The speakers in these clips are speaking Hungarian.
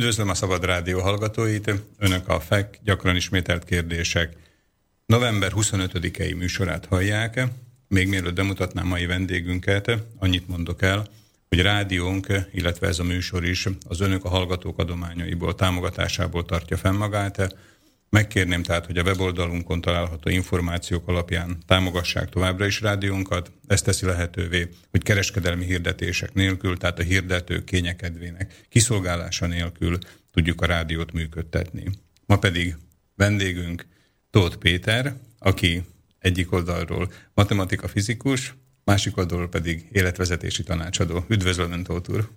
Üdvözlöm a Szabad Rádió hallgatóit, Önök a FEK gyakran ismételt kérdések november 25-i műsorát hallják. Még mielőtt bemutatnám mai vendégünket, annyit mondok el, hogy rádiónk, illetve ez a műsor is az Önök a hallgatók adományaiból, támogatásából tartja fenn magát. Megkérném tehát, hogy a weboldalunkon található információk alapján támogassák továbbra is rádiónkat. Ez teszi lehetővé, hogy kereskedelmi hirdetések nélkül, tehát a hirdetők kényekedvének kiszolgálása nélkül tudjuk a rádiót működtetni. Ma pedig vendégünk Tóth Péter, aki egyik oldalról matematika fizikus, másik oldalról pedig életvezetési tanácsadó. Üdvözlöm, Tóth úr!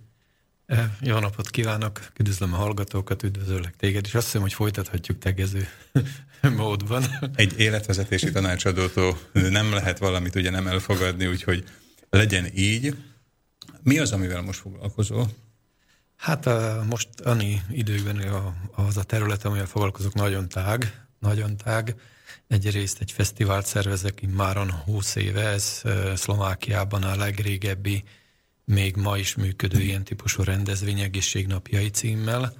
Jó napot kívánok, üdvözlöm a hallgatókat, üdvözöllek téged, és azt hiszem, hogy folytathatjuk tegező módban. Egy életvezetési tanácsadótól nem lehet valamit ugye nem elfogadni, úgyhogy legyen így. Mi az, amivel most foglalkozol? Hát most annyi időkben az a terület, amivel foglalkozok, nagyon tág, nagyon tág. Egyrészt egy fesztivált szervezek immáron 20 éve, ez Szlovákiában a legrégebbi még ma is működő ilyen típusú rendezvény egészségnapjai címmel.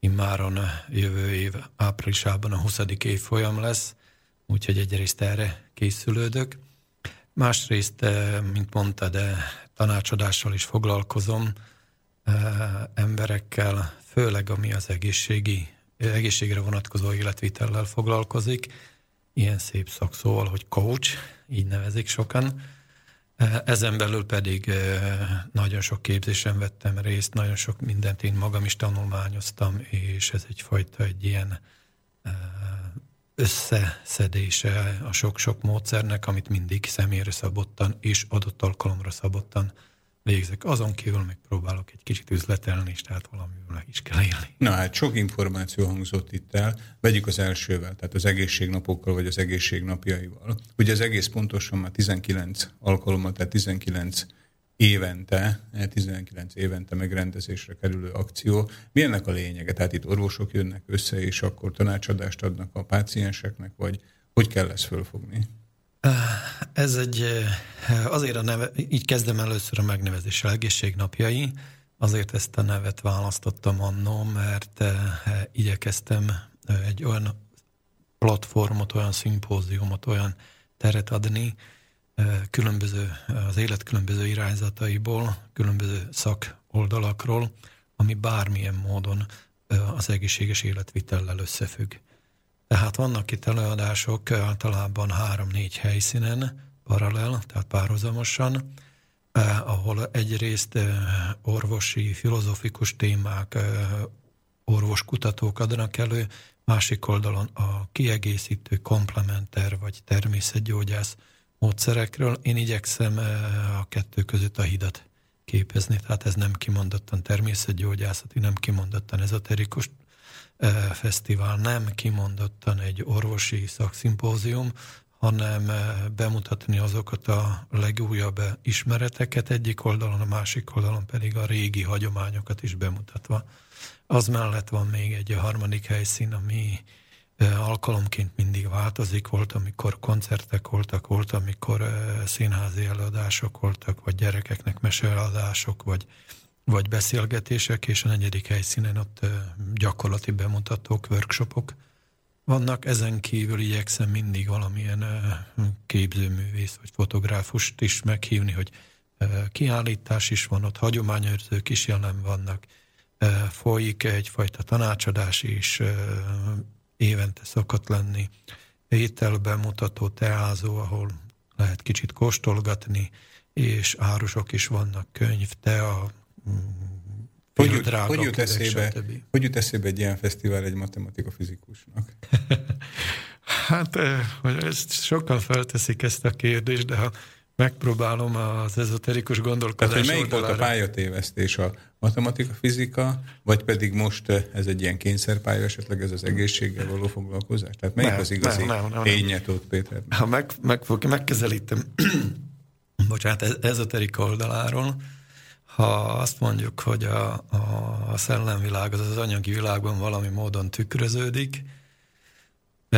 Immáron jövő év áprilisában a 20. évfolyam lesz, úgyhogy egyrészt erre készülődök. Másrészt, eh, mint mondtad, de tanácsadással is foglalkozom eh, emberekkel, főleg ami az egészségi, egészségre vonatkozó életvitellel foglalkozik. Ilyen szép szakszóval, hogy coach, így nevezik sokan ezen belül pedig nagyon sok képzésen vettem részt, nagyon sok mindent én magam is tanulmányoztam, és ez egyfajta egy ilyen összeszedése a sok-sok módszernek, amit mindig személyre szabottan és adott alkalomra szabottan végzek. Azon kívül még próbálok egy kicsit üzletelni, és tehát valamiből is kell élni. Na hát sok információ hangzott itt el. Vegyük az elsővel, tehát az egészségnapokkal, vagy az egészségnapjaival. Ugye az egész pontosan már 19 alkalommal, tehát 19 évente, 19 évente megrendezésre kerülő akció. Mi ennek a lényege? Tehát itt orvosok jönnek össze, és akkor tanácsadást adnak a pácienseknek, vagy hogy kell ezt fölfogni? Ez egy, eh, azért a neve, így kezdem először a megnevezéssel egészségnapjai, azért ezt a nevet választottam annó, mert eh, igyekeztem eh, egy olyan platformot, olyan szimpóziumot, olyan teret adni, különböző, az élet különböző irányzataiból, különböző szakoldalakról, ami bármilyen módon az egészséges életvitellel összefügg. Tehát vannak itt előadások általában három-négy helyszínen, paralel, tehát párhuzamosan, eh, ahol egyrészt eh, orvosi, filozofikus témák, eh, orvoskutatók adnak elő, másik oldalon a kiegészítő, komplementer vagy természetgyógyász módszerekről. Én igyekszem eh, a kettő között a hidat képezni, tehát ez nem kimondottan természetgyógyászati, nem kimondottan ezoterikus fesztivál nem kimondottan egy orvosi szakszimpózium, hanem bemutatni azokat a legújabb ismereteket egyik oldalon, a másik oldalon pedig a régi hagyományokat is bemutatva. Az mellett van még egy harmadik helyszín, ami alkalomként mindig változik. Volt, amikor koncertek voltak, volt, amikor színházi előadások voltak, vagy gyerekeknek meseladások, vagy vagy beszélgetések, és a negyedik helyszínen ott gyakorlati bemutatók, workshopok vannak. Ezen kívül igyekszem mindig valamilyen képzőművész vagy fotográfust is meghívni, hogy kiállítás is van, ott hagyományőrzők is jelen vannak, folyik egyfajta tanácsadás is, évente szokott lenni, ételbemutató, teázó, ahol lehet kicsit kóstolgatni, és árusok is vannak, könyv, tea, hogy jut, hogy, jut eszébe, hogy jut eszébe egy ilyen fesztivál egy matematika fizikusnak? hát, ezt sokan felteszik ezt a kérdést, de ha megpróbálom az ezoterikus gondolkodás Tehát, hogy melyik oldalára... volt a pályatévesztés, a matematika, fizika, vagy pedig most ez egy ilyen kényszerpálya, esetleg ez az egészséggel való foglalkozás? Tehát melyik nem, az igazi nem, nem, nem, nem. Péter? Ha meg, meg, megközelítem, bocsánat, ez, ezoterika oldaláról, ha azt mondjuk, hogy a, a, szellemvilág az az anyagi világban valami módon tükröződik,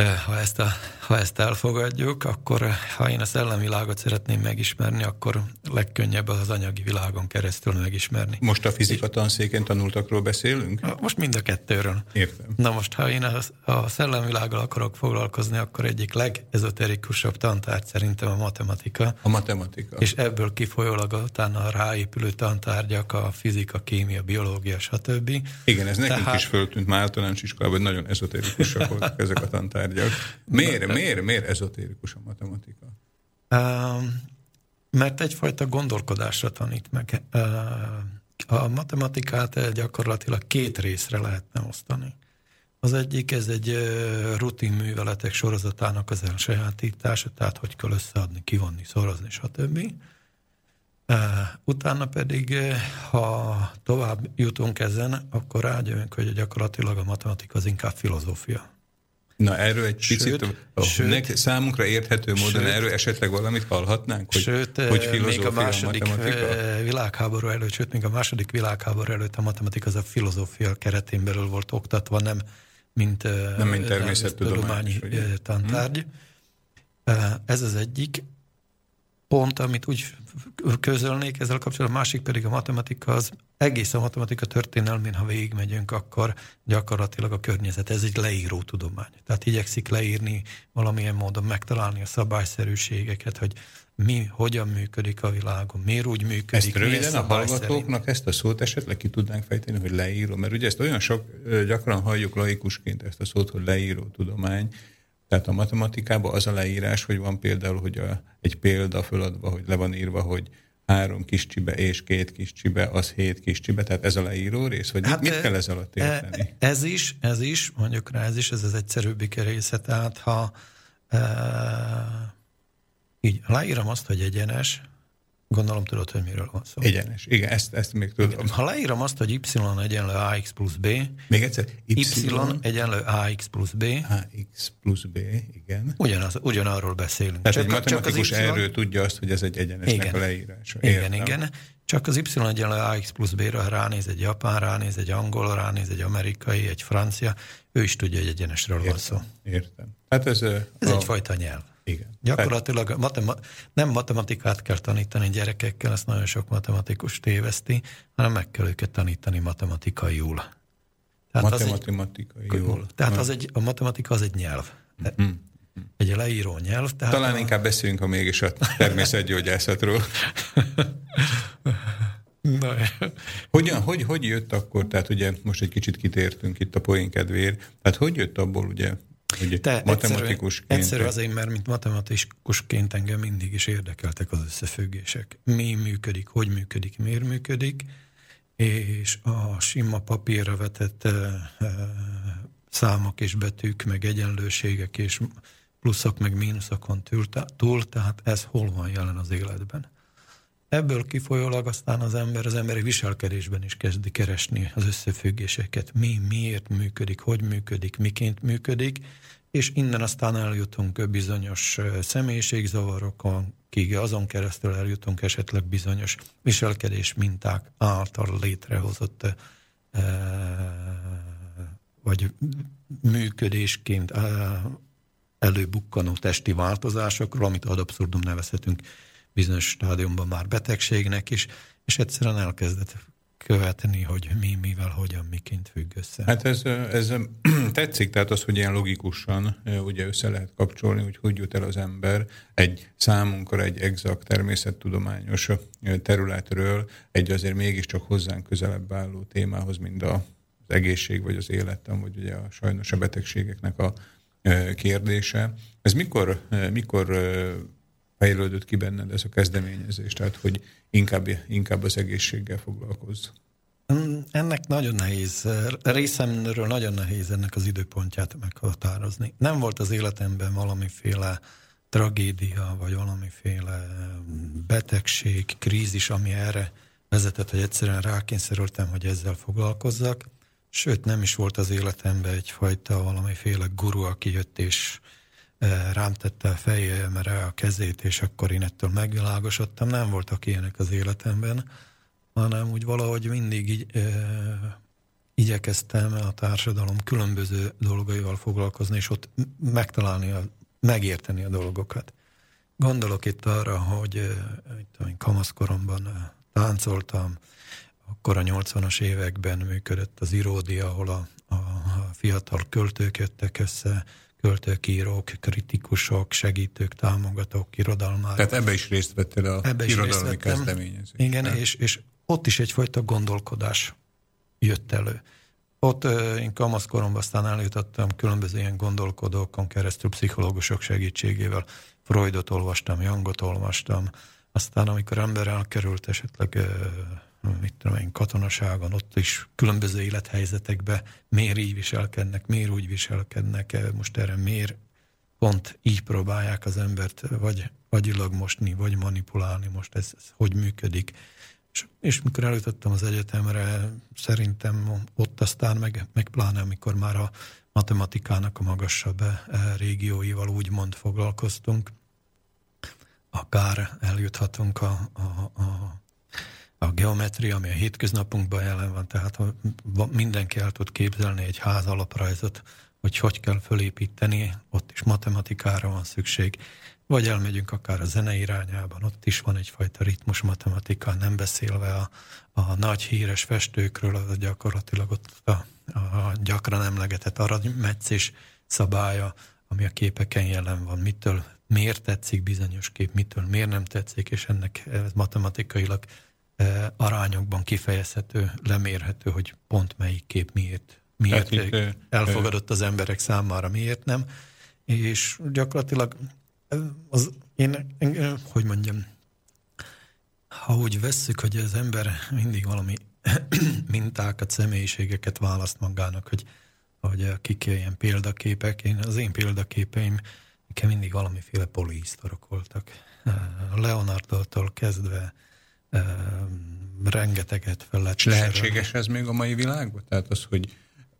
ha ezt, a, ha ezt elfogadjuk, akkor ha én a szellemvilágot szeretném megismerni, akkor legkönnyebb az anyagi világon keresztül megismerni. Most a fizika tanszéken tanultakról beszélünk? Most mind a kettőről. Értem. Na most, ha én a, a szellemvilággal akarok foglalkozni, akkor egyik legezoterikusabb tantárgy szerintem a matematika. A matematika. És ebből kifolyólag utána a ráépülő tantárgyak, a fizika, kémia, biológia, stb. Igen, ez nekünk Tehát... is föltűnt már általános iskolában, hogy nagyon ezoterikusak voltak ezek a tantárgyak tárgyak. Miért, miért, miért ezotérikus a matematika? Um, mert egyfajta gondolkodásra tanít meg. A matematikát gyakorlatilag két részre lehetne osztani. Az egyik, ez egy rutin műveletek sorozatának az elsajátítása, tehát hogy kell összeadni, kivonni, szorozni, stb. Utána pedig, ha tovább jutunk ezen, akkor rágyövünk, hogy gyakorlatilag a matematika az inkább filozófia. Na erről egy sőt, picit, oh, sőt, számunkra érthető módon sőt, erről esetleg valamit hallhatnánk? Hogy, sőt, hogy még a második a világháború előtt, sőt, még a második világháború előtt a matematika az a filozófia keretén belül volt oktatva, nem mint, nem mint természettudományi tantárgy. Hmm. Ez az egyik pont, amit úgy közölnék ezzel kapcsolatban, a másik pedig a matematika, az egész a matematika történelmén, ha végigmegyünk, akkor gyakorlatilag a környezet, ez egy leíró tudomány. Tehát igyekszik leírni valamilyen módon, megtalálni a szabályszerűségeket, hogy mi, hogyan működik a világon, miért úgy működik. Ezt röviden a hallgatóknak szerint. ezt a szót esetleg ki tudnánk fejteni, hogy leíró, mert ugye ezt olyan sok, gyakran halljuk laikusként ezt a szót, hogy leíró tudomány, tehát a matematikában az a leírás, hogy van például, hogy a, egy példa föladva, hogy le van írva, hogy három kis csibe és két kis csibe, az hét kis csibe, tehát ez a leíró rész, vagy hát mit, mit kell ez alatt érteni? Ez is, ez is, mondjuk rá ez is, ez az egyszerűbbik része, tehát ha e, így leírom azt, hogy egyenes, Gondolom tudod, hogy miről van szó. Egyenes. Igen, ezt, ezt még tudom. Igen. Ha leírom azt, hogy y egyenlő ax plusz b. Még egyszer. Y, y egyenlő ax plusz b. ax plusz b, igen. Ugyanaz, ugyanarról beszélünk. Tehát csak, egy matematikus csak y... erről tudja azt, hogy ez egy egyenesnek igen. a leírása. Értem. Igen, igen. Csak az y egyenlő ax plusz b-re, ha ránéz egy japán, ránéz egy angol, ránéz egy amerikai, egy francia, ő is tudja, hogy egyenesről Értem. van szó. Értem. Hát ez, ez a... egyfajta nyelv. Igen. Gyakorlatilag matema- nem matematikát kell tanítani gyerekekkel, ezt nagyon sok matematikus téveszti, hanem meg kell őket tanítani matematikaiul. Tehát matematikaiul. Tehát az egy, a matematika az egy nyelv. Mm-hmm. Egy leíró nyelv. Tehát Talán a... inkább beszéljünk a mégis a természetgyógyászatról. Na, Hogyan, hogy, hogy jött akkor, tehát ugye most egy kicsit kitértünk itt a poén kedvéért, tehát hogy jött abból ugye Ugye, Te matematikusként. Egyszerű, azért, mert mint matematikusként engem mindig is érdekeltek az összefüggések. Mi működik, hogy működik, miért működik, és a sima papírra vetett e, e, számok és betűk, meg egyenlőségek és pluszok, meg mínuszokon túl, tehát ez hol van jelen az életben. Ebből kifolyólag aztán az ember az emberi viselkedésben is kezdi keresni az összefüggéseket. Mi, miért működik, hogy működik, miként működik, és innen aztán eljutunk bizonyos személyiségzavarokon, kig azon keresztül eljutunk esetleg bizonyos viselkedés minták által létrehozott vagy működésként előbukkanó testi változásokról, amit ad abszurdum nevezhetünk bizonyos stádiumban már betegségnek is, és egyszerűen elkezdett követni, hogy mi, mivel, hogyan, miként függ össze. Hát ez, ez tetszik, tehát az, hogy ilyen logikusan ugye össze lehet kapcsolni, hogy hogy jut el az ember egy számunkra egy exakt természettudományos területről egy azért mégiscsak hozzánk közelebb álló témához, mint a, az egészség vagy az életem, vagy ugye a, sajnos a betegségeknek a kérdése. Ez mikor, mikor fejlődött ki benned ez a kezdeményezés, tehát hogy inkább, inkább az egészséggel foglalkozz? Mm, ennek nagyon nehéz, részemről nagyon nehéz ennek az időpontját meghatározni. Nem volt az életemben valamiféle tragédia, vagy valamiféle betegség, krízis, ami erre vezetett, hogy egyszerűen rákényszerültem, hogy ezzel foglalkozzak. Sőt, nem is volt az életemben egyfajta valamiféle guru, aki jött és rám tette a fejemre a kezét, és akkor én ettől megvilágosodtam. Nem voltak ilyenek az életemben, hanem úgy valahogy mindig így, e, igyekeztem a társadalom különböző dolgaival foglalkozni, és ott megtalálni, a, megérteni a dolgokat. Gondolok itt arra, hogy én kamaszkoromban táncoltam, akkor a 80-as években működött az iródia, ahol a, a fiatal költők jöttek össze, költők, írók, kritikusok, segítők, támogatók, irodalmárok. Tehát ebbe is részt vettél a ebbe irodalmi kezdeményezés. Igen, és, és ott is egyfajta gondolkodás jött elő. Ott én kamaszkoromban aztán eljutottam különböző ilyen gondolkodókon keresztül, pszichológusok segítségével. Freudot olvastam, Jangot olvastam. Aztán amikor ember elkerült esetleg mit tudom én, katonaságon, ott is különböző élethelyzetekbe miért így viselkednek, miért úgy viselkednek, most erre miért pont így próbálják az embert vagy agyilag mosni, vagy manipulálni, most ez, ez hogy működik. És, és mikor eljutottam az egyetemre, szerintem ott aztán, meg, meg pláne amikor már a matematikának a magasabb eh, régióival úgymond foglalkoztunk, akár eljuthatunk a, a, a, a geometria, ami a hétköznapunkban jelen van, tehát mindenki el tud képzelni egy ház alaprajzot, hogy hogy kell fölépíteni, ott is matematikára van szükség, vagy elmegyünk akár a zene irányában, ott is van egyfajta ritmus matematika, nem beszélve a, a nagy híres festőkről, gyakorlatilag ott a, a gyakran emlegetett aranymetszés szabálya, ami a képeken jelen van, mitől, miért tetszik bizonyos kép, mitől, miért nem tetszik, és ennek ez matematikailag arányokban kifejezhető, lemérhető, hogy pont melyik kép miért, miért hát itt, elfogadott az emberek számára, miért nem. És gyakorlatilag az én, én, hogy mondjam, ha úgy vesszük, hogy az ember mindig valami mintákat, személyiségeket választ magának, hogy, hogy kik ilyen példaképek, én, az én példaképeim nekem mindig valamiféle polihisztorok voltak. Leonardo-tól kezdve rengeteget fel lehet Lehetséges ez még a mai világban? Tehát az, hogy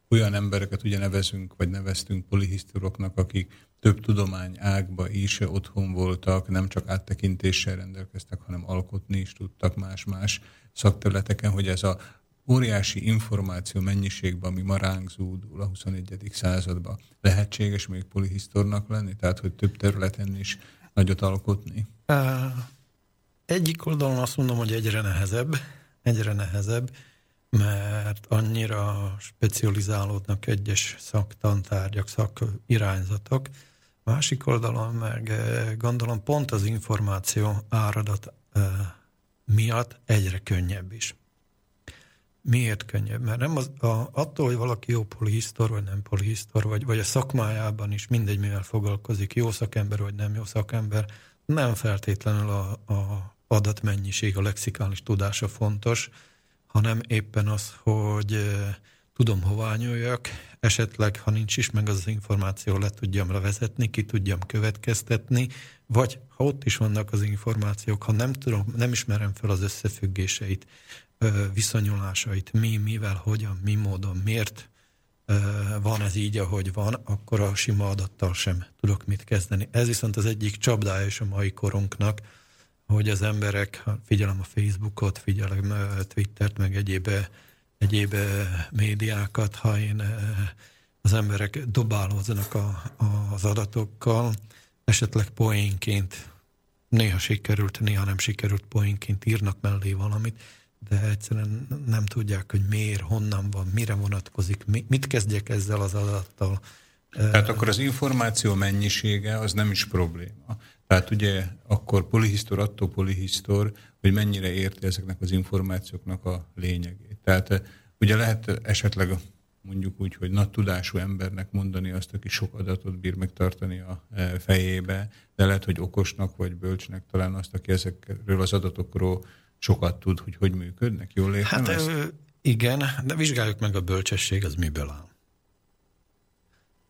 olyan embereket ugye nevezünk, vagy neveztünk polihisztoroknak, akik több tudomány ágba is otthon voltak, nem csak áttekintéssel rendelkeztek, hanem alkotni is tudtak más-más szakterületeken, hogy ez a óriási információ mennyiségben, ami ma ránk zúdul a 21. században, lehetséges még polihisztornak lenni? Tehát, hogy több területen is nagyot alkotni? Egyik oldalon azt mondom, hogy egyre nehezebb, egyre nehezebb, mert annyira specializálódnak egyes szaktantárgyak, szakirányzatok. Másik oldalon meg eh, gondolom pont az információ áradat eh, miatt egyre könnyebb is. Miért könnyebb? Mert nem az, a, attól, hogy valaki jó polihisztor, vagy nem polihisztor, vagy, vagy a szakmájában is mindegy, mivel foglalkozik, jó szakember, vagy nem jó szakember, nem feltétlenül a, a adatmennyiség, a lexikális tudása fontos, hanem éppen az, hogy tudom hová nyúljak, esetleg, ha nincs is meg az, az információ, le tudjam vezetni, ki tudjam következtetni, vagy ha ott is vannak az információk, ha nem tudom, nem ismerem fel az összefüggéseit, viszonyulásait, mi, mivel, hogyan, mi módon, miért van ez így, ahogy van, akkor a sima adattal sem tudok mit kezdeni. Ez viszont az egyik csapdája is a mai korunknak, hogy az emberek, figyelem a Facebookot, figyelem Twittert, meg egyéb, egyéb médiákat, ha én az emberek dobálóznak a, az adatokkal, esetleg poénként, néha sikerült, néha nem sikerült poénként írnak mellé valamit, de egyszerűen nem tudják, hogy miért, honnan van, mire vonatkozik, mit kezdjek ezzel az adattal. Tehát akkor az információ mennyisége az nem is probléma. Tehát ugye akkor polihisztor attól polihisztor, hogy mennyire érti ezeknek az információknak a lényegét. Tehát eh, ugye lehet esetleg mondjuk úgy, hogy nagy tudású embernek mondani azt, aki sok adatot bír megtartani a eh, fejébe, de lehet, hogy okosnak vagy bölcsnek talán azt, aki ezekről az adatokról sokat tud, hogy hogy működnek. Jól értem Hát ezt? igen, de vizsgáljuk meg a bölcsesség, az miből áll.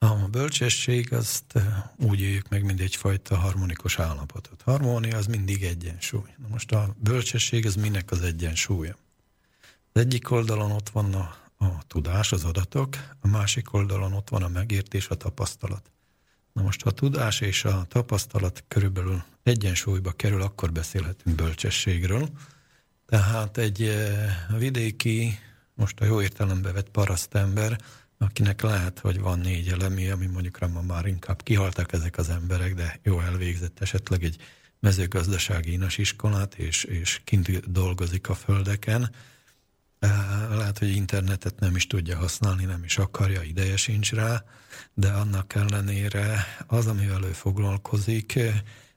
A bölcsesség azt úgy éljük meg, mint egyfajta harmonikus állapotot. Harmónia az mindig egyensúly. Na most a bölcsesség az minek az egyensúlya? Az egyik oldalon ott van a, a tudás, az adatok, a másik oldalon ott van a megértés, a tapasztalat. Na most, ha a tudás és a tapasztalat körülbelül egyensúlyba kerül, akkor beszélhetünk bölcsességről. Tehát egy vidéki most a jó értelembe vett parasztember, akinek lehet, hogy van négy elemi, ami mondjuk ma már inkább kihaltak ezek az emberek, de jó elvégzett esetleg egy mezőgazdasági inas iskolát, és, és kint dolgozik a földeken. Lehet, hogy internetet nem is tudja használni, nem is akarja, ideje sincs rá, de annak ellenére az, amivel ő foglalkozik,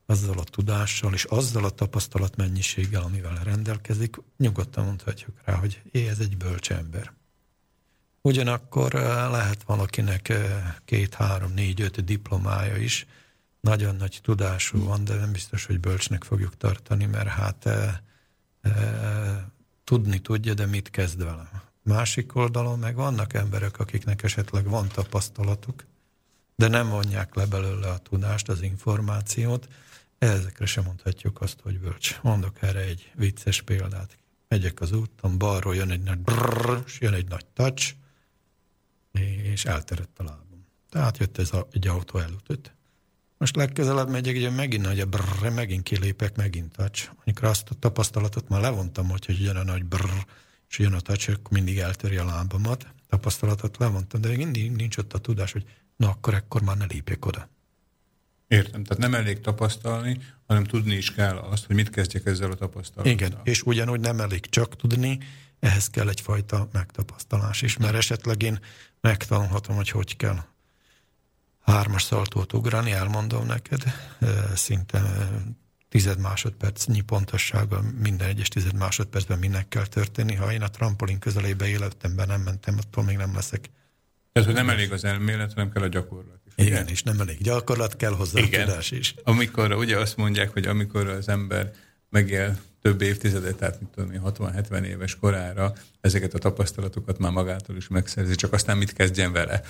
azzal a tudással és azzal a tapasztalat mennyiséggel, amivel rendelkezik, nyugodtan mondhatjuk rá, hogy é, ez egy bölcs ember. Ugyanakkor lehet valakinek két, három, négy, öt diplomája is, nagyon nagy tudású van, de nem biztos, hogy bölcsnek fogjuk tartani, mert hát e, e, tudni tudja, de mit kezd vele. Másik oldalon meg vannak emberek, akiknek esetleg van tapasztalatuk, de nem vonják le belőle a tudást, az információt. Ezekre sem mondhatjuk azt, hogy bölcs. Mondok erre egy vicces példát. Megyek az úton, balról jön egy nagy brrr, jön egy nagy touch, és elterett a lábam. Tehát jött ez a, egy autó elütött. Most legközelebb megyek, ugye megint nagy a brrr, megint kilépek, megint touch. Amikor azt a tapasztalatot már levontam, hogy, hogy jön a nagy brrr, és jön a touch, akkor mindig eltöri a lábamat. Tapasztalatot levontam, de még mindig nincs ott a tudás, hogy na akkor ekkor már ne lépjek oda. Értem, tehát nem elég tapasztalni, hanem tudni is kell azt, hogy mit kezdjek ezzel a tapasztalattal. Igen, és ugyanúgy nem elég csak tudni, ehhez kell egyfajta megtapasztalás is, mert esetleg én megtanulhatom, hogy hogy kell hármas szaltót ugrani, elmondom neked, szinte tized másodpercnyi pontossággal minden egyes tized másodpercben minek kell történni. Ha én a trampolin közelébe életemben nem mentem, attól még nem leszek. Ez, hogy nem elég az elmélet, hanem kell a gyakorlat is. Igen, és nem elég gyakorlat, kell hozzá Igen. a tudás is. Amikor ugye azt mondják, hogy amikor az ember megél több évtizedet, tehát mit tudom 60-70 éves korára, ezeket a tapasztalatokat már magától is megszerzi, csak aztán mit kezdjen vele.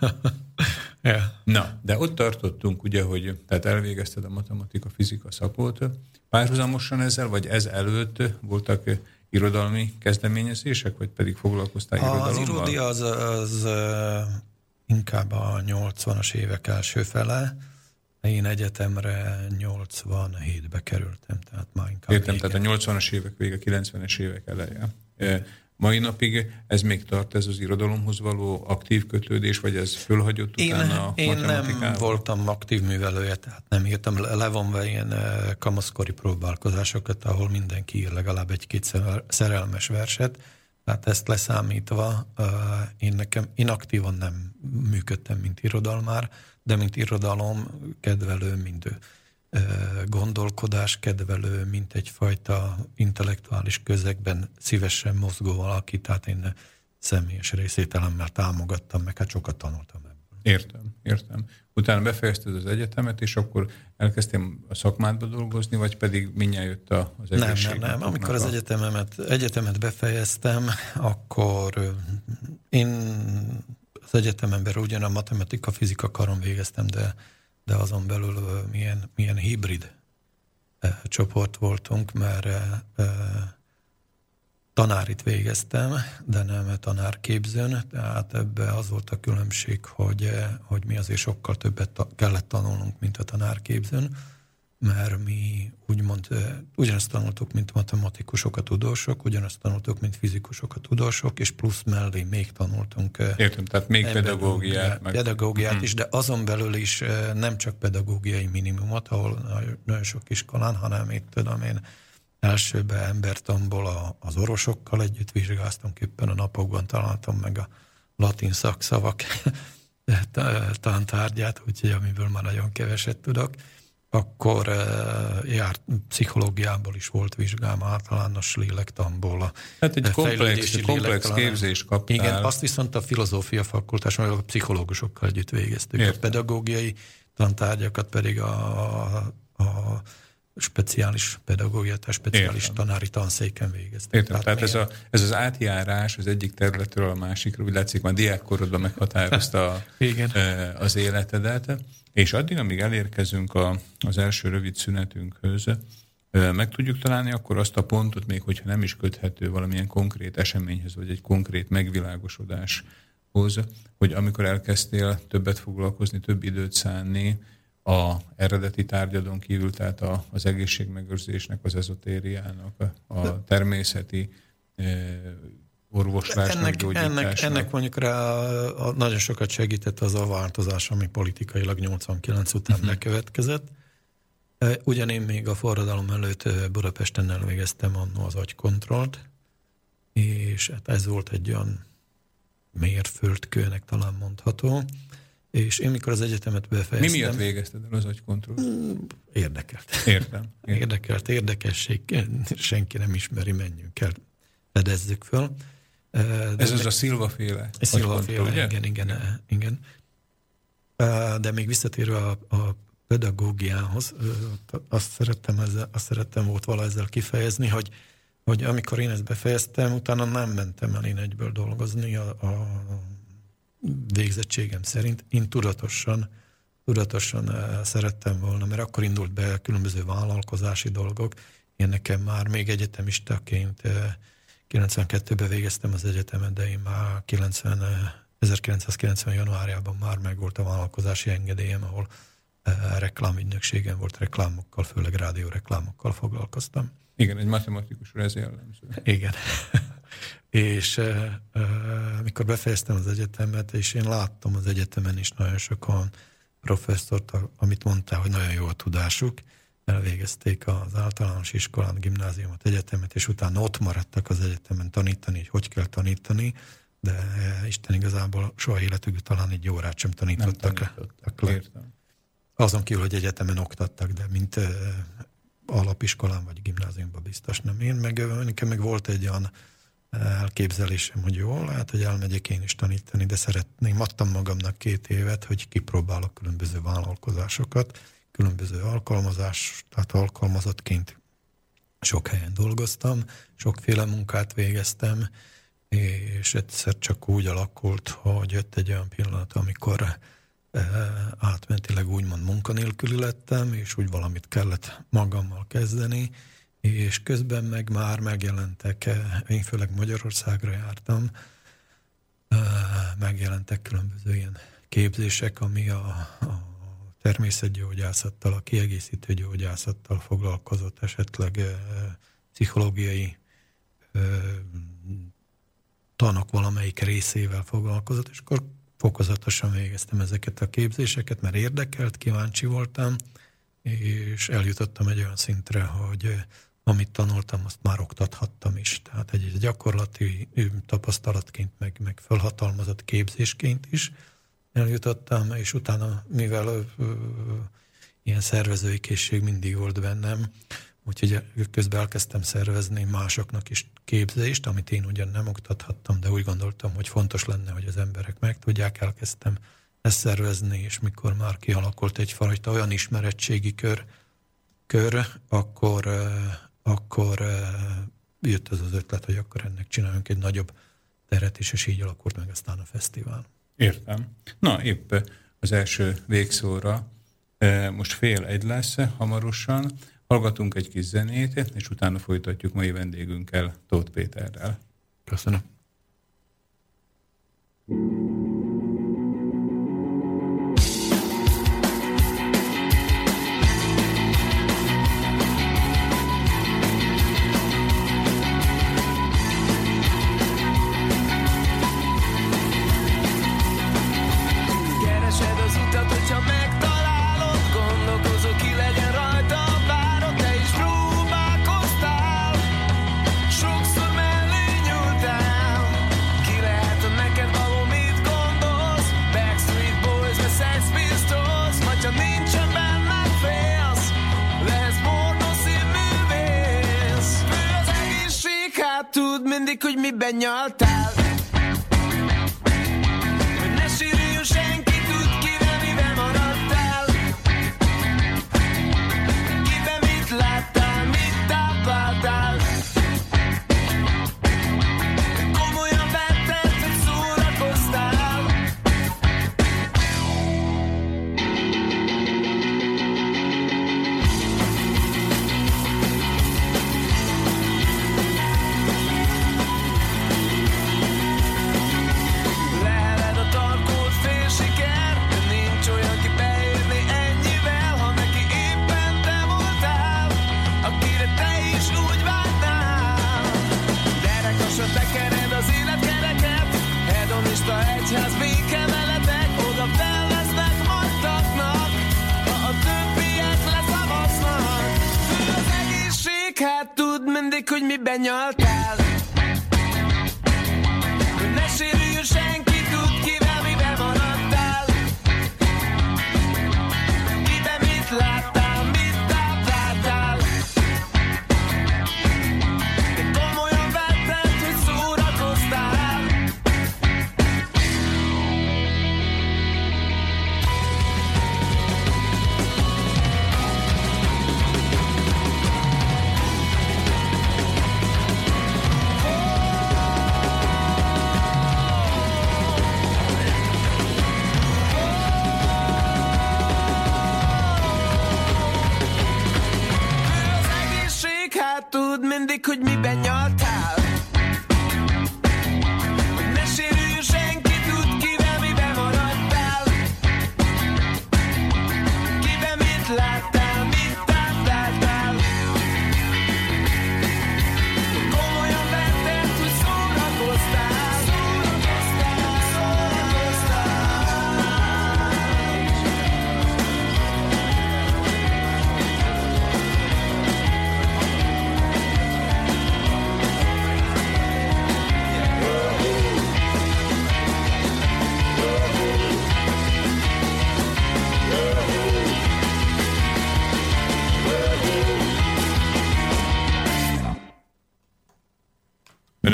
yeah. Na, de ott tartottunk ugye, hogy tehát elvégezted a matematika, fizika szakot. Párhuzamosan ezzel, vagy ez előtt voltak irodalmi kezdeményezések, vagy pedig foglalkoztál irodalommal? Az irodi az, az inkább a 80-as évek első fele, én egyetemre 87-be kerültem, tehát már inkább Értem, tehát a 80-as évek vége, 90-es évek eleje. Mai napig ez még tart, ez az irodalomhoz való aktív kötődés, vagy ez fölhagyott én, utána Én nem voltam aktív művelője, tehát nem írtam levonva ilyen kamaszkori próbálkozásokat, ahol mindenki ír legalább egy-két szerelmes verset, tehát ezt leszámítva én nekem, én aktívan nem működtem, mint irodalmár, de mint irodalom kedvelő, mint gondolkodás kedvelő, mint egyfajta intellektuális közegben szívesen mozgó valaki, tehát én személyes részételemmel támogattam, meg hát sokat tanultam ebből. Értem, értem. Utána befejezted az egyetemet, és akkor elkezdtem a szakmádba dolgozni, vagy pedig mindjárt jött az egészség? Nem, nem, nem. Amikor az egyetemet, egyetemet befejeztem, akkor én az egyetememben ugyan a matematika, fizika karon végeztem, de, de azon belül milyen, milyen hibrid csoport voltunk, mert tanárit végeztem, de nem tanárképzőn, tehát ebbe az volt a különbség, hogy, hogy mi azért sokkal többet kellett tanulnunk, mint a tanárképzőn mert mi úgymond ugyanazt tanultuk, mint matematikusok a tudósok, ugyanazt tanultuk, mint fizikusok a tudósok, és plusz mellé még tanultunk. Értem, tehát még pedagógiát. Meg... Pedagógiát hmm. is, de azon belül is nem csak pedagógiai minimumot, ahol nagyon sok iskolán, hanem itt tudom én elsőbe embertamból az orosokkal együtt vizsgáztunk, éppen a napokban találtam meg a latin szakszavak tantárgyát, úgyhogy amiből már nagyon keveset tudok akkor uh, járt pszichológiából is volt vizsgám, általános lélektanból. Hát egy komplex, komplex képzés kaptál. Igen, azt viszont a filozófia fakultás, meg a pszichológusokkal együtt végeztük. Értem. A pedagógiai tantárgyakat pedig a, a speciális pedagógia, tehát speciális Értem. tanári tanszéken végeztek. Értem, tehát, tehát ez, a, ez az átjárás az egyik területről a másikra, úgy látszik, már diákkorodban meghatározta Igen. az életedet, és addig, amíg elérkezünk a, az első rövid szünetünkhöz, meg tudjuk találni akkor azt a pontot, még hogyha nem is köthető valamilyen konkrét eseményhez, vagy egy konkrét megvilágosodáshoz, hogy amikor elkezdtél többet foglalkozni, több időt szánni a eredeti tárgyadon kívül, tehát a, az egészségmegőrzésnek, az ezotériának, a, a természeti orvoslásnak, ennek, ennek, ennek mondjuk rá a, a, nagyon sokat segített az a változás, ami politikailag 89 után uh-huh. bekövetkezett. Ugyan én még a forradalom előtt Budapesten elvégeztem annó az agykontrollt, és hát ez volt egy olyan mérföldkőnek talán mondható, és én mikor az egyetemet befejeztem... Mi miatt végezted el az agykontrollt? Mm, érdekelt. Értem. értem. Érdekelt, érdekesség, senki nem ismeri, menjünk el, fedezzük föl. De Ez az a Szilva féle. Szilva féle, ugye? igen, igen, igen. De még visszatérve a, a pedagógiához, azt szerettem, ezzel, azt szerettem volt vala ezzel kifejezni, hogy, hogy amikor én ezt befejeztem, utána nem mentem el én egyből dolgozni a, a végzettségem szerint. Én tudatosan, tudatosan szerettem volna, mert akkor indult be különböző vállalkozási dolgok. Én nekem már még egyetemistaként 92-ben végeztem az egyetemet, de én már 90, 1990 januárjában már megvolt a vállalkozási engedélyem, ahol reklámügynökségem volt, reklámokkal, főleg rádióreklámokkal foglalkoztam. Igen, egy matematikusra ez jellemző. Igen. és uh, uh, mikor befejeztem az egyetemet, és én láttam az egyetemen is nagyon sokan professzort, amit mondta, hogy nagyon jó a tudásuk, elvégezték az általános iskolán, gimnáziumot, egyetemet, és utána ott maradtak az egyetemen tanítani, hogy hogy kell tanítani, de Isten igazából soha életükben talán egy órát sem tanítottak, nem tanítottak le. Értem. Azon kívül, hogy egyetemen oktattak, de mint uh, alapiskolán vagy gimnáziumban biztos nem. Én meg, nekem meg volt egy olyan elképzelésem, hogy jó, lehet, hogy elmegyek én is tanítani, de szeretném, adtam magamnak két évet, hogy kipróbálok különböző vállalkozásokat, különböző alkalmazás, tehát alkalmazottként sok helyen dolgoztam, sokféle munkát végeztem, és egyszer csak úgy alakult, hogy jött egy olyan pillanat, amikor eh, átmentileg úgymond munkanélküli lettem, és úgy valamit kellett magammal kezdeni, és közben meg már megjelentek, én főleg Magyarországra jártam, megjelentek különböző ilyen képzések, ami a, a természetgyógyászattal, a kiegészítő gyógyászattal foglalkozott, esetleg pszichológiai tanok valamelyik részével foglalkozott, és akkor fokozatosan végeztem ezeket a képzéseket, mert érdekelt, kíváncsi voltam, és eljutottam egy olyan szintre, hogy amit tanultam, azt már oktathattam is. Tehát egy gyakorlati tapasztalatként, meg, meg felhatalmazott képzésként is eljutottam, és utána, mivel ö, ö, ilyen szervezői készség mindig volt bennem, úgyhogy közben elkezdtem szervezni másoknak is képzést, amit én ugyan nem oktathattam, de úgy gondoltam, hogy fontos lenne, hogy az emberek megtudják, elkezdtem ezt szervezni, és mikor már kialakult egyfajta olyan ismerettségi kör, kör akkor, akkor jött az az ötlet, hogy akkor ennek csináljunk egy nagyobb teret is, és így alakult meg aztán a fesztivál. Értem. Na, épp az első végszóra most fél egy lesz hamarosan. Hallgatunk egy kis zenét, és utána folytatjuk mai vendégünkkel, Tóth Péterrel. Köszönöm. Mindig, hogy miben nyaltál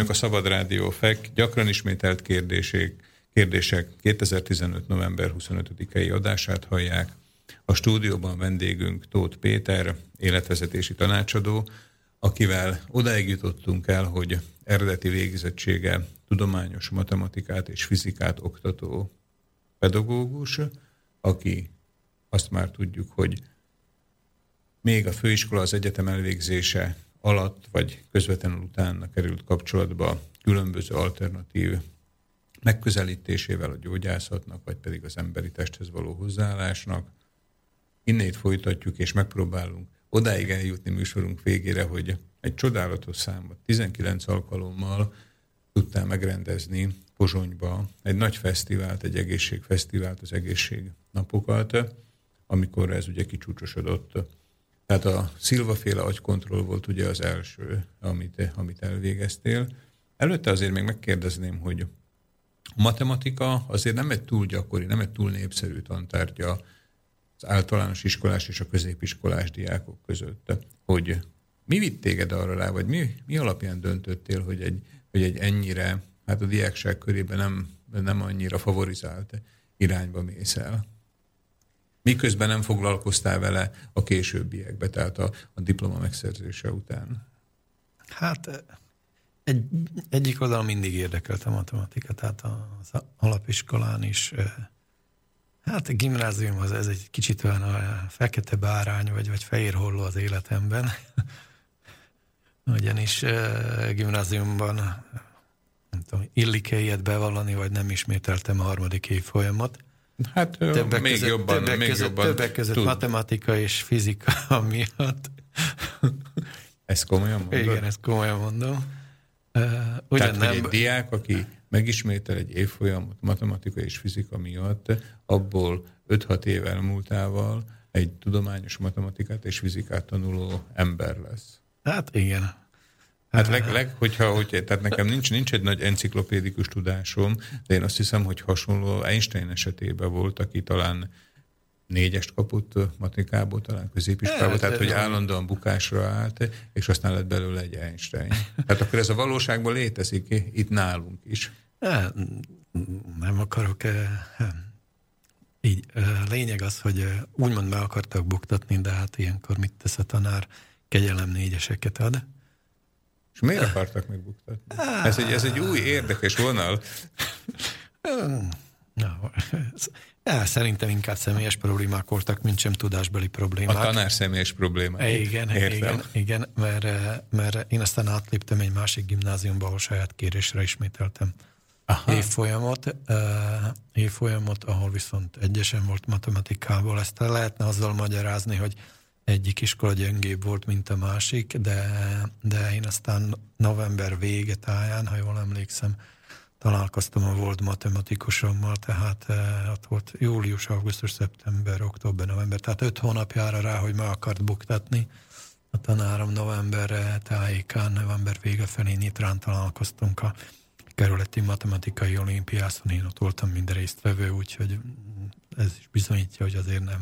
Önök a Szabad Rádió FEK gyakran ismételt kérdések, kérdések 2015. november 25-i adását hallják. A stúdióban vendégünk Tóth Péter, életvezetési tanácsadó, akivel odáig jutottunk el, hogy eredeti végzettsége tudományos matematikát és fizikát oktató pedagógus, aki azt már tudjuk, hogy még a főiskola az egyetem elvégzése alatt, vagy közvetlenül utána került kapcsolatba különböző alternatív megközelítésével a gyógyászatnak, vagy pedig az emberi testhez való hozzáállásnak. Innét folytatjuk, és megpróbálunk odáig eljutni műsorunk végére, hogy egy csodálatos számot 19 alkalommal tudtál megrendezni Pozsonyba egy nagy fesztivált, egy egészségfesztivált, az egészségnapokat, amikor ez ugye kicsúcsosodott. Tehát a szilvaféle agykontroll volt ugye az első, amit, amit elvégeztél. Előtte azért még megkérdezném, hogy a matematika azért nem egy túl gyakori, nem egy túl népszerű tantárgya az általános iskolás és a középiskolás diákok között. Hogy mi vitt téged arra rá, vagy mi, mi alapján döntöttél, hogy egy, hogy egy ennyire, hát a diákság körében nem, nem annyira favorizált irányba mész el? Miközben nem foglalkoztál vele a későbbiekbe, tehát a, a diploma megszerzése után? Hát egy, egyik oldalon mindig érdekelt a matematika, tehát az alapiskolán is. Hát a gimnázium az ez egy kicsit olyan a fekete bárány, vagy, vagy fehér holló az életemben. Ugyanis gimnáziumban nem tudom, illik-e ilyet bevallani, vagy nem ismételtem a harmadik év folyamat. Hát többek még között, jobban, többek még között, jobban többek között tud. matematika és fizika miatt. Ezt komolyan mondod? Igen, ezt komolyan mondom. Uh, ugyan Tehát, nem... egy diák, aki megismétel egy évfolyamot matematika és fizika miatt, abból 5-6 év elmúltával egy tudományos matematikát és fizikát tanuló ember lesz. Hát igen. Hát leg, leg, hogyha, hogy, tehát nekem nincs, nincs egy nagy enciklopédikus tudásom, de én azt hiszem, hogy hasonló Einstein esetében volt, aki talán négyest kapott matikából, talán középiskolából, tehát hogy állandóan bukásra állt, és aztán lett belőle egy Einstein. Tehát akkor ez a valóságban létezik itt nálunk is. Nem akarok így. Lényeg az, hogy úgymond meg akartak buktatni, de hát ilyenkor mit tesz a tanár? Kegyelem négyeseket ad. És miért akartak megbuktatni? Ez egy, ez egy új érdekes vonal. Na, Ja, szerintem inkább személyes problémák voltak, mint sem tudásbeli problémák. A tanár személyes problémák. Igen, Értem. igen, igen mert, mert én aztán átléptem egy másik gimnáziumba, ahol saját kérésre ismételtem Aha. évfolyamot, évfolyamot, ahol viszont egyesen volt matematikából. Ezt lehetne azzal magyarázni, hogy egyik iskola gyengébb volt, mint a másik, de, de én aztán november vége táján, ha jól emlékszem, találkoztam a volt matematikusommal, tehát eh, ott volt július, augusztus, szeptember, október, november, tehát öt hónapjára rá, hogy meg akart buktatni, a tanárom november tájékán, november vége felé Nyitrán találkoztunk a kerületi matematikai olimpiászon, én ott voltam mind résztvevő, úgyhogy ez is bizonyítja, hogy azért nem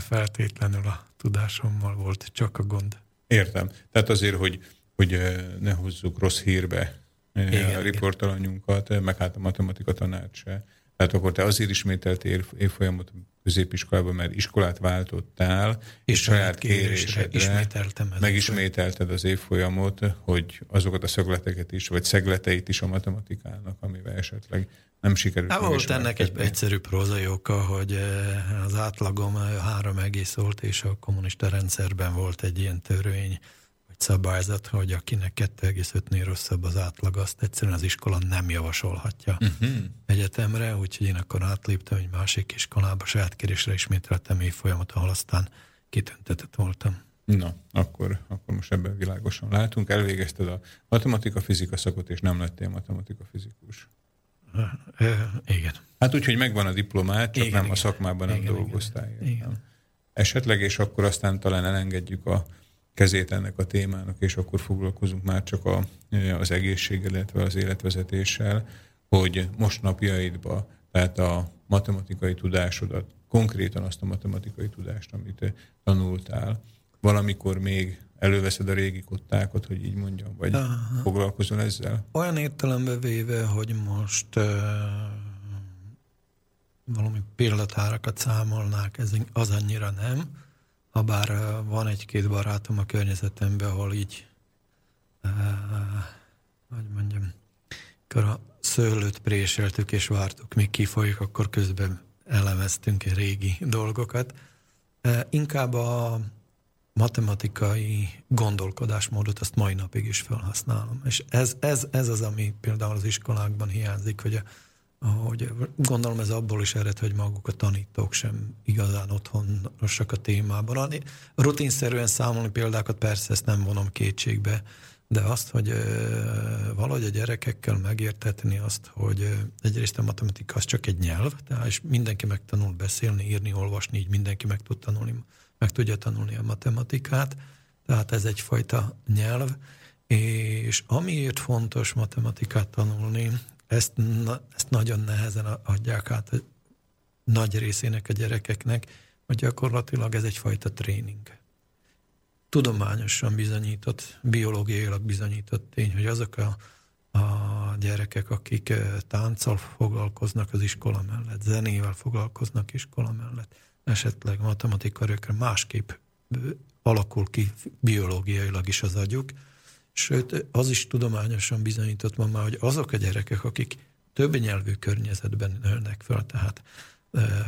feltétlenül a tudásommal volt csak a gond. Értem. Tehát azért, hogy, hogy ne hozzuk rossz hírbe igen, a riportalanyunkat, meg hát a matematika tanács se. Tehát akkor te azért ismételtél évfolyamot középiskolában, mert iskolát váltottál, és, és saját kérésedre ismételtem megismételted az évfolyamot, hogy azokat a szögleteket is, vagy szegleteit is a matematikának, amivel esetleg nem sikerült. Hát volt ennek egy egyszerű prózai oka, hogy eh, az átlagom eh, három egész volt, és a kommunista rendszerben volt egy ilyen törvény, vagy szabályzat, hogy akinek 2,5-nél rosszabb az átlag, azt egyszerűen az iskola nem javasolhatja uh-huh. egyetemre, úgyhogy én akkor átléptem egy másik iskolába, saját kérésre ismételtem folyamat, ahol aztán kitüntetett voltam. Na, akkor, akkor most ebben világosan látunk. Elvégezted a matematika-fizika szakot, és nem lettél matematika-fizikus. Igen. Hát úgy, hogy megvan a diplomát, csak igen, nem igen. a szakmában nem igen, dolgoztál. Igen. igen. Esetleg, és akkor aztán talán elengedjük a kezét ennek a témának, és akkor foglalkozunk már csak a, az egészséggel, illetve az életvezetéssel, hogy most napjaidban, tehát a matematikai tudásodat, konkrétan azt a matematikai tudást, amit tanultál, valamikor még előveszed a régi kottákat, hogy így mondjam, vagy Aha. foglalkozol ezzel? Olyan értelembe véve, hogy most uh, valami példatárakat számolnák, ez az annyira nem, ha bár uh, van egy-két barátom a környezetemben, ahol így uh, hogy mondjam, akkor a szőlőt préseltük és vártuk, míg kifolyik, akkor közben elemeztünk régi dolgokat. Inkább a matematikai gondolkodásmódot azt mai napig is felhasználom. És ez, ez, ez az, ami például az iskolákban hiányzik, hogy, a, hogy gondolom ez abból is ered, hogy maguk a tanítók sem igazán otthonosak a témában. Rutinszerűen számolni példákat persze ezt nem vonom kétségbe, de azt, hogy valahogy a gyerekekkel megértetni azt, hogy egyrészt a matematika az csak egy nyelv, tehát és mindenki megtanul beszélni, írni, olvasni, így mindenki meg tud tanulni meg tudja tanulni a matematikát, tehát ez egyfajta nyelv, és amiért fontos matematikát tanulni, ezt, ezt nagyon nehezen adják át a nagy részének a gyerekeknek, hogy gyakorlatilag ez egyfajta tréning. Tudományosan bizonyított, biológiailag bizonyított tény, hogy azok a, a gyerekek, akik eh, tánccal foglalkoznak az iskola mellett, zenével foglalkoznak iskola mellett, esetleg matematika másképp alakul ki biológiailag is az agyuk, sőt, az is tudományosan bizonyított ma már, hogy azok a gyerekek, akik több nyelvű környezetben nőnek fel, tehát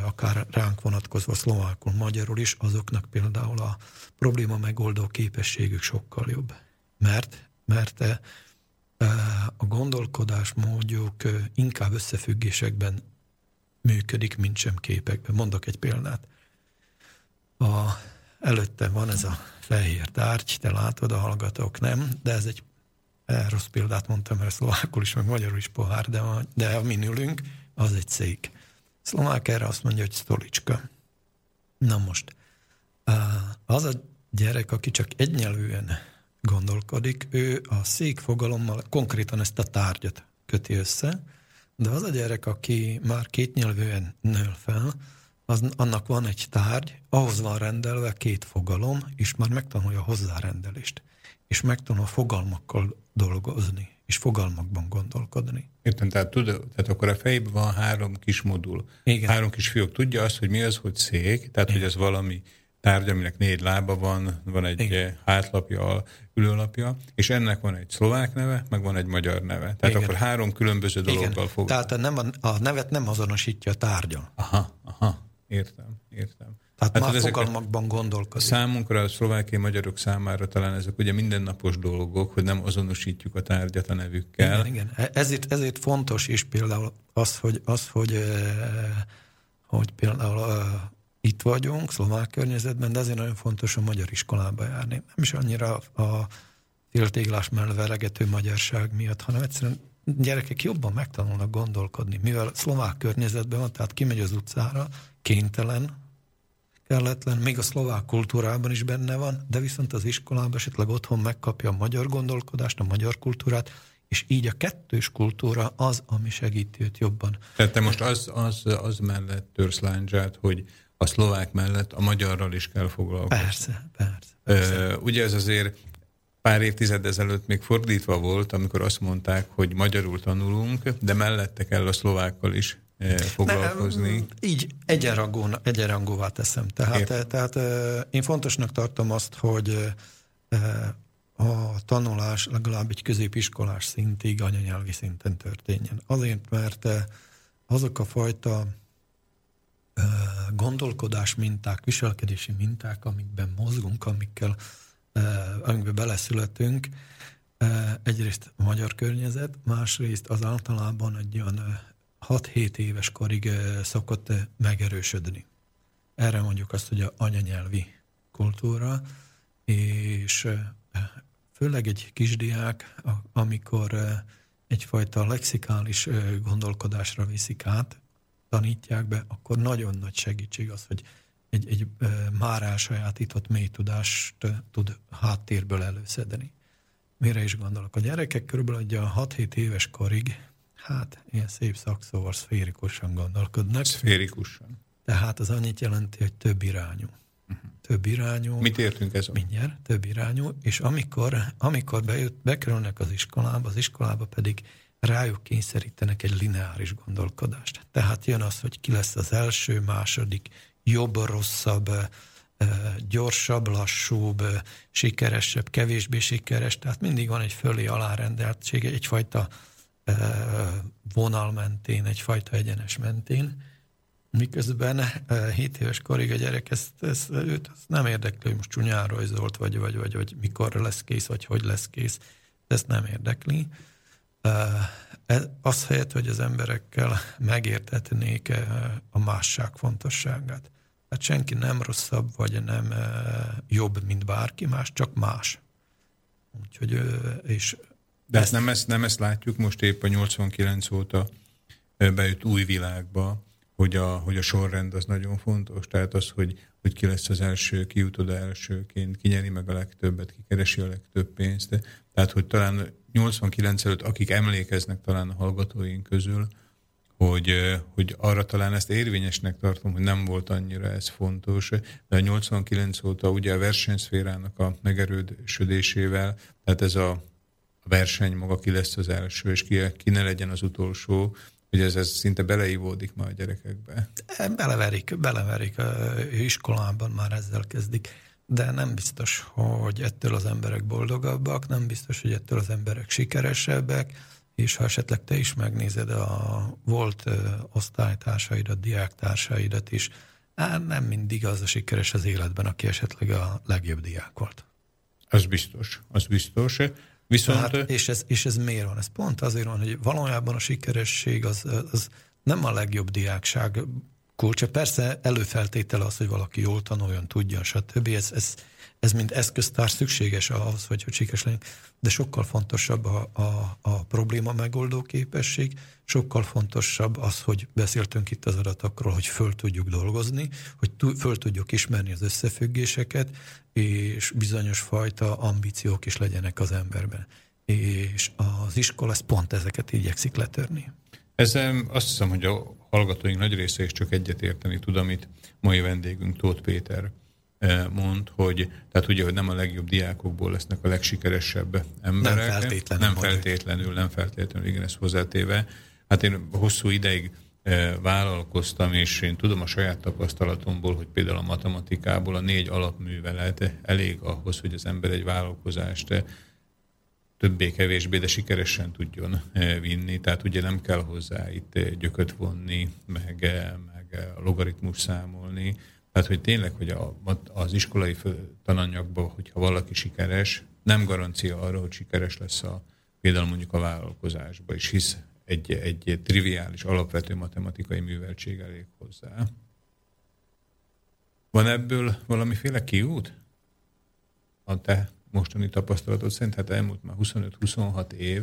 akár ránk vonatkozva szlovákul, magyarul is, azoknak például a probléma megoldó képességük sokkal jobb. Mert, mert a gondolkodás módjuk inkább összefüggésekben működik, mint sem képekben. Mondok egy példát. A, előtte van ez a fehér tárgy, te látod, a hallgatók nem, de ez egy eh, rossz példát mondtam, mert szlovákul is, meg magyarul is pohár, de, a, de amin ülünk, az egy szék. Szlovák erre azt mondja, hogy stolicska. Na most, az a gyerek, aki csak egynyelvűen gondolkodik, ő a szék fogalommal konkrétan ezt a tárgyat köti össze, de az a gyerek, aki már kétnyelvűen nő fel, az, annak van egy tárgy, ahhoz van rendelve két fogalom, és már megtanulja a hozzárendelést. És megtanul fogalmakkal dolgozni, és fogalmakban gondolkodni. Értem, tehát, tud, tehát akkor a fejében van három kis modul. Igen. Három kis fiúk tudja azt, hogy mi az, hogy szék, tehát Igen. hogy ez valami tárgy, aminek négy lába van, van egy Igen. hátlapja, ülőlapja, és ennek van egy szlovák neve, meg van egy magyar neve. Tehát Igen. akkor három különböző dologgal fog. Tehát a, nem a, a nevet nem azonosítja a tárgyon. Aha, aha, értem, értem. Tehát hát már fogalmakban gondolkodik. Számunkra, a szlovákiai magyarok számára talán ezek ugye mindennapos dolgok, hogy nem azonosítjuk a tárgyat a nevükkel. Igen, igen. E- ezért, ezért fontos is például az, hogy, az, hogy, eh, hogy például eh, itt vagyunk, szlovák környezetben, de azért nagyon fontos a magyar iskolába járni. Nem is annyira a féltéglás mellett veregető magyarság miatt, hanem egyszerűen gyerekek jobban megtanulnak gondolkodni, mivel szlovák környezetben van, tehát kimegy az utcára, kénytelen, kelletlen, még a szlovák kultúrában is benne van, de viszont az iskolában esetleg otthon megkapja a magyar gondolkodást, a magyar kultúrát, és így a kettős kultúra az, ami segíti őt jobban. Tehát te most az, az, az mellett törsz hogy a szlovák mellett a magyarral is kell foglalkozni. Persze, persze. persze. Ugye ez azért pár évtized ezelőtt még fordítva volt, amikor azt mondták, hogy magyarul tanulunk, de mellette kell a szlovákkal is foglalkozni. Ne, így egyenrangú, egyenrangúvá teszem. Tehát, tehát én fontosnak tartom azt, hogy a tanulás legalább egy középiskolás szintig anyanyelvi szinten történjen. Azért, mert azok a fajta gondolkodás minták, viselkedési minták, amikben mozgunk, amikkel, amikben beleszületünk, egyrészt a magyar környezet, másrészt az általában egy olyan 6-7 éves korig szokott megerősödni. Erre mondjuk azt, hogy a anyanyelvi kultúra, és főleg egy kisdiák, amikor egyfajta lexikális gondolkodásra viszik át, tanítják be, akkor nagyon nagy segítség az, hogy egy, egy már elsajátított mély tudást tud háttérből előszedni. Mire is gondolok? A gyerekek körülbelül a 6-7 éves korig, hát ilyen szép szakszóval szférikusan gondolkodnak. Szférikusan. Tehát az annyit jelenti, hogy több irányú. Uh-huh. Több irányú. Mit értünk ez? Mindjárt, több irányú, és amikor, amikor bejött, bekerülnek az iskolába, az iskolába pedig rájuk kényszerítenek egy lineáris gondolkodást. Tehát jön az, hogy ki lesz az első, második, jobb, rosszabb, gyorsabb, lassúbb, sikeresebb, kevésbé sikeres, tehát mindig van egy fölé alárendeltség, egyfajta vonal mentén, egyfajta egyenes mentén, miközben 7 éves korig a gyerek ezt, ezt, őt ezt nem érdekli, hogy most csúnyán rajzolt, vagy, vagy, vagy, vagy mikor lesz kész, vagy hogy lesz kész, ezt nem érdekli. Az helyett, hogy az emberekkel megértetnék a másság fontosságát. Hát senki nem rosszabb, vagy nem jobb, mint bárki más, csak más. Úgyhogy, és De ezt, nem, ezt, nem ezt látjuk most épp a 89 óta bejött új világba, hogy a, hogy a sorrend az nagyon fontos. Tehát az, hogy, hogy ki lesz az első, ki jut oda elsőként, ki nyeri meg a legtöbbet, ki keresi a legtöbb pénzt. Tehát, hogy talán 89 előtt, akik emlékeznek talán a hallgatóink közül, hogy, hogy arra talán ezt érvényesnek tartom, hogy nem volt annyira ez fontos, de a 89 óta ugye a versenyszférának a megerődösödésével, tehát ez a verseny maga ki lesz az első, és ki, ki ne legyen az utolsó, hogy ez, ez szinte beleívódik ma a gyerekekbe. Beleverik, beleverik. Iskolában már ezzel kezdik de nem biztos, hogy ettől az emberek boldogabbak, nem biztos, hogy ettől az emberek sikeresebbek, és ha esetleg te is megnézed a volt osztálytársaidat, diáktársaidat is, hát nem mindig az a sikeres az életben, aki esetleg a legjobb diák volt. Az biztos, az biztos. Viszont... Hát, és, ez, és ez miért van? Ez pont azért van, hogy valójában a sikeresség az, az nem a legjobb diákság kulcsa. Persze előfeltétele az, hogy valaki jól tanuljon, tudjon, stb. Ez, ez, ez mind eszköztár szükséges ahhoz, hogy, hogy sikeres legyen. De sokkal fontosabb a, a, a probléma megoldó képesség, sokkal fontosabb az, hogy beszéltünk itt az adatokról, hogy föl tudjuk dolgozni, hogy föl tudjuk ismerni az összefüggéseket, és bizonyos fajta ambíciók is legyenek az emberben. És az iskola ezt pont ezeket igyekszik letörni. Ezzel azt hiszem, hogy hallgatóink nagy része is csak egyet érteni tud, amit mai vendégünk Tóth Péter eh, mond, hogy tehát ugye, hogy nem a legjobb diákokból lesznek a legsikeresebb emberek. Nem feltétlenül. Nem feltétlenül, nem feltétlenül, igen, ezt hozzátéve. Hát én hosszú ideig eh, vállalkoztam, és én tudom a saját tapasztalatomból, hogy például a matematikából a négy alapművelet elég ahhoz, hogy az ember egy vállalkozást többé-kevésbé, de sikeresen tudjon eh, vinni. Tehát ugye nem kell hozzá itt eh, gyököt vonni, meg, eh, meg logaritmus számolni. Tehát, hogy tényleg, hogy a, az iskolai tananyagban, hogyha valaki sikeres, nem garancia arra, hogy sikeres lesz a, például mondjuk a vállalkozásban is, hisz egy, egy triviális, alapvető matematikai műveltség elég hozzá. Van ebből valamiféle kiút? A te mostani tapasztalatot szerint, hát elmúlt már 25-26 év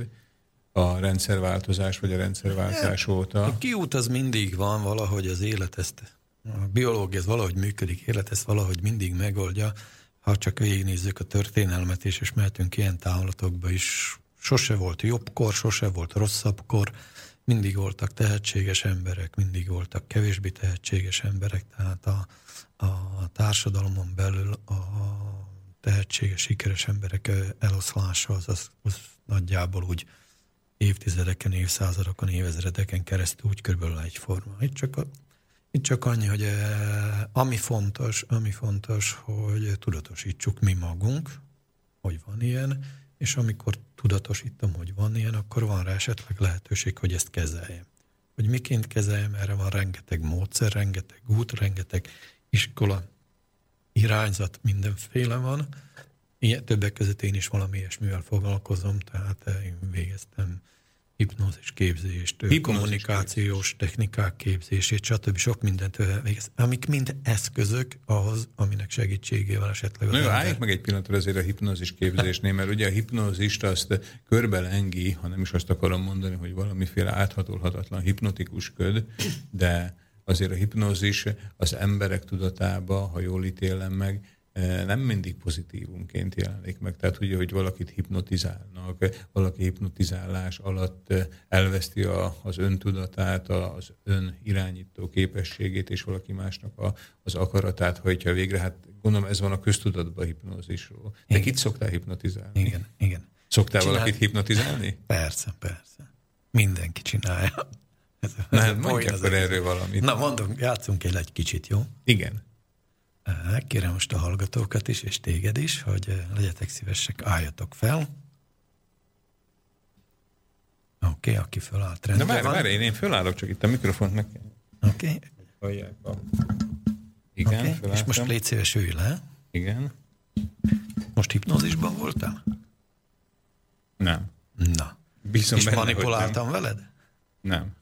a rendszerváltozás vagy a rendszerváltás óta. A kiút az mindig van, valahogy az élet ezt a biológia ez valahogy működik, élet ezt valahogy mindig megoldja, ha csak végignézzük a történelmet, és, és mehetünk ilyen távolatokba is, sose volt jobb kor, sose volt rosszabb kor, mindig voltak tehetséges emberek, mindig voltak kevésbé tehetséges emberek, tehát a, a társadalomon belül a tehetséges, sikeres emberek eloszlása az, az, az nagyjából úgy évtizedeken, évszázadokon, évezredeken keresztül úgy körülbelül egyforma. Itt csak, a, itt csak annyi, hogy ami fontos, ami fontos, hogy tudatosítsuk mi magunk, hogy van ilyen, és amikor tudatosítom, hogy van ilyen, akkor van rá esetleg lehetőség, hogy ezt kezeljem. Hogy miként kezeljem, erre van rengeteg módszer, rengeteg út, rengeteg iskola, irányzat, mindenféle van. Ilyen, többek között én is valami ilyesmivel foglalkozom, tehát én végeztem hipnózis képzést, hipnózis kommunikációs képzés. technikák képzését, stb. sok mindent végez, amik mind eszközök ahhoz, aminek segítségével esetleg... Na jó, álljunk meg egy pillanatra azért a hipnózis képzésnél, mert ugye a hipnózist azt körbelengi, ha nem is azt akarom mondani, hogy valamiféle áthatolhatatlan hipnotikus köd, de azért a hipnózis az emberek tudatába, ha jól ítélem meg, nem mindig pozitívumként jelenik meg. Tehát ugye, hogy valakit hipnotizálnak, valaki hipnotizálás alatt elveszti a, az öntudatát, az ön irányító képességét, és valaki másnak a, az akaratát hajtja végre. Hát gondolom ez van a köztudatban a hipnózisról. De igen. kit szoktál hipnotizálni? Igen, igen. Szoktál Csinál... valakit hipnotizálni? Persze, persze. Mindenki csinálja. Na, hát mondj akkor erről valamit. Na, mondom, játszunk el egy kicsit, jó? Igen. Kérem most a hallgatókat is, és téged is, hogy legyetek szívesek, álljatok fel. Oké, okay, aki fölállt rendben De várj, várj, én, én fölállok, csak itt a mikrofont meg kell. Oké. Okay. Igen, okay. És most légy szíves, ülj le. Igen. Most hipnózisban voltál? Nem. Na. Bízom és benne, manipuláltam veled? Nem.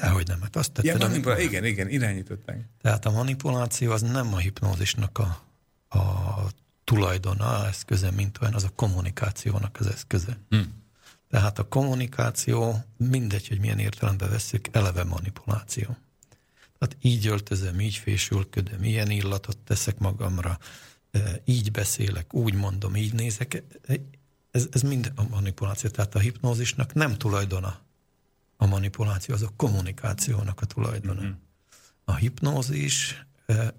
Dehogy nem, hát azt tetted. Ja, manipul- igen, igen, irányították. Tehát a manipuláció az nem a hipnózisnak a, a tulajdona, eszköze, mint olyan, az a kommunikációnak az eszköze. Hm. Tehát a kommunikáció, mindegy, hogy milyen értelemben veszük, eleve manipuláció. Tehát így öltözöm, így fésülködöm, ilyen illatot teszek magamra, így beszélek, úgy mondom, így nézek. Ez, ez mind a manipuláció. Tehát a hipnózisnak nem tulajdona a manipuláció, az a kommunikációnak a tulajdona. Mm-hmm. A hipnózis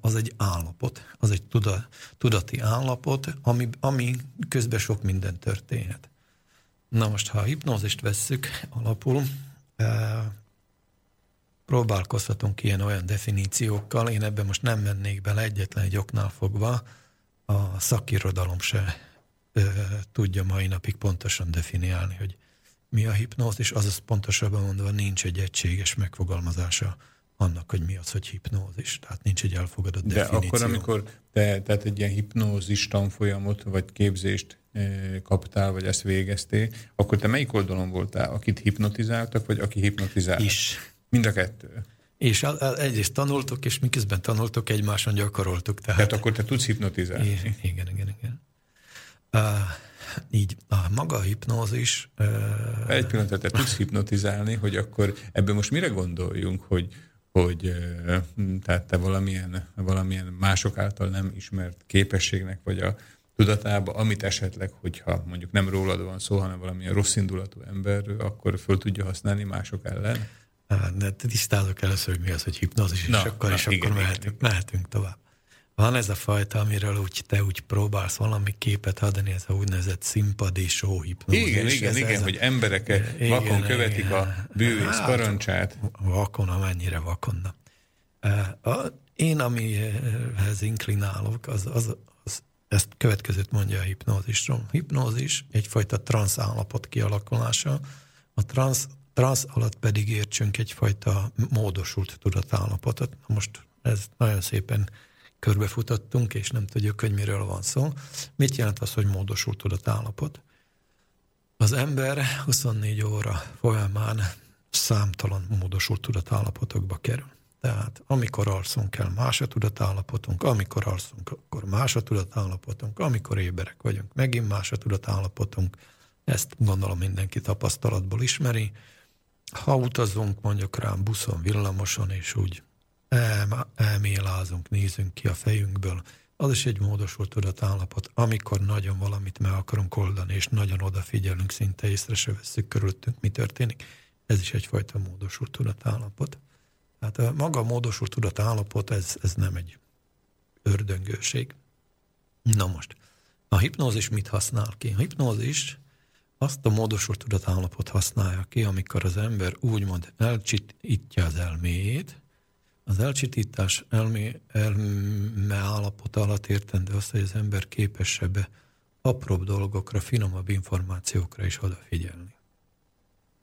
az egy állapot, az egy tuda, tudati állapot, ami, ami közben sok minden történhet. Na most, ha a hipnózist vesszük alapul, próbálkozhatunk ilyen olyan definíciókkal, én ebben most nem mennék bele egyetlen egy oknál fogva, a szakirodalom se tudja mai napig pontosan definiálni, hogy mi a hipnózis, azaz pontosabban mondva nincs egy egységes megfogalmazása annak, hogy mi az, hogy hipnózis. Tehát nincs egy elfogadott De definíció. akkor, amikor te tehát egy ilyen hipnózis tanfolyamot, vagy képzést e, kaptál, vagy ezt végeztél, akkor te melyik oldalon voltál? Akit hipnotizáltak, vagy aki hipnotizált? Is. Mind a kettő? És egyrészt tanultuk, és miközben tanultuk, egymáson gyakoroltuk. Tehát, tehát akkor te tudsz hipnotizálni? Igen, igen, igen. Uh, így a maga a hipnózis... Uh... Egy pillanat, te tudsz hipnotizálni, hogy akkor ebből most mire gondoljunk, hogy hogy tehát te valamilyen, valamilyen mások által nem ismert képességnek vagy a tudatába, amit esetleg, hogyha mondjuk nem rólad van szó, hanem valamilyen rossz indulatú emberről, akkor föl tudja használni mások ellen? De tisztázok először, hogy mi az, hogy hipnózis, na, és akkor, na, és igen, akkor igen, mehetünk, igen. mehetünk tovább. Van ez a fajta, amiről úgy te úgy próbálsz valami képet adni, ez a úgynevezett színpadi show hipnózis. Igen, igen, ez, igen, ez hogy emberek igen, vakon követik igen. a bűvész hát, parancsát. Vakon, amennyire vakonna. Én, amihez inklinálok, az, az, az ezt következőt mondja a hipnózisról. Hipnózis egyfajta transz állapot kialakulása, a transz, transz alatt pedig értsünk egyfajta módosult tudatállapotot. Most ez nagyon szépen körbefutottunk, és nem tudjuk, hogy miről van szó. Mit jelent az, hogy módosult tudatállapot? Az ember 24 óra folyamán számtalan módosult tudatállapotokba kerül. Tehát amikor alszunk el, más a tudatállapotunk, amikor alszunk, akkor más a tudatállapotunk, amikor éberek vagyunk, megint más a tudatállapotunk. Ezt gondolom mindenki tapasztalatból ismeri. Ha utazunk mondjuk rá buszon, villamoson, és úgy elmélázunk, nézünk ki a fejünkből, az is egy módosult tudatállapot, amikor nagyon valamit meg akarunk oldani, és nagyon odafigyelünk, szinte észre se veszük körülöttünk, mi történik. Ez is egyfajta módosult tudatállapot. Tehát a maga a módosult tudatállapot, ez, ez nem egy ördöngőség. Na most, a hipnózis mit használ ki? A hipnózis azt a módosult tudatállapot használja ki, amikor az ember úgymond elcsitítja az elméjét, az elcsitítás elmé, elme állapot alatt értendő azt, hogy az ember képesebb apróbb dolgokra, finomabb információkra is odafigyelni.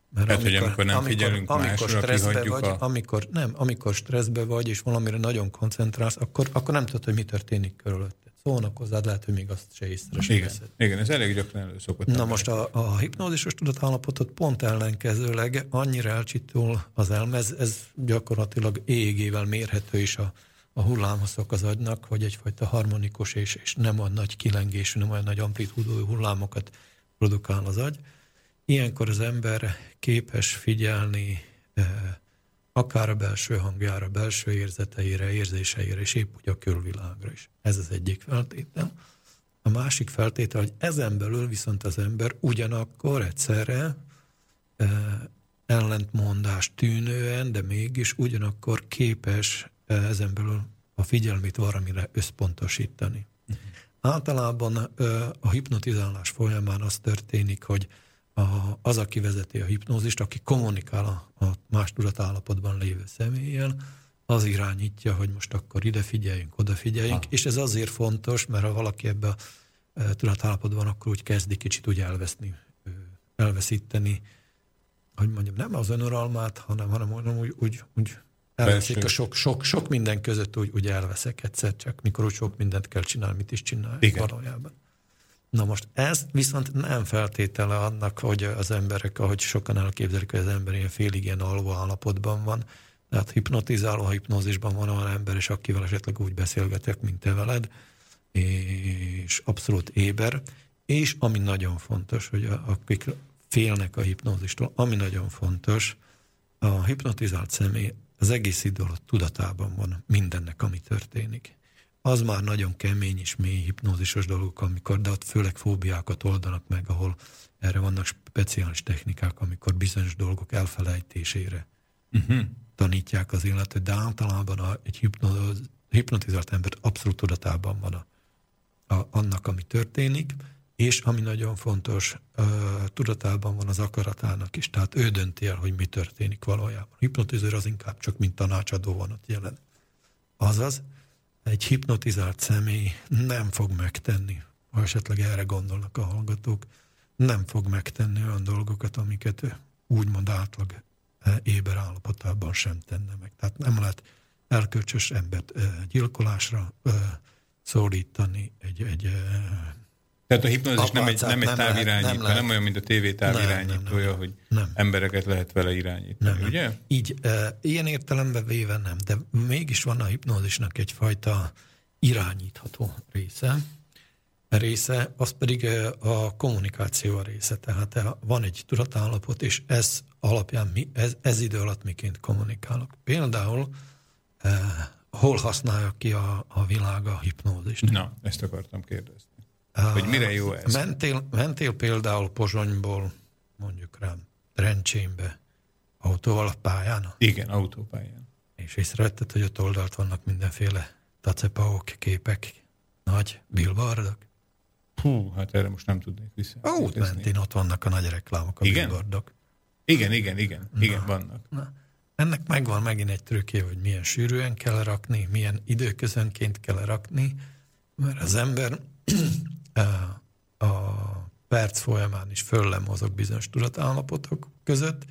Mert Tehát, amikor, hogy amikor nem amikor, figyelünk amikor másra, stresszbe vagy, a... amikor, nem, amikor stresszbe vagy, és valamire nagyon koncentrálsz, akkor, akkor nem tudod, hogy mi történik körülött szólnak hozzád, lehet, hogy még azt se észre igen, veszed. igen, ez elég gyakran elő szokott. Na most a, a hipnózisos tudatállapotot pont ellenkezőleg annyira elcsitul az elme, ez, ez gyakorlatilag égével mérhető is a, a hullámhosszok az agynak, hogy egyfajta harmonikus és, és nem olyan nagy kilengésű, nem olyan nagy amplitúdói hullámokat produkál az agy. Ilyenkor az ember képes figyelni eh, akár a belső hangjára, belső érzeteire, érzéseire, és épp úgy a külvilágra is. Ez az egyik feltétel. A másik feltétel, hogy ezen belül viszont az ember ugyanakkor egyszerre e, ellentmondás tűnően, de mégis ugyanakkor képes e, ezen belül a figyelmét valamire összpontosítani. Uh-huh. Általában e, a hipnotizálás folyamán az történik, hogy a, az, aki vezeti a hipnózist, aki kommunikál a, a más tudatállapotban lévő személlyel, az irányítja, hogy most akkor ide figyeljünk, oda figyeljünk, ha. és ez azért fontos, mert ha valaki ebbe a e, tudatállapotban, akkor úgy kezdi kicsit úgy elveszni, elveszíteni, hogy mondjam, nem az önuralmát, hanem, hanem, hanem úgy, úgy, úgy elveszik a sok, sok, sok minden között úgy, úgy elveszek egyszer csak, mikor úgy sok mindent kell csinálni, mit is csinálni valójában. Na most ez viszont nem feltétele annak, hogy az emberek, ahogy sokan elképzelik, hogy az ember ilyen félig ilyen alvó állapotban van, tehát hipnotizáló, ha hipnózisban van olyan ember, és akivel esetleg úgy beszélgetek, mint te veled, és abszolút éber, és ami nagyon fontos, hogy akik félnek a hipnózistól, ami nagyon fontos, a hipnotizált személy az egész idő alatt tudatában van mindennek, ami történik az már nagyon kemény és mély hipnózisos dolgok, amikor, de ott főleg fóbiákat oldanak meg, ahol erre vannak speciális technikák, amikor bizonyos dolgok elfelejtésére uh-huh. tanítják az életet, de általában a, egy hipnoz, hipnotizált ember abszolút tudatában van a, a, annak, ami történik, és ami nagyon fontos, uh, tudatában van az akaratának is, tehát ő dönti el, hogy mi történik valójában. A hipnotizőr az inkább csak mint tanácsadó van ott jelen. Azaz, egy hipnotizált személy nem fog megtenni, ha esetleg erre gondolnak a hallgatók, nem fog megtenni olyan dolgokat, amiket úgymond átlag e, éber állapotában sem tenne meg. Tehát nem lehet elkölcsös embert e, gyilkolásra e, szólítani egy, egy tehát a hipnózis nem egy, nem egy nem távirányító, nem, nem olyan, mint a tévé távirányítója, hogy nem. embereket lehet vele irányítani, nem, ugye? Így, e, ilyen értelemben véve nem, de mégis van a hipnózisnak egyfajta irányítható része, része, az pedig a kommunikáció a része. Tehát van egy tudatállapot, és ez alapján mi, ez, ez idő alatt miként kommunikálok. Például eh, hol használja ki a, a világ a hipnózist? Na, ezt akartam kérdezni. Hogy mire jó ez? Mentél, mentél például Pozsonyból, mondjuk rám, Trencsénbe, autóval a pályán? Igen, autópályán. És észrevetted, hogy ott oldalt vannak mindenféle tacepaok, képek, nagy billboardok? Hú, hát erre most nem tudnék vissza. Út mentén ott vannak a nagy reklámok, a igen? billboardok. Igen, igen, igen, igen, na, vannak. Na. Ennek megvan megint egy trükkje, hogy milyen sűrűen kell rakni, milyen időközönként kell rakni, mert az ember a perc folyamán is fölle mozog bizonyos tudatállapotok között,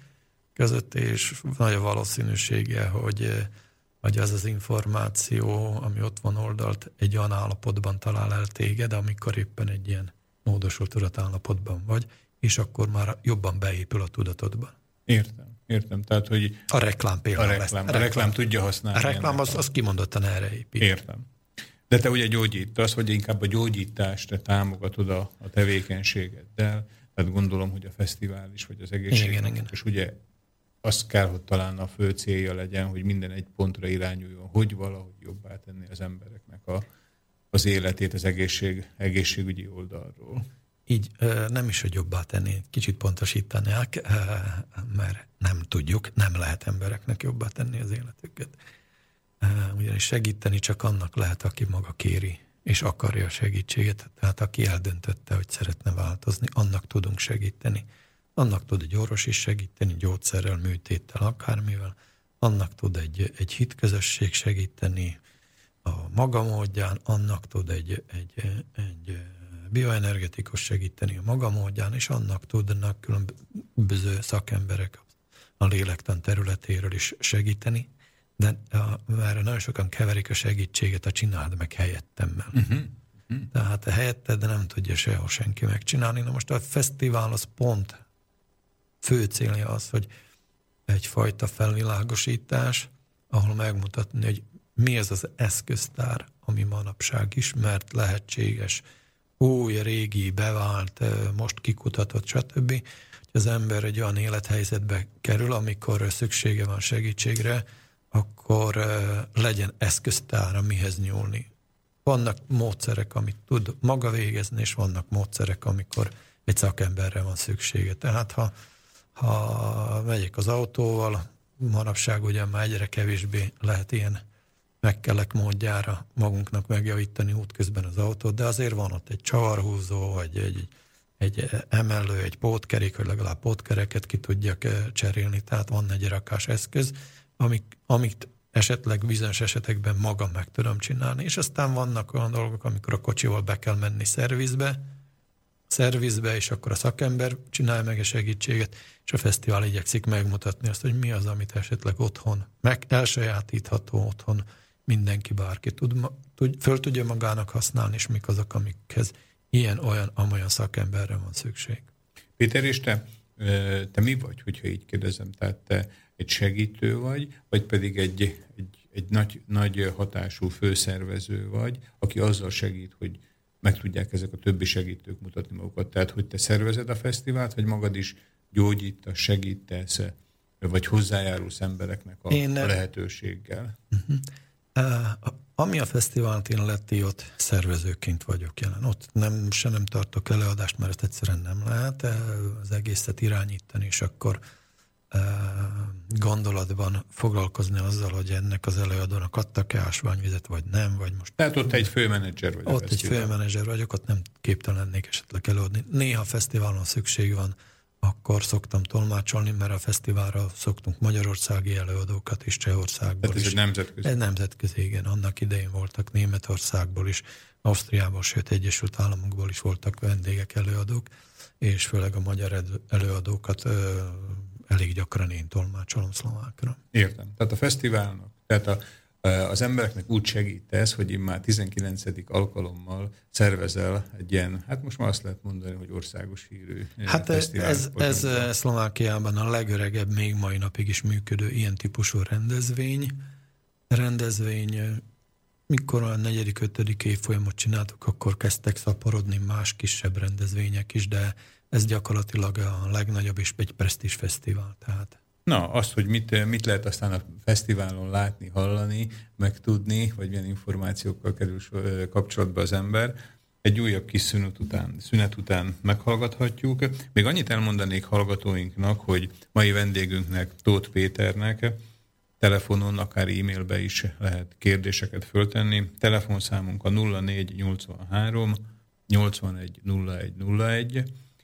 között, és nagy a valószínűsége, hogy, hogy az az információ, ami ott van oldalt, egy olyan állapotban talál el téged, amikor éppen egy ilyen módosult tudatállapotban vagy, és akkor már jobban beépül a tudatodban. Értem, értem. Tehát, hogy a reklám például. A reklám, ezt, a reklám, a reklám tudja használni. A reklám az, az kimondottan erre épít. Értem. De te ugye gyógyítasz, vagy inkább a gyógyítást te támogatod a, a tevékenységeddel. Tehát gondolom, hogy a fesztivál is, vagy az egészség. Igen, igen. És ugye az kell, hogy talán a fő célja legyen, hogy minden egy pontra irányuljon, hogy valahogy jobbá tenni az embereknek a, az életét az egészség, egészségügyi oldalról. Így nem is, hogy jobbá tenni, kicsit pontosítanák, mert nem tudjuk, nem lehet embereknek jobbá tenni az életüket. Ugyanis segíteni csak annak lehet, aki maga kéri és akarja a segítséget. Tehát aki eldöntötte, hogy szeretne változni, annak tudunk segíteni. Annak tud egy orvos is segíteni, gyógyszerrel, műtéttel, akármivel. Annak tud egy, egy hitközösség segíteni a maga módján, annak tud egy, egy, egy bioenergetikus segíteni a maga módján, és annak tudnak különböző szakemberek a lélektan területéről is segíteni, de erre nagyon sokan keverik a segítséget a csináld meg helyettemmel. Uh-huh. Uh-huh. Tehát a helyetted nem tudja sehol senki megcsinálni. Na most a fesztivál az pont fő célja az, hogy egyfajta felvilágosítás, ahol megmutatni, hogy mi az az eszköztár, ami manapság ismert, lehetséges, új, régi, bevált, most kikutatott, stb. Hogy az ember egy olyan élethelyzetbe kerül, amikor szüksége van segítségre, akkor legyen eszköztára mihez nyúlni. Vannak módszerek, amit tud maga végezni, és vannak módszerek, amikor egy szakemberre van szüksége. Tehát ha, ha megyek az autóval, manapság ugye már egyre kevésbé lehet ilyen megkelek módjára magunknak megjavítani útközben az autót, de azért van ott egy csavarhúzó, vagy egy, egy emelő, egy pótkerék, hogy legalább pótkereket ki tudjak cserélni, tehát van egy rakás eszköz, amik, amit esetleg bizonyos esetekben magam meg tudom csinálni, és aztán vannak olyan dolgok, amikor a kocsival be kell menni szervizbe, szervizbe, és akkor a szakember csinálja meg a segítséget, és a fesztivál igyekszik megmutatni azt, hogy mi az, amit esetleg otthon, meg elsajátítható otthon mindenki, bárki tud, tud, föl tudja magának használni, és mik azok, amikhez ilyen, olyan, amolyan szakemberre van szükség. Péter, és te, te mi vagy, hogyha így kérdezem? Tehát te egy segítő vagy, vagy pedig egy, egy, egy nagy, nagy hatású főszervező vagy, aki azzal segít, hogy meg tudják ezek a többi segítők mutatni magukat. Tehát, hogy te szervezed a fesztivált, vagy magad is gyógyítasz, segítesz, vagy hozzájárulsz embereknek a, Én, a lehetőséggel. Uh-huh. Ami a fesztivált illeti, ott szervezőként vagyok jelen. Ott nem, se nem tartok előadást, mert ezt egyszerűen nem lehet az egészet irányítani, és akkor gondolatban foglalkozni azzal, hogy ennek az előadónak adtak-e ásványvizet, vagy nem, vagy most... Tehát ott egy főmenedzser vagy. Ott egy főmenedzser vagyok, ott nem képtelen lennék esetleg előadni. Néha fesztiválon szükség van akkor szoktam tolmácsolni, mert a fesztiválra szoktunk magyarországi előadókat is, Csehországból Tehát ez is. egy nemzetközi? Egy nemzetközi, igen. Annak idején voltak Németországból is, Ausztriából, sőt Egyesült Államokból is voltak vendégek, előadók, és főleg a magyar előadókat ö, elég gyakran én tolmácsolom szlovákra. Értem. Tehát a fesztiválnak, tehát a az embereknek úgy segítesz, hogy már 19. alkalommal szervezel egy ilyen, hát most már azt lehet mondani, hogy országos hírű Hát ez, ez Szlovákiában a legöregebb, még mai napig is működő ilyen típusú rendezvény. Rendezvény, mikor a negyedik, ötödik évfolyamot csináltuk, akkor kezdtek szaporodni más kisebb rendezvények is, de ez gyakorlatilag a legnagyobb és egy presztis fesztivál. Tehát Na, azt, hogy mit, mit lehet aztán a fesztiválon látni, hallani, megtudni, vagy milyen információkkal kerül kapcsolatba az ember, egy újabb kis szünet után, szünet után meghallgathatjuk. Még annyit elmondanék hallgatóinknak, hogy mai vendégünknek, Tóth Péternek telefonon, akár e-mailbe is lehet kérdéseket föltenni. Telefonszámunk a 0483 81 0101,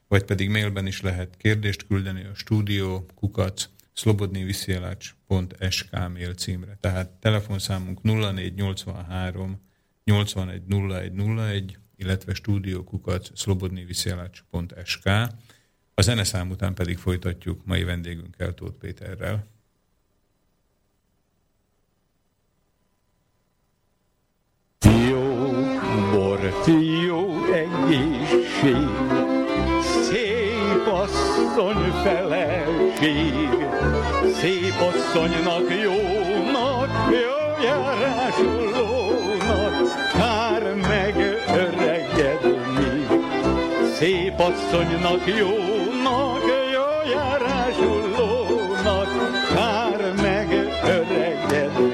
vagy pedig mailben is lehet kérdést küldeni a stúdió kukac szlobodnyviszielacs.sk mail címre. Tehát telefonszámunk 0483 81 0101, illetve stúdiókukat szlobodnyviszielacs.sk. A zeneszám után pedig folytatjuk mai vendégünkkel, Tóth Péterrel. Jó bor, jó egészség, asszony feleség. Szép asszonynak, jónak, jó járásolónak, kár megöregedni. Szép asszonynak, jónak, jó járásolónak, kár megöregedni.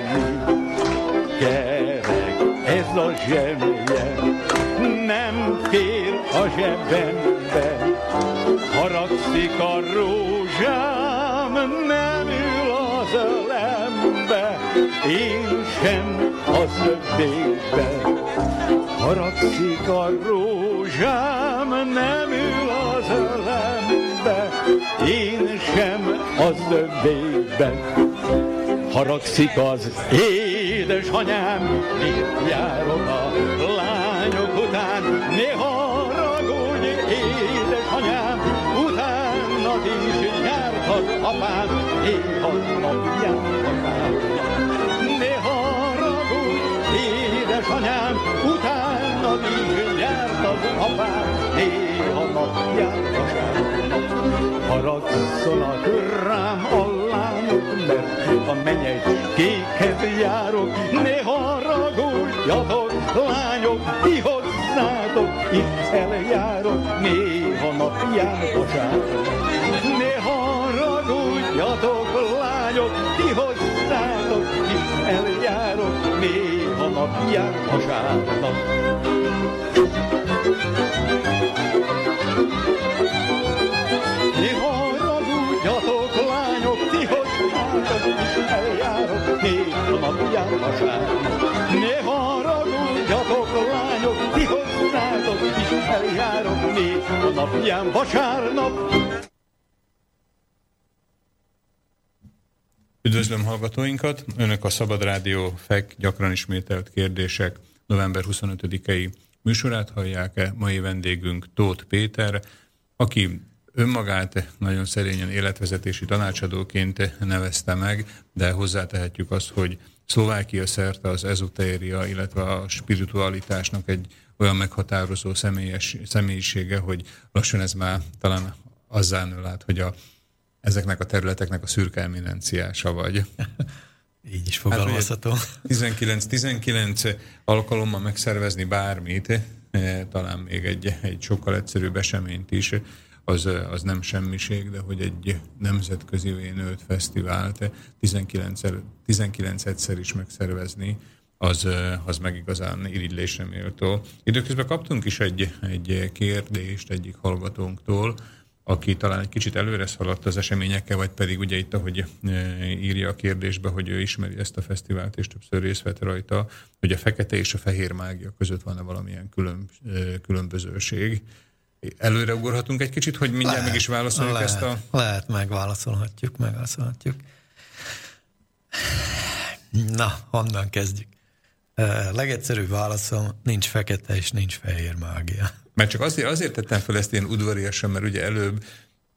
Kerek ez a zsemje, nem fér a zsebem, haragszik a rózsám, nem ül az ölembe, én sem a szövébe. Haragszik a rózsám, nem ül az ölembe, én sem a szövébe. Haragszik az édesanyám, miért járok a lányok után, ne az apám, néha napján apám. Ne haragudj, édesanyám, utánad is járt az apám, néha napján vasárnap. Haragszanak rám a lányok, mert a menyecskékhez járok, ne haragudjatok, lányok, ti hozzátok, itt eljárok, néha napján vasárnap. Ne haragudjatok, lányok, ti hozzátok, itt eljárok, néha napján vasárnap. Ne haragudjatok, lányok, ti hozzátok, is eljárok, néha napján vasárnap. Ne haragudjatok, lányok, ti hozzátok, is eljárok, néha napján vasárnap. Üdvözlöm hallgatóinkat! Önök a Szabad Rádió FEK gyakran ismételt kérdések november 25-i műsorát hallják-e. Mai vendégünk Tóth Péter, aki önmagát nagyon szerényen életvezetési tanácsadóként nevezte meg, de hozzátehetjük azt, hogy Szlovákia szerte az ezotéria, illetve a spiritualitásnak egy olyan meghatározó személyes, személyisége, hogy lassan ez már talán azzá nő át, hogy a ezeknek a területeknek a szürke eminenciása vagy. Így is fogalmazható. Hát, 19-19 alkalommal megszervezni bármit, eh, talán még egy, egy sokkal egyszerűbb eseményt is, az, az nem semmiség, de hogy egy nemzetközi nőtt fesztivált 19, 19 egyszer is megszervezni, az, az meg igazán irigylésre méltó. Időközben kaptunk is egy, egy kérdést egyik hallgatónktól, aki talán egy kicsit előre szaladt az eseményekkel, vagy pedig ugye itt, ahogy írja a kérdésbe, hogy ő ismeri ezt a fesztivált, és többször részt vett rajta, hogy a fekete és a fehér mágia között van-e valamilyen külön, különbözőség. Előre ugorhatunk egy kicsit, hogy mindjárt lehet, mégis válaszoljuk lehet, ezt a... Lehet, megválaszolhatjuk, megválaszolhatjuk. Na, honnan kezdjük? Legegyszerűbb válaszom, nincs fekete és nincs fehér mágia. Mert csak azért, azért tettem fel ezt ilyen udvariasan, mert ugye előbb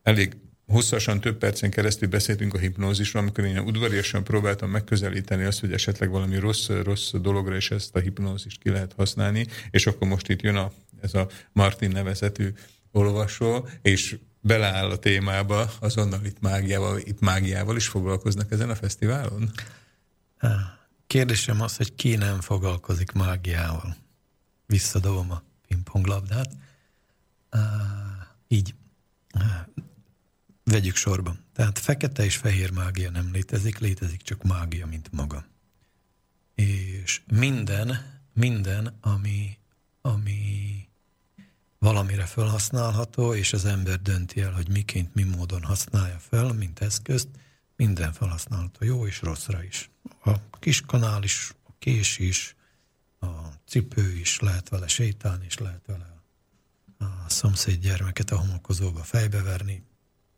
elég hosszasan, több percen keresztül beszéltünk a hipnózisról, amikor én udvariasan próbáltam megközelíteni azt, hogy esetleg valami rossz, rossz dologra is ezt a hipnózist ki lehet használni, és akkor most itt jön a, ez a Martin nevezetű olvasó, és beleáll a témába, azonnal itt mágiával, itt mágiával is foglalkoznak ezen a fesztiválon? Kérdésem az, hogy ki nem foglalkozik mágiával. Visszadobom a pingponglabdát. Így vegyük sorba. Tehát fekete és fehér mágia nem létezik, létezik csak mágia, mint maga. És minden, minden, ami, ami valamire felhasználható, és az ember dönti el, hogy miként, mi módon használja fel, mint eszközt, minden felhasználható, jó és rosszra is. A kiskanál is, a kés is, a cipő is, lehet vele sétálni, és lehet vele a szomszéd gyermeket a homokozóba fejbeverni,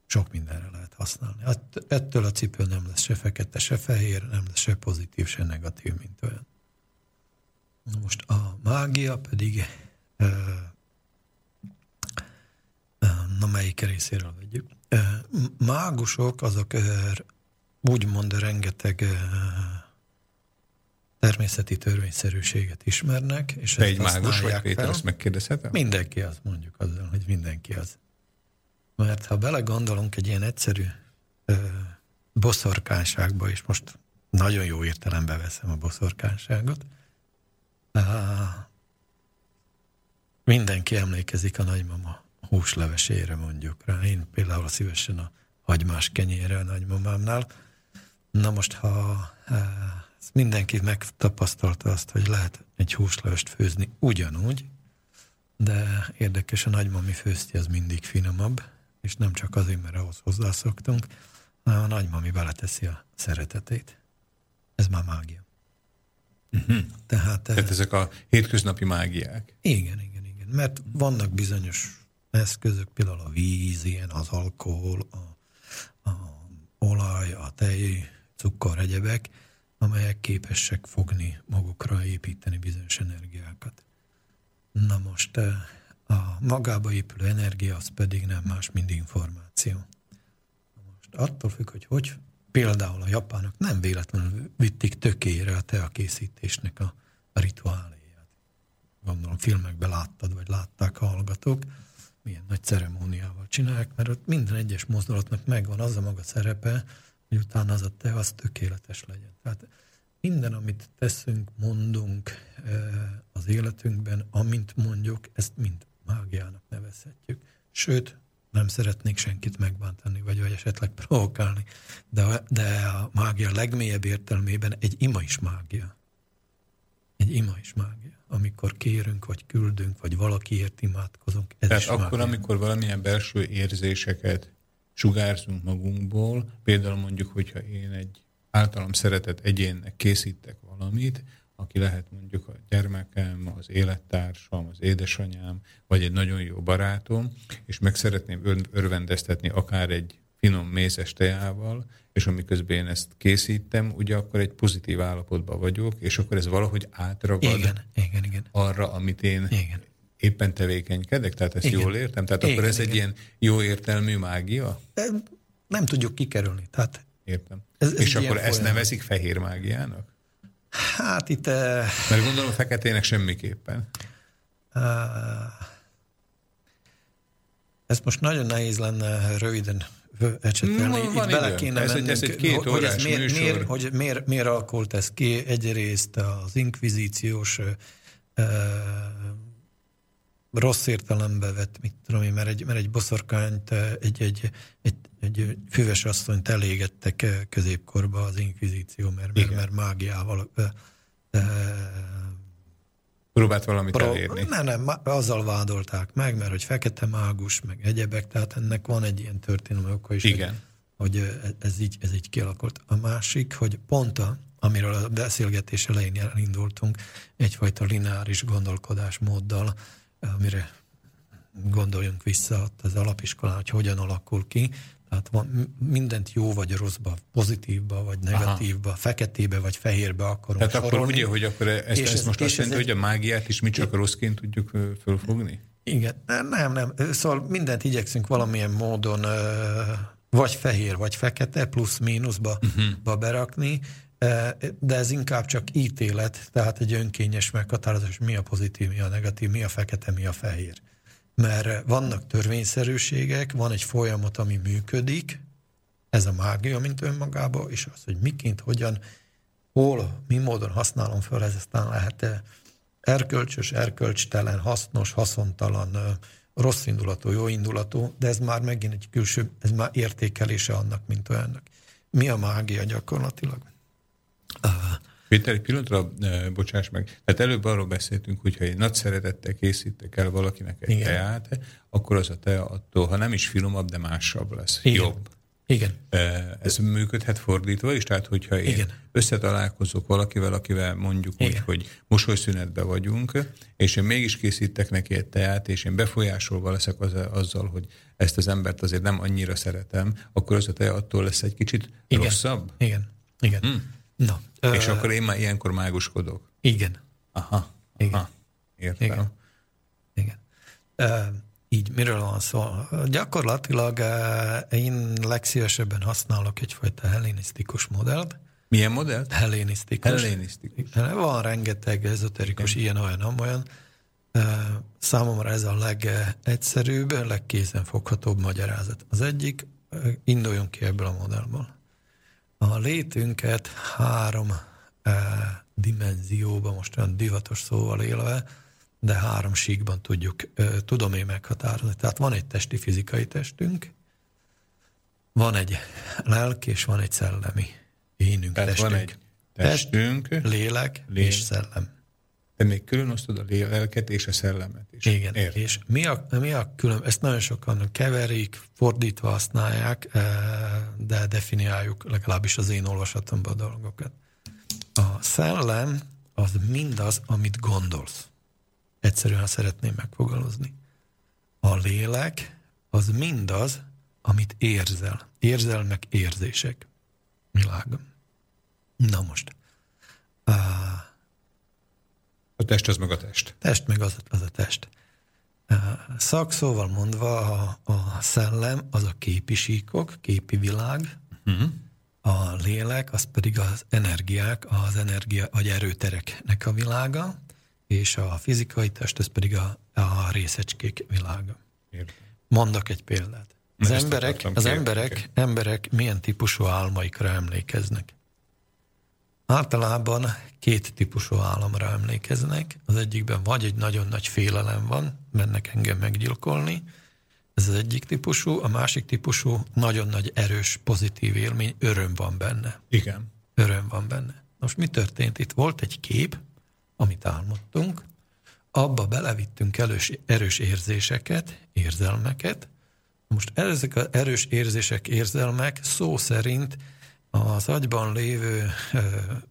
sok mindenre lehet használni. Ettől a cipő nem lesz se fekete, se fehér, nem lesz se pozitív, se negatív, mint olyan. Most a mágia pedig na melyik részéről vegyük. Mágusok azok úgymond rengeteg természeti törvényszerűséget ismernek. És Te egy mágus vagy, Péter, fel. azt megkérdezhetem? Mindenki az, mondjuk azzal, hogy mindenki az. Mert ha belegondolunk egy ilyen egyszerű ö, boszorkánságba, és most nagyon jó értelembe veszem a boszorkánságot, mindenki emlékezik a nagymama húslevesére mondjuk rá. Én például szívesen a hagymás kenyére a nagymamámnál. Na most, ha ezt mindenki megtapasztalta azt, hogy lehet egy húslevest főzni ugyanúgy, de érdekes, a nagymami főzti az mindig finomabb, és nem csak azért, mert ahhoz hozzászoktunk, hanem a nagymami beleteszi a szeretetét. Ez már mágia. Uh-huh. Tehát, Tehát ezek a hétköznapi mágiák. Igen, igen, igen. Mert vannak bizonyos eszközök, például a víz, ilyen az alkohol, a, a olaj, a tej, cukor, egyebek, amelyek képesek fogni magukra, építeni bizonyos energiákat. Na most eh, a magába épülő energia az pedig nem más, mint információ. Most attól függ, hogy hogy például a japánok nem véletlenül vitték tökére a teakészítésnek a, a rituáléját. Gondolom filmekben láttad, vagy látták a hallgatók, milyen nagy ceremóniával csinálják, mert ott minden egyes mozdulatnak megvan az a maga szerepe, hogy utána az a te az tökéletes legyen. Tehát minden, amit teszünk, mondunk az életünkben, amint mondjuk, ezt mind mágiának nevezhetjük. Sőt, nem szeretnék senkit megbántani, vagy, vagy esetleg provokálni, de, de a mágia legmélyebb értelmében egy ima is mágia. Egy ima is mágia. Amikor kérünk, vagy küldünk, vagy valakiért imádkozunk, ez Tehát akkor, mágia. amikor valamilyen belső érzéseket sugárzunk magunkból, például mondjuk, hogyha én egy általam szeretett egyénnek készítek valamit, aki lehet mondjuk a gyermekem, az élettársam, az édesanyám, vagy egy nagyon jó barátom, és meg szeretném örvendeztetni akár egy finom mézes teával, és amiközben én ezt készítem, ugye akkor egy pozitív állapotban vagyok, és akkor ez valahogy átragad igen, igen, igen. arra, amit én igen. éppen tevékenykedek, tehát ezt igen. jól értem? Tehát igen, akkor ez igen. egy ilyen jó értelmű mágia? Nem tudjuk kikerülni. Tehát Értem. Ez, ez és akkor ezt folyamat. nevezik fehér mágiának? Hát itt... Uh, Mert gondolom feketének semmiképpen. Uh, ezt most nagyon nehéz lenne röviden ecsetelni. Itt bele kéne ez, mennünk, ez egy két hogy, ez miért, miért, hogy miért, miért alakult ez ki? Egyrészt az inkvizíciós uh, rossz értelembe vett, mit tudom én, mert egy, mert egy boszorkányt, egy, egy, egy, egy füves asszonyt elégettek középkorba az inkvizíció, mert, mert, mert mágiával e, próbált valamit Pro, elérni. Nem, nem, azzal vádolták meg, mert hogy fekete mágus, meg egyebek, tehát ennek van egy ilyen történelmi oka is, Igen. Hogy, hogy ez, így, ez így kialakult. A másik, hogy pont a, amiről a beszélgetés elején elindultunk, egyfajta lineáris gondolkodásmóddal, amire gondoljunk vissza az alapiskolán, hogy hogyan alakul ki. Tehát van, mindent jó vagy rosszba, pozitívba vagy negatívba, Aha. feketébe vagy fehérbe akarunk Tehát sorolni. akkor ugye, hogy akkor ezt, és ezt ez, most azt jelenti, hogy a mágiát is mi csak rosszként tudjuk fölfogni? Igen, nem, nem, nem. Szóval mindent igyekszünk valamilyen módon vagy fehér, vagy fekete, plusz-mínuszba uh-huh. berakni, de ez inkább csak ítélet, tehát egy önkényes meghatározás, mi a pozitív, mi a negatív, mi a fekete, mi a fehér. Mert vannak törvényszerűségek, van egy folyamat, ami működik, ez a mágia, mint önmagába, és az, hogy miként, hogyan, hol, mi módon használom föl, ez aztán lehet erkölcsös, erkölcstelen, hasznos, haszontalan, rossz indulatú, jó indulatú, de ez már megint egy külső, ez már értékelése annak, mint olyannak. Mi a mágia gyakorlatilag? Péter, egy pillanatra, e, bocsáss meg, tehát előbb arról beszéltünk, hogyha egy nagy szeretettel készítek el valakinek egy Igen. teát, akkor az a tea attól, ha nem is finomabb, de másabb lesz, Igen. jobb. Igen. E, ez működhet fordítva is, tehát hogyha én Igen. összetalálkozok valakivel, akivel mondjuk Igen. úgy, hogy mosolyszünetben vagyunk, és én mégis készítek neki egy teát, és én befolyásolva leszek az, azzal, hogy ezt az embert azért nem annyira szeretem, akkor az a tea attól lesz egy kicsit Igen. rosszabb? Igen. Igen. Hmm. Na, És uh, akkor én már ilyenkor máguskodok? Igen. Aha, aha igen. értem. Igen. igen. Uh, így miről van szó? Gyakorlatilag uh, én legszívesebben használok egyfajta hellenisztikus modellt. Milyen modellt? Hellenisztikus. Hellenisztikus. Van rengeteg ezoterikus, ilyen, olyan, olyan. Uh, számomra ez a legegyszerűbb, legkézenfoghatóbb magyarázat. Az egyik, induljunk ki ebből a modellből a létünket három e, dimenzióban, most olyan divatos szóval élve, de három síkban tudjuk, e, tudom én meghatározni. Tehát van egy testi fizikai testünk, van egy lelki és van egy szellemi énünk, Tehát testünk. van egy Testünk, lélek Lélek. és szellem. Te még külön osztod a léleket és a szellemet is. Igen, Értem. és mi a, mi a külön, ezt nagyon sokan keverik, fordítva használják, eh, de definiáljuk legalábbis az én olvasatomban a dolgokat. A szellem az mindaz, amit gondolsz. Egyszerűen szeretném megfogalmazni. A lélek az mindaz, amit érzel. Érzelmek, érzések. Világom. Na most. Uh, A test az meg a test. test meg az, az a test. Szakszóval mondva a, a szellem az a képi síkok, képi világ, uh-huh. a lélek az pedig az energiák, az energia vagy erőtereknek a világa, és a fizikai test az pedig a, a részecskék világa. Értem. Mondok egy példát. Az emberek, az emberek, emberek milyen típusú álmaikra emlékeznek? Általában két típusú álomra emlékeznek. Az egyikben vagy egy nagyon nagy félelem van, mennek engem meggyilkolni, ez az egyik típusú, a másik típusú nagyon nagy erős pozitív élmény, öröm van benne. Igen. Öröm van benne. Most mi történt itt? Volt egy kép, amit álmodtunk, abba belevittünk erős, erős érzéseket, érzelmeket. Most ezek az erős érzések, érzelmek szó szerint az agyban lévő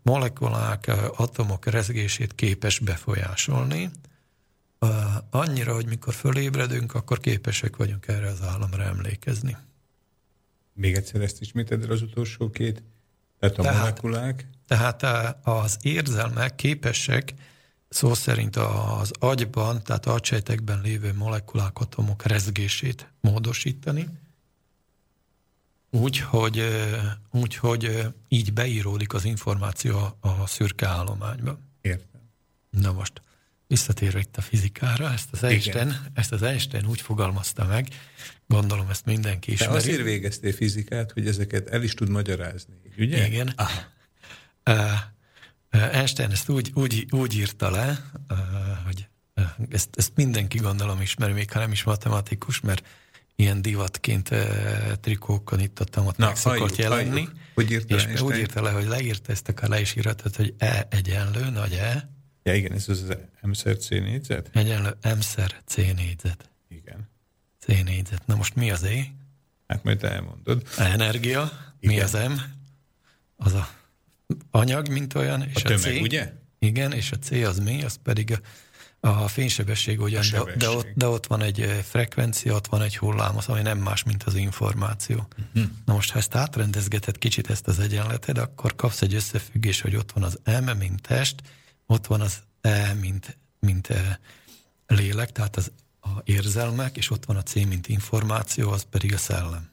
molekulák, atomok rezgését képes befolyásolni. Annyira, hogy mikor fölébredünk, akkor képesek vagyunk erre az államra emlékezni. Még egyszer ezt isméted el az utolsó két. Tehát a Tehát- molekulák. Tehát az érzelmek képesek szó szerint az agyban, tehát agysejtekben lévő molekulák, atomok rezgését módosítani, úgy, hogy, ö, úgy, hogy ö, így beíródik az információ a- szürke állományba. Értem. Na most, visszatérve itt a fizikára, ezt az Einstein, ezt az Einstein úgy fogalmazta meg, gondolom ezt mindenki ismeri. azért végeztél fizikát, hogy ezeket el is tud magyarázni, ugye? Igen. Ah, Uh, Einstein ezt úgy, úgy, úgy írta le, uh, hogy ezt, ezt mindenki gondolom ismeri, még ha nem is matematikus, mert ilyen divatként trikókon itt ott, ott Na, meg szokott halljuk, jelenni. halljuk. Hogy írta és Einstein? úgy írta le, hogy leírta ezt, akár le is írhatod, hogy E egyenlő, nagy E, ja, igen, ez az M-szer C négyzet? egyenlő M-szer C négyzet. Igen. C négyzet. Na most mi az E? Hát majd elmondod. Energia. Mi Igen. az M? Az a anyag, mint olyan. És A tömeg, C, ugye? Igen, és a C az mi? Az pedig a, a fénysebesség ugyan, A de, de, ott, de ott van egy eh, frekvencia, ott van egy hullám, az, ami nem más, mint az információ. Uh-huh. Na most, ha ezt átrendezgeted kicsit ezt az egyenleted, akkor kapsz egy összefüggés, hogy ott van az M, mint test, ott van az E, mint, mint eh, lélek, tehát az a érzelmek, és ott van a C, mint információ, az pedig a szellem.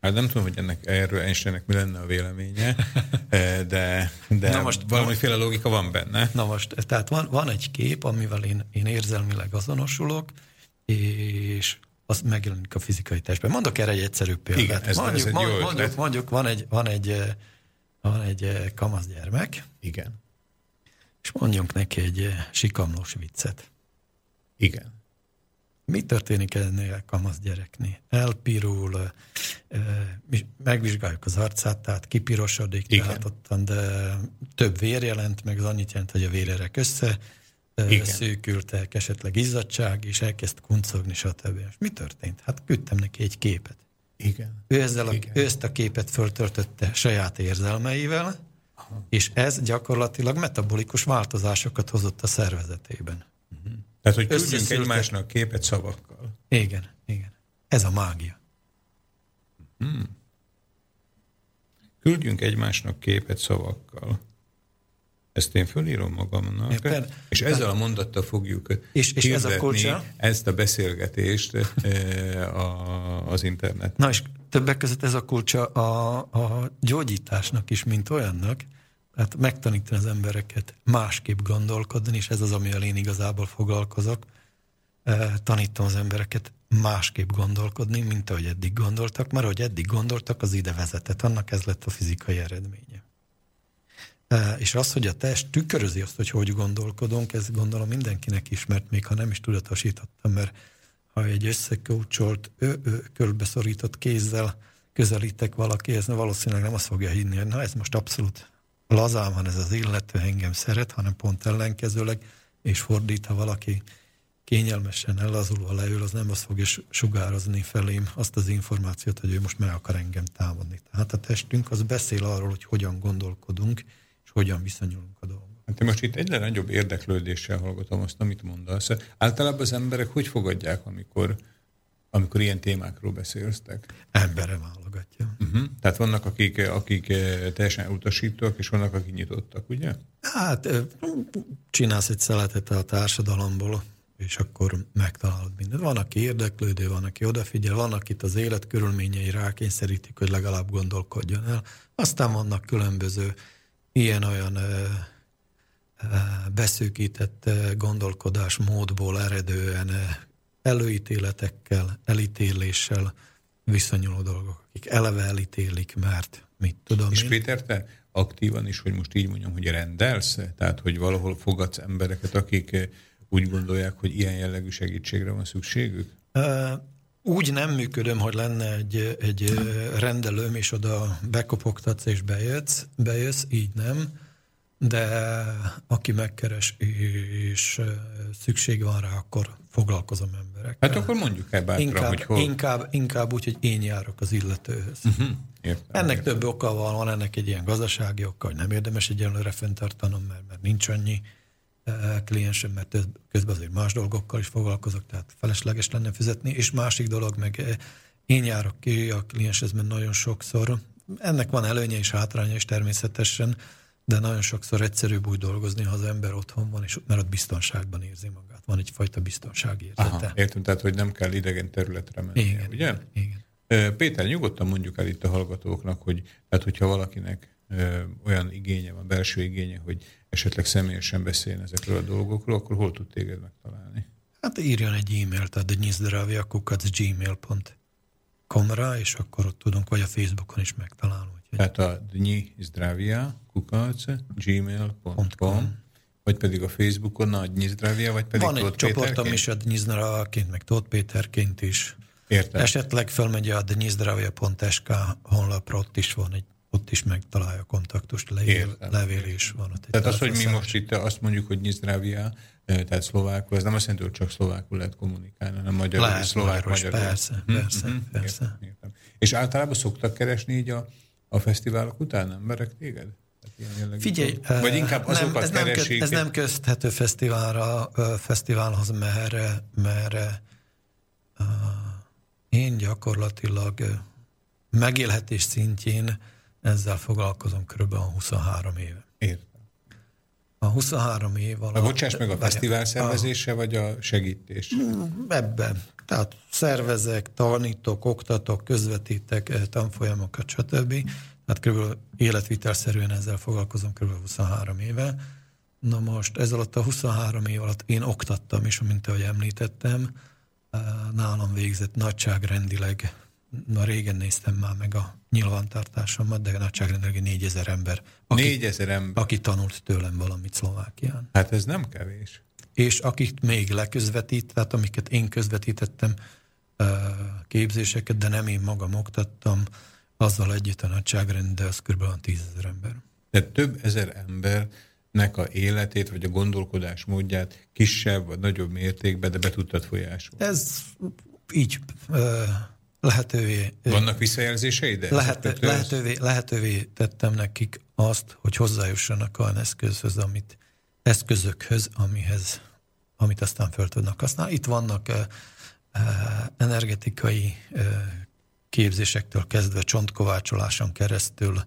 Hát nem tudom, hogy ennek erről Einsteinnek mi lenne a véleménye, eh, de, de Na most- valamiféle logika van benne. Na most, tehát van, van egy kép, amivel én, én érzelmileg azonosulok, és az megjelenik a fizikai testben. Mondok erre egy egyszerű példát. Igen, ez- ez mondjuk, egy jó mond- ötlet. mondjuk, mondjuk van egy, van egy, eh, van egy eh, kamasz gyermek, Igen. és mondjunk neki egy sikamlós viccet. Igen. Mi történik ennél a kamasz gyereknél? Elpirul, mi- megvizsgáljuk az arcát, tehát kipirosodik, Igen. tehát ottan, de több vér jelent, meg az annyit jelent, hogy a vérerek össze Igen. szűkültek, esetleg izzadság, és elkezd kuncogni, stb. És mi történt? Hát küldtem neki egy képet. Igen. Ő, ezzel a, Igen. ő ezt a képet föltöltötte saját érzelmeivel, és ez gyakorlatilag metabolikus változásokat hozott a szervezetében. Tehát, hogy küldjünk egymásnak képet szavakkal. Igen, igen. Ez a mágia. Küldjünk egymásnak képet szavakkal. Ezt én fölírom magamnak, Érted? és ezzel a mondattal fogjuk És- és ez a kulcsa? ezt a beszélgetést eh, a, az internet. Na és többek között ez a kulcsa a, a gyógyításnak is, mint olyannak. Tehát megtanítani az embereket másképp gondolkodni, és ez az, amivel én igazából foglalkozok. Tanítom az embereket másképp gondolkodni, mint ahogy eddig gondoltak, mert ahogy eddig gondoltak, az ide vezetett. Annak ez lett a fizikai eredménye. És az, hogy a test tükrözi azt, hogy hogy gondolkodunk, ez gondolom mindenkinek ismert, még ha nem is tudatosítottam, mert ha egy összekócsolt, körülbeszorított kézzel közelítek valakihez, valószínűleg nem azt fogja hinni, hogy na ez most abszolút lazán van ez az illető, engem szeret, hanem pont ellenkezőleg, és fordít, ha valaki kényelmesen ellazulva leül, az nem azt fogja sugározni felém azt az információt, hogy ő most meg akar engem támadni. Tehát a testünk az beszél arról, hogy hogyan gondolkodunk, és hogyan viszonyulunk a dolgokhoz. Hát én most itt egyre nagyobb érdeklődéssel hallgatom azt, amit mondasz. Általában az emberek hogy fogadják, amikor, amikor ilyen témákról beszéltek? Embere válogatja. Uh-huh. Tehát vannak, akik, akik eh, teljesen utasítóak, és vannak, akik nyitottak, ugye? Hát eh, csinálsz egy szeletet a társadalomból, és akkor megtalálod mindent. Van, aki érdeklődő, van, aki odafigyel, van, akit az élet körülményei rákényszerítik, hogy legalább gondolkodjon el. Aztán vannak különböző ilyen-olyan eh, beszűkített gondolkodásmódból eredően előítéletekkel, elítéléssel viszonyuló dolgok, akik eleve elítélik, mert mit tudom És én. Péter, te aktívan is, hogy most így mondjam, hogy rendelsz? Tehát, hogy valahol fogadsz embereket, akik úgy gondolják, hogy ilyen jellegű segítségre van szükségük? Úgy nem működöm, hogy lenne egy, egy rendelőm, és oda bekopogtatsz és bejössz, bejössz, így nem de aki megkeres és szükség van rá, akkor foglalkozom emberekkel. Hát akkor mondjuk el bátran, inkább, hogy hol... Inkább, inkább úgy, hogy én járok az illetőhöz. Uh-huh. Értem, ennek értem. több oka van, van ennek egy ilyen gazdasági oka, hogy nem érdemes egyenlőre fenntartanom, mert, mert nincs annyi kliensem, mert közben azért más dolgokkal is foglalkozok, tehát felesleges lenne fizetni, és másik dolog, meg én járok ki a klienshez, mert nagyon sokszor, ennek van előnye és hátránya is természetesen, de nagyon sokszor egyszerűbb úgy dolgozni, ha az ember otthon van, és mert ott biztonságban érzi magát. Van egyfajta biztonságérzete. Aha, értem, tehát hogy nem kell idegen területre menni, igen, ugye? Igen. Péter, nyugodtan mondjuk el itt a hallgatóknak, hogy hát hogyha valakinek olyan igénye van, belső igénye, hogy esetleg személyesen beszéljen ezekről a dolgokról, akkor hol tud téged megtalálni? Hát írjon egy e-mailt a gmail.com-ra, és akkor ott tudunk, vagy a Facebookon is megtalálni. Tehát a Dnyi Zdravia, kukac, gmail.com, vagy pedig a Facebookon a Dnyi Zdravia, vagy pedig Van egy csoportom is a Dnyi Zdravaként, meg Tóth Péterként is. Értem. Esetleg felmegy a dnyizdravia.sk honlapra, ott is van egy ott is megtalálja a kontaktust, levél, levél is van ott. Tehát az, hogy mi most itt azt mondjuk, hogy Nyizdrávia, tehát szlovákul, ez nem azt jelenti, hogy csak szlovákul lehet kommunikálni, hanem magyarul, lehet, szlovák, magyarul. Persze, persze, hm, persze. Értem, értem. És általában szoktak keresni így a a fesztiválok után emberek téged? Hát Figyelj, Vagy inkább azokat nem, ez, keresik. Nem, ez nem közthető fesztiválra, fesztiválhoz, mert, mert én gyakorlatilag megélhetés szintjén ezzel foglalkozom kb. 23 éve. Értem. A 23 év alatt... A bocsáss meg, a fesztivál szervezése, a, vagy a segítés? Ebben. Tehát szervezek, tanítok, oktatok, közvetítek eh, tanfolyamokat, stb. Tehát kb. életvitelszerűen ezzel foglalkozom kb. 23 éve. Na most ez alatt a 23 év alatt én oktattam is, mint ahogy említettem, eh, nálam végzett nagyságrendileg, na régen néztem már meg a nyilvántartásomat, de nagyságrendileg 4000 ember. Aki, 4000 ember? Aki tanult tőlem valamit Szlovákián. Hát ez nem kevés és akik még leközvetít, tehát amiket én közvetítettem képzéseket, de nem én magam oktattam, azzal együtt a nagyságrend, de az kb. 10 ezer ember. Tehát több ezer embernek a életét, vagy a gondolkodás módját kisebb vagy nagyobb mértékben, de be tudtad folyásolni. Ez így lehetővé... Vannak visszajelzéseid? Lehet, lehetővé, lehetővé tettem nekik azt, hogy hozzájussanak olyan eszközhöz, amit, eszközökhöz, amihez amit aztán föl tudnak használni. Itt vannak energetikai képzésektől kezdve csontkovácsoláson keresztül,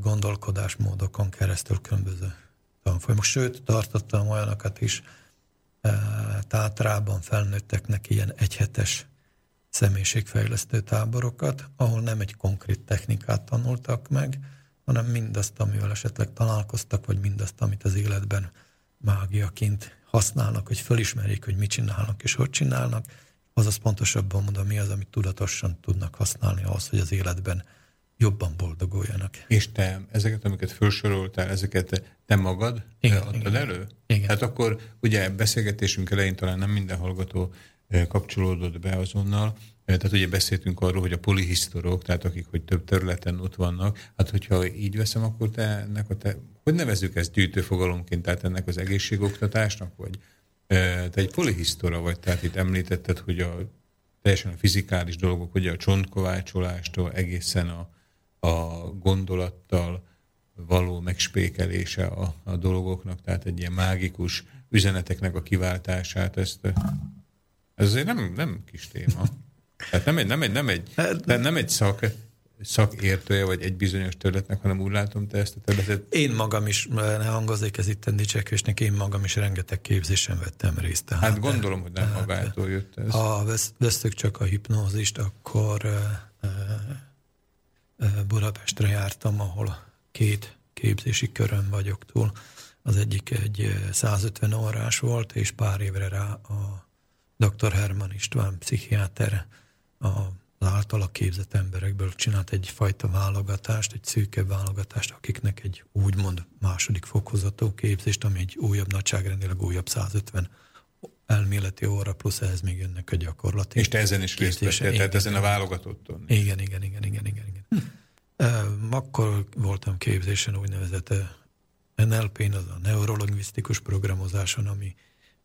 gondolkodásmódokon keresztül különböző tanfolyamok. Sőt, tartottam olyanokat is, Tátrában felnőtteknek ilyen egyhetes személyiségfejlesztő táborokat, ahol nem egy konkrét technikát tanultak meg, hanem mindazt, amivel esetleg találkoztak, vagy mindazt, amit az életben mágiaként használnak, hogy fölismerjék, hogy mit csinálnak és hogy csinálnak, azaz pontosabban mondom, mi az, amit tudatosan tudnak használni ahhoz, hogy az életben jobban boldoguljanak. És te ezeket, amiket felsoroltál, ezeket te magad igen, adtad igen, elő? Igen. Hát akkor ugye beszélgetésünk elején talán nem minden hallgató kapcsolódott be azonnal, Tehát ugye beszéltünk arról, hogy a polihisztorok, tehát akik hogy több területen ott vannak, hát hogyha így veszem, akkor te ennek a te, hogy nevezzük ezt gyűjtőfogalomként, tehát ennek az egészségoktatásnak, vagy te egy polihisztora vagy, tehát itt említetted, hogy a teljesen a fizikális dolgok, ugye a csontkovácsolástól egészen a, a gondolattal való megspékelése a, a dolgoknak, tehát egy ilyen mágikus üzeneteknek a kiváltását, ezt, ez azért nem, nem kis téma. Tehát nem egy, nem egy, nem egy, nem egy szak, szakértője, vagy egy bizonyos területnek, hanem úgy látom te ezt a területet. Én magam is, ne hangozik ez itt dicsekvésnek, én magam is rengeteg képzésen vettem részt. Tehát, hát gondolom, hogy nem magától jött ez. Ha vesztük csak a hipnózist, akkor uh, uh, Budapestre jártam, ahol két képzési körön vagyok túl. Az egyik egy 150 órás volt, és pár évre rá a dr. Herman István, pszichiáter, az általa képzett emberekből csinált egyfajta válogatást, egy szűkebb válogatást, akiknek egy úgymond második fokozatú képzést, ami egy újabb nagyságrendileg újabb 150 elméleti óra, plusz ehhez még jönnek a gyakorlati. És te ezen is részt vettél, tehát ezen a válogatotton. Igen, igen, igen, igen, igen. igen. Hm. Akkor voltam képzésen úgynevezett NLP-n, az a neurolingvisztikus programozáson, ami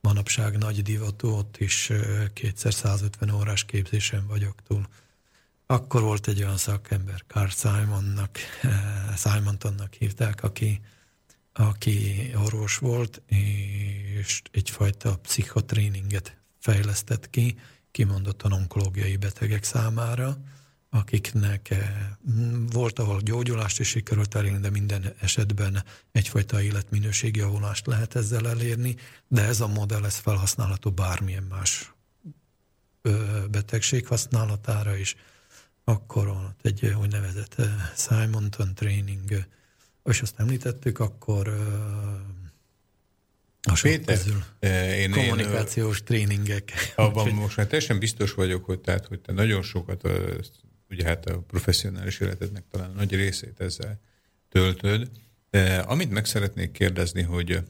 manapság nagy divatú, ott is kétszer 150 órás képzésen vagyok túl. Akkor volt egy olyan szakember, Carl Simonnak, Simontonnak hívták, aki, aki orvos volt, és egyfajta pszichotréninget fejlesztett ki, kimondottan onkológiai betegek számára, akiknek eh, volt, ahol gyógyulást is sikerült elérni, de minden esetben egyfajta életminőségi javulást lehet ezzel elérni, de ez a modell ez felhasználható bármilyen más betegség használatára is. Akkor van egy úgynevezett eh, Simonton training, és azt említettük, akkor a Péter, közül. Én, kommunikációs én, tréningek. Abban most már teljesen biztos vagyok, hogy, tehát, hogy te nagyon sokat ugye hát a professzionális életednek talán nagy részét ezzel töltöd. De amit meg szeretnék kérdezni, hogy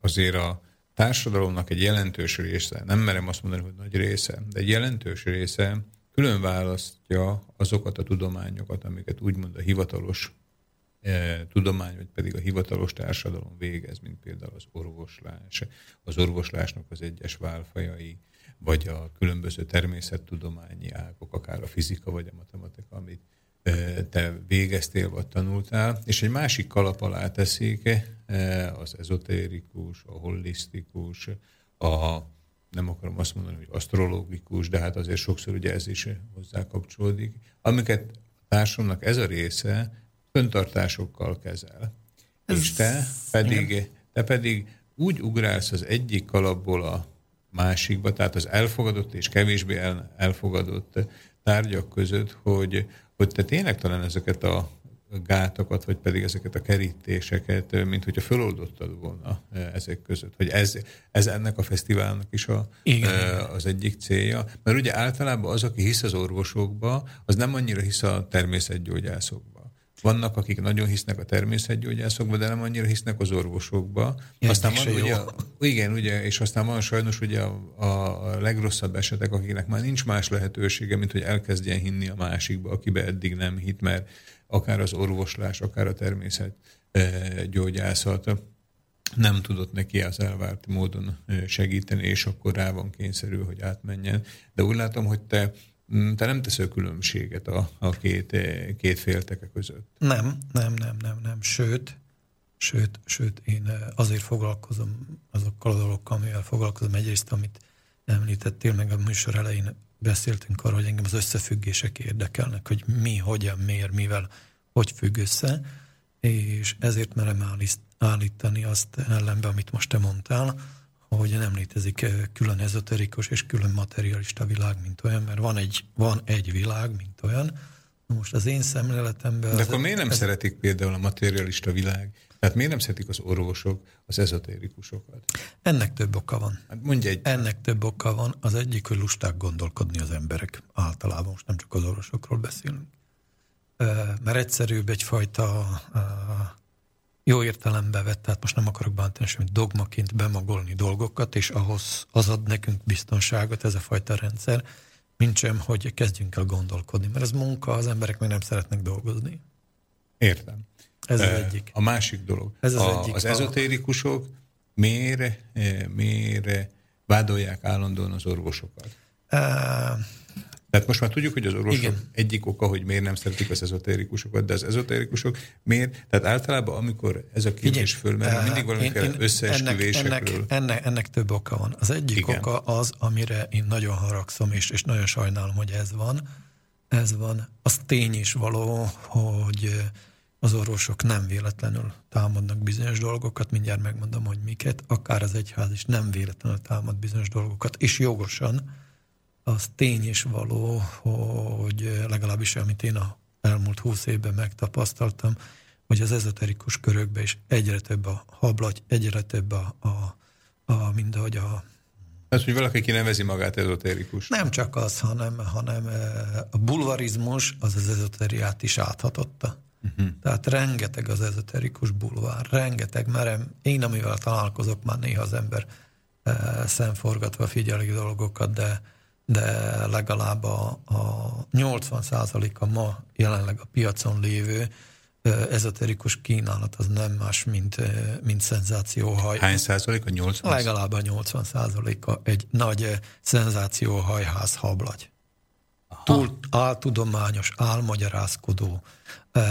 azért a társadalomnak egy jelentős része, nem merem azt mondani, hogy nagy része, de egy jelentős része külön választja azokat a tudományokat, amiket úgymond a hivatalos e, tudomány, vagy pedig a hivatalos társadalom végez, mint például az orvoslás, az orvoslásnak az egyes válfajai, vagy a különböző természettudományi ágok, akár a fizika vagy a matematika, amit te végeztél vagy tanultál, és egy másik kalap alá teszik az ezotérikus, a holisztikus, a nem akarom azt mondani, hogy asztrológikus, de hát azért sokszor ugye ez is hozzá kapcsolódik, amiket a társadalomnak ez a része föntartásokkal kezel. Ez és te pedig, te pedig úgy ugrálsz az egyik kalapból a másikba, tehát az elfogadott és kevésbé elfogadott tárgyak között, hogy, hogy te tényleg talán ezeket a gátakat, vagy pedig ezeket a kerítéseket, mint hogyha föloldottad volna ezek között. Hogy ez, ez ennek a fesztiválnak is a, Igen. az egyik célja. Mert ugye általában az, aki hisz az orvosokba, az nem annyira hisz a természetgyógyászokba. Vannak, akik nagyon hisznek a természetgyógyászokba, de nem annyira hisznek az orvosokba. Ilyen aztán van, ugye, igen, ugye, és aztán van sajnos ugye a, a legrosszabb esetek, akiknek már nincs más lehetősége, mint hogy elkezdjen hinni a másikba, akibe eddig nem hit, mert akár az orvoslás, akár a természetgyógyászat nem tudott neki az elvárt módon segíteni, és akkor rá van kényszerű, hogy átmenjen. De úgy látom, hogy te te nem teszel különbséget a, a két, eh, két félteke között. Nem, nem, nem, nem, nem. Sőt, sőt, sőt, én eh, azért foglalkozom azokkal a dolgokkal, amivel foglalkozom. Egyrészt, amit említettél, meg a műsor elején beszéltünk arról, hogy engem az összefüggések érdekelnek, hogy mi, hogyan, miért, mivel, hogy függ össze, és ezért merem állítani azt ellenbe, amit most te mondtál, hogy nem létezik eh, külön ezoterikus és külön materialista világ, mint olyan, mert van egy, van egy világ, mint olyan. Most az én szemléletemben... De akkor miért nem ez... szeretik például a materialista világ? Tehát miért nem szeretik az orvosok az ezoterikusokat? Ennek több oka van. Hát mondj egy. Ennek több oka van. Az egyik, hogy lusták gondolkodni az emberek általában, most nem csak az orvosokról beszélünk. Mert egyszerűbb egyfajta jó értelembe vett, tehát most nem akarok bántani semmit, dogmaként bemagolni dolgokat, és ahhoz az ad nekünk biztonságot, ez a fajta rendszer, mint sem, hogy kezdjünk el gondolkodni, mert ez munka, az emberek meg nem szeretnek dolgozni. Értem. Ez az egyik. A másik dolog. Ez az a, egyik. Az ezotérikusok miért, eh, miért vádolják állandóan az orvosokat? Tehát most már tudjuk, hogy az orvosok Igen. Egyik oka, hogy miért nem szeretik az ezotérikusokat, de az ezotérikusok miért? Tehát általában, amikor ez a kérdés fölmerül, eh, mindig valamiféle összeesküvésekről. Ennek, ennek, ennek több oka van. Az egyik Igen. oka az, amire én nagyon haragszom, és, és nagyon sajnálom, hogy ez van. Ez van. Az tény is való, hogy eh, az orvosok nem véletlenül támadnak bizonyos dolgokat, mindjárt megmondom, hogy miket, akár az egyház is nem véletlenül támad bizonyos dolgokat, és jogosan, az tény is való, hogy legalábbis amit én a elmúlt húsz évben megtapasztaltam, hogy az ezoterikus körökben is egyre több a hablagy, egyre több a, a, a mindahogy a Tehát, hogy valaki kinevezi magát ezotérikus. nem csak az, hanem, hanem eh, a bulvarizmus az az ezoteriát is áthatotta. Uh-huh. Tehát rengeteg az ezoterikus bulvár, rengeteg, merem. Én, amivel találkozok, már néha az ember eh, szemforgatva figyelik dolgokat, de, de legalább a, a 80%-a ma jelenleg a piacon lévő eh, ezoterikus kínálat az nem más, mint, eh, mint szenzációhaj. Hány százalék? A 80? Legalább a 80 a egy nagy eh, szenzációhajház hablagy. Túl áltudományos, álmagyarázkodó, eh,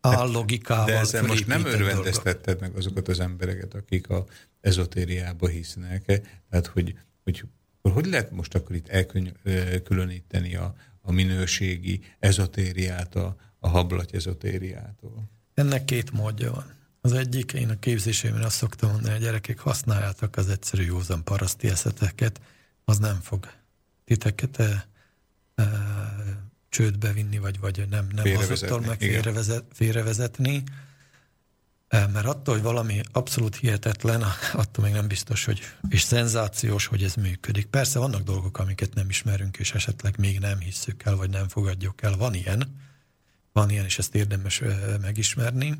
állogikával De ezzel most nem örvendeztetted meg azokat az embereket, akik a ezotériába hisznek. Tehát, hogy, hogy akkor hogy lehet most akkor itt elkülöníteni a, a minőségi ezotériát a, a hablaty ezotériától? Ennek két módja van. Az egyik, én a képzéseimben azt szoktam mondani, hogy gyerekek, használjátok az egyszerű józan paraszti eszeteket, az nem fog titeket e, e, csődbe vinni, vagy, vagy nem, nem Félrevezetni, azoktól meg igen. félrevezet, félrevezetni. Mert attól, hogy valami abszolút hihetetlen, attól még nem biztos, hogy és szenzációs, hogy ez működik. Persze vannak dolgok, amiket nem ismerünk, és esetleg még nem hisszük el, vagy nem fogadjuk el. Van ilyen, van ilyen, és ezt érdemes megismerni.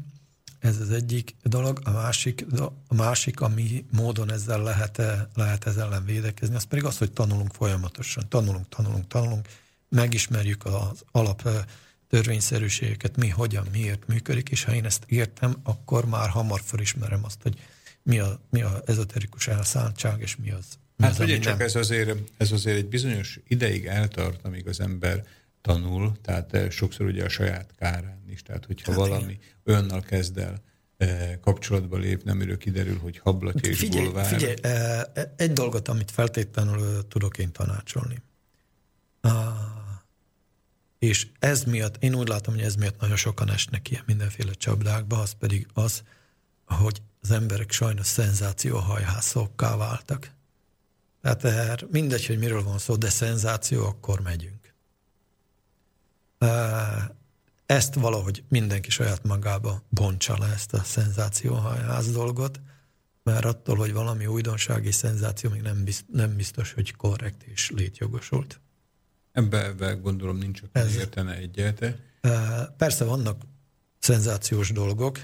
Ez az egyik dolog. A másik, a másik ami módon ezzel lehet, lehet ezzel ellen védekezni, az pedig az, hogy tanulunk folyamatosan. Tanulunk, tanulunk, tanulunk, megismerjük az alap törvényszerűségeket, mi, hogyan, miért működik, és ha én ezt értem, akkor már hamar felismerem azt, hogy mi a, mi a ezoterikus elszántság, és mi az, mi Hát az, ugye csak nem. ez azért, ez azért egy bizonyos ideig eltart, amíg az ember tanul, tehát eh, sokszor ugye a saját kárán is. Tehát hogyha Hát hát valami olyannal kezd el eh, kapcsolatba lépni, amiről kiderül, hogy hablatja és Figyelj, bulvár. figyelj, eh, egy dolgot, amit feltétlenül tudok én tanácsolni. Ah, és ez miatt, én úgy látom, hogy ez miatt nagyon sokan esnek ilyen mindenféle csapdákba, az pedig az, hogy az emberek sajnos szenzációhajhászokká váltak. Tehát eh, mindegy, hogy miről van szó, de szenzáció, akkor megyünk. Eh, Ezt valahogy mindenki saját magába bontsa le ezt a szenzációhajház dolgot, mert attól, hogy valami újdonság és szenzáció még nem biztos, nem biztos hogy korrekt és létjogosult. Ebbe, ebbe gondolom nincs, aki Ez- értene egyet. Persze vannak szenzációs dolgok,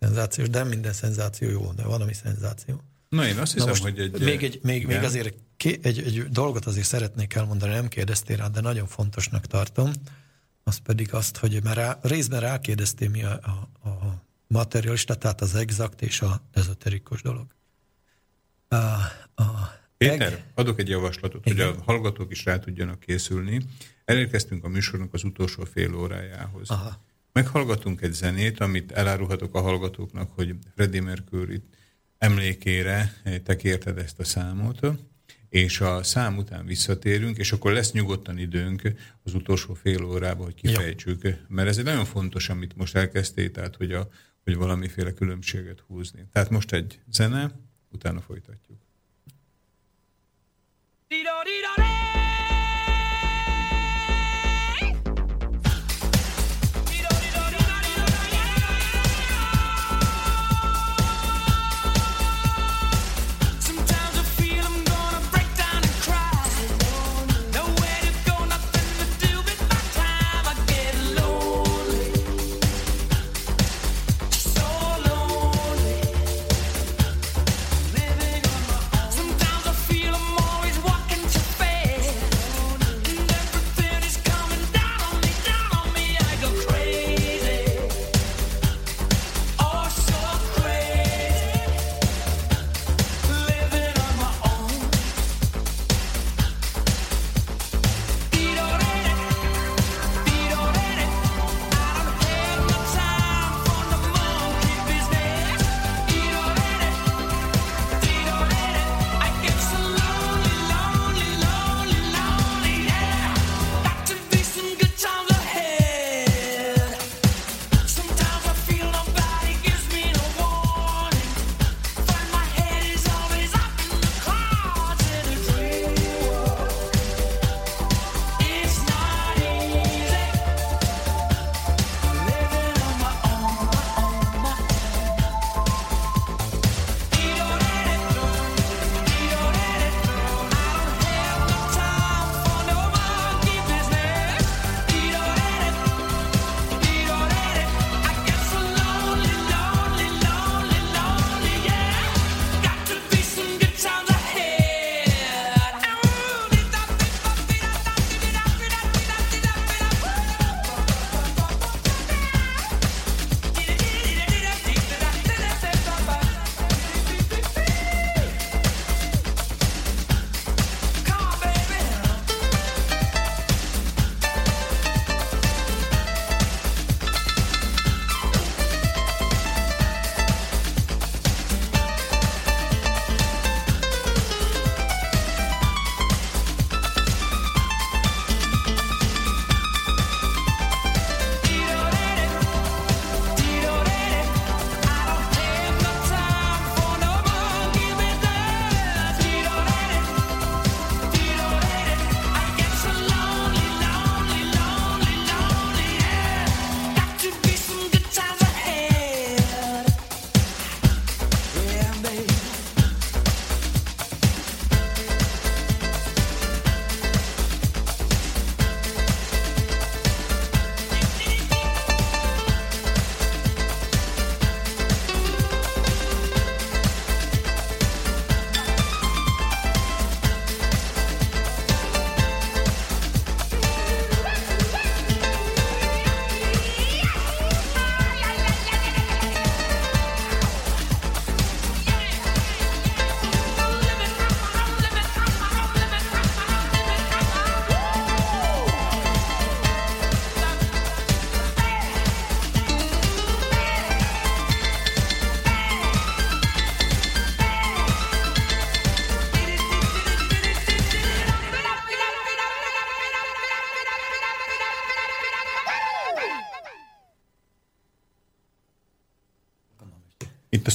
szenzációs, de nem minden szenzáció jó, de van, ami szenzáció. Na én azt Na hiszem, most hogy egy... még, egy, még, még azért ké, egy, egy dolgot azért szeretnék elmondani, nem kérdeztél rá, de nagyon fontosnak tartom, az pedig azt, hogy már rá, részben rákérdeztél mi a, a, a materialista, tehát az exakt és a ezoterikus dolog. A, a Péter, adok egy javaslatot, Igen. hogy a hallgatók is rá tudjanak készülni. Elérkeztünk a műsornak az utolsó fél órájához. Aha. Meghallgatunk egy zenét, amit elárulhatok a hallgatóknak, hogy Freddie Mercury emlékére eh, te kérted ezt a számot, és a szám után visszatérünk, és akkor lesz nyugodtan időnk az utolsó fél órába, hogy kifejtsük. Mert ez egy nagyon fontos, amit most elkezdtél, tehát hogy, a, hogy valamiféle különbséget húzni. Tehát most egy zene, utána folytatjuk.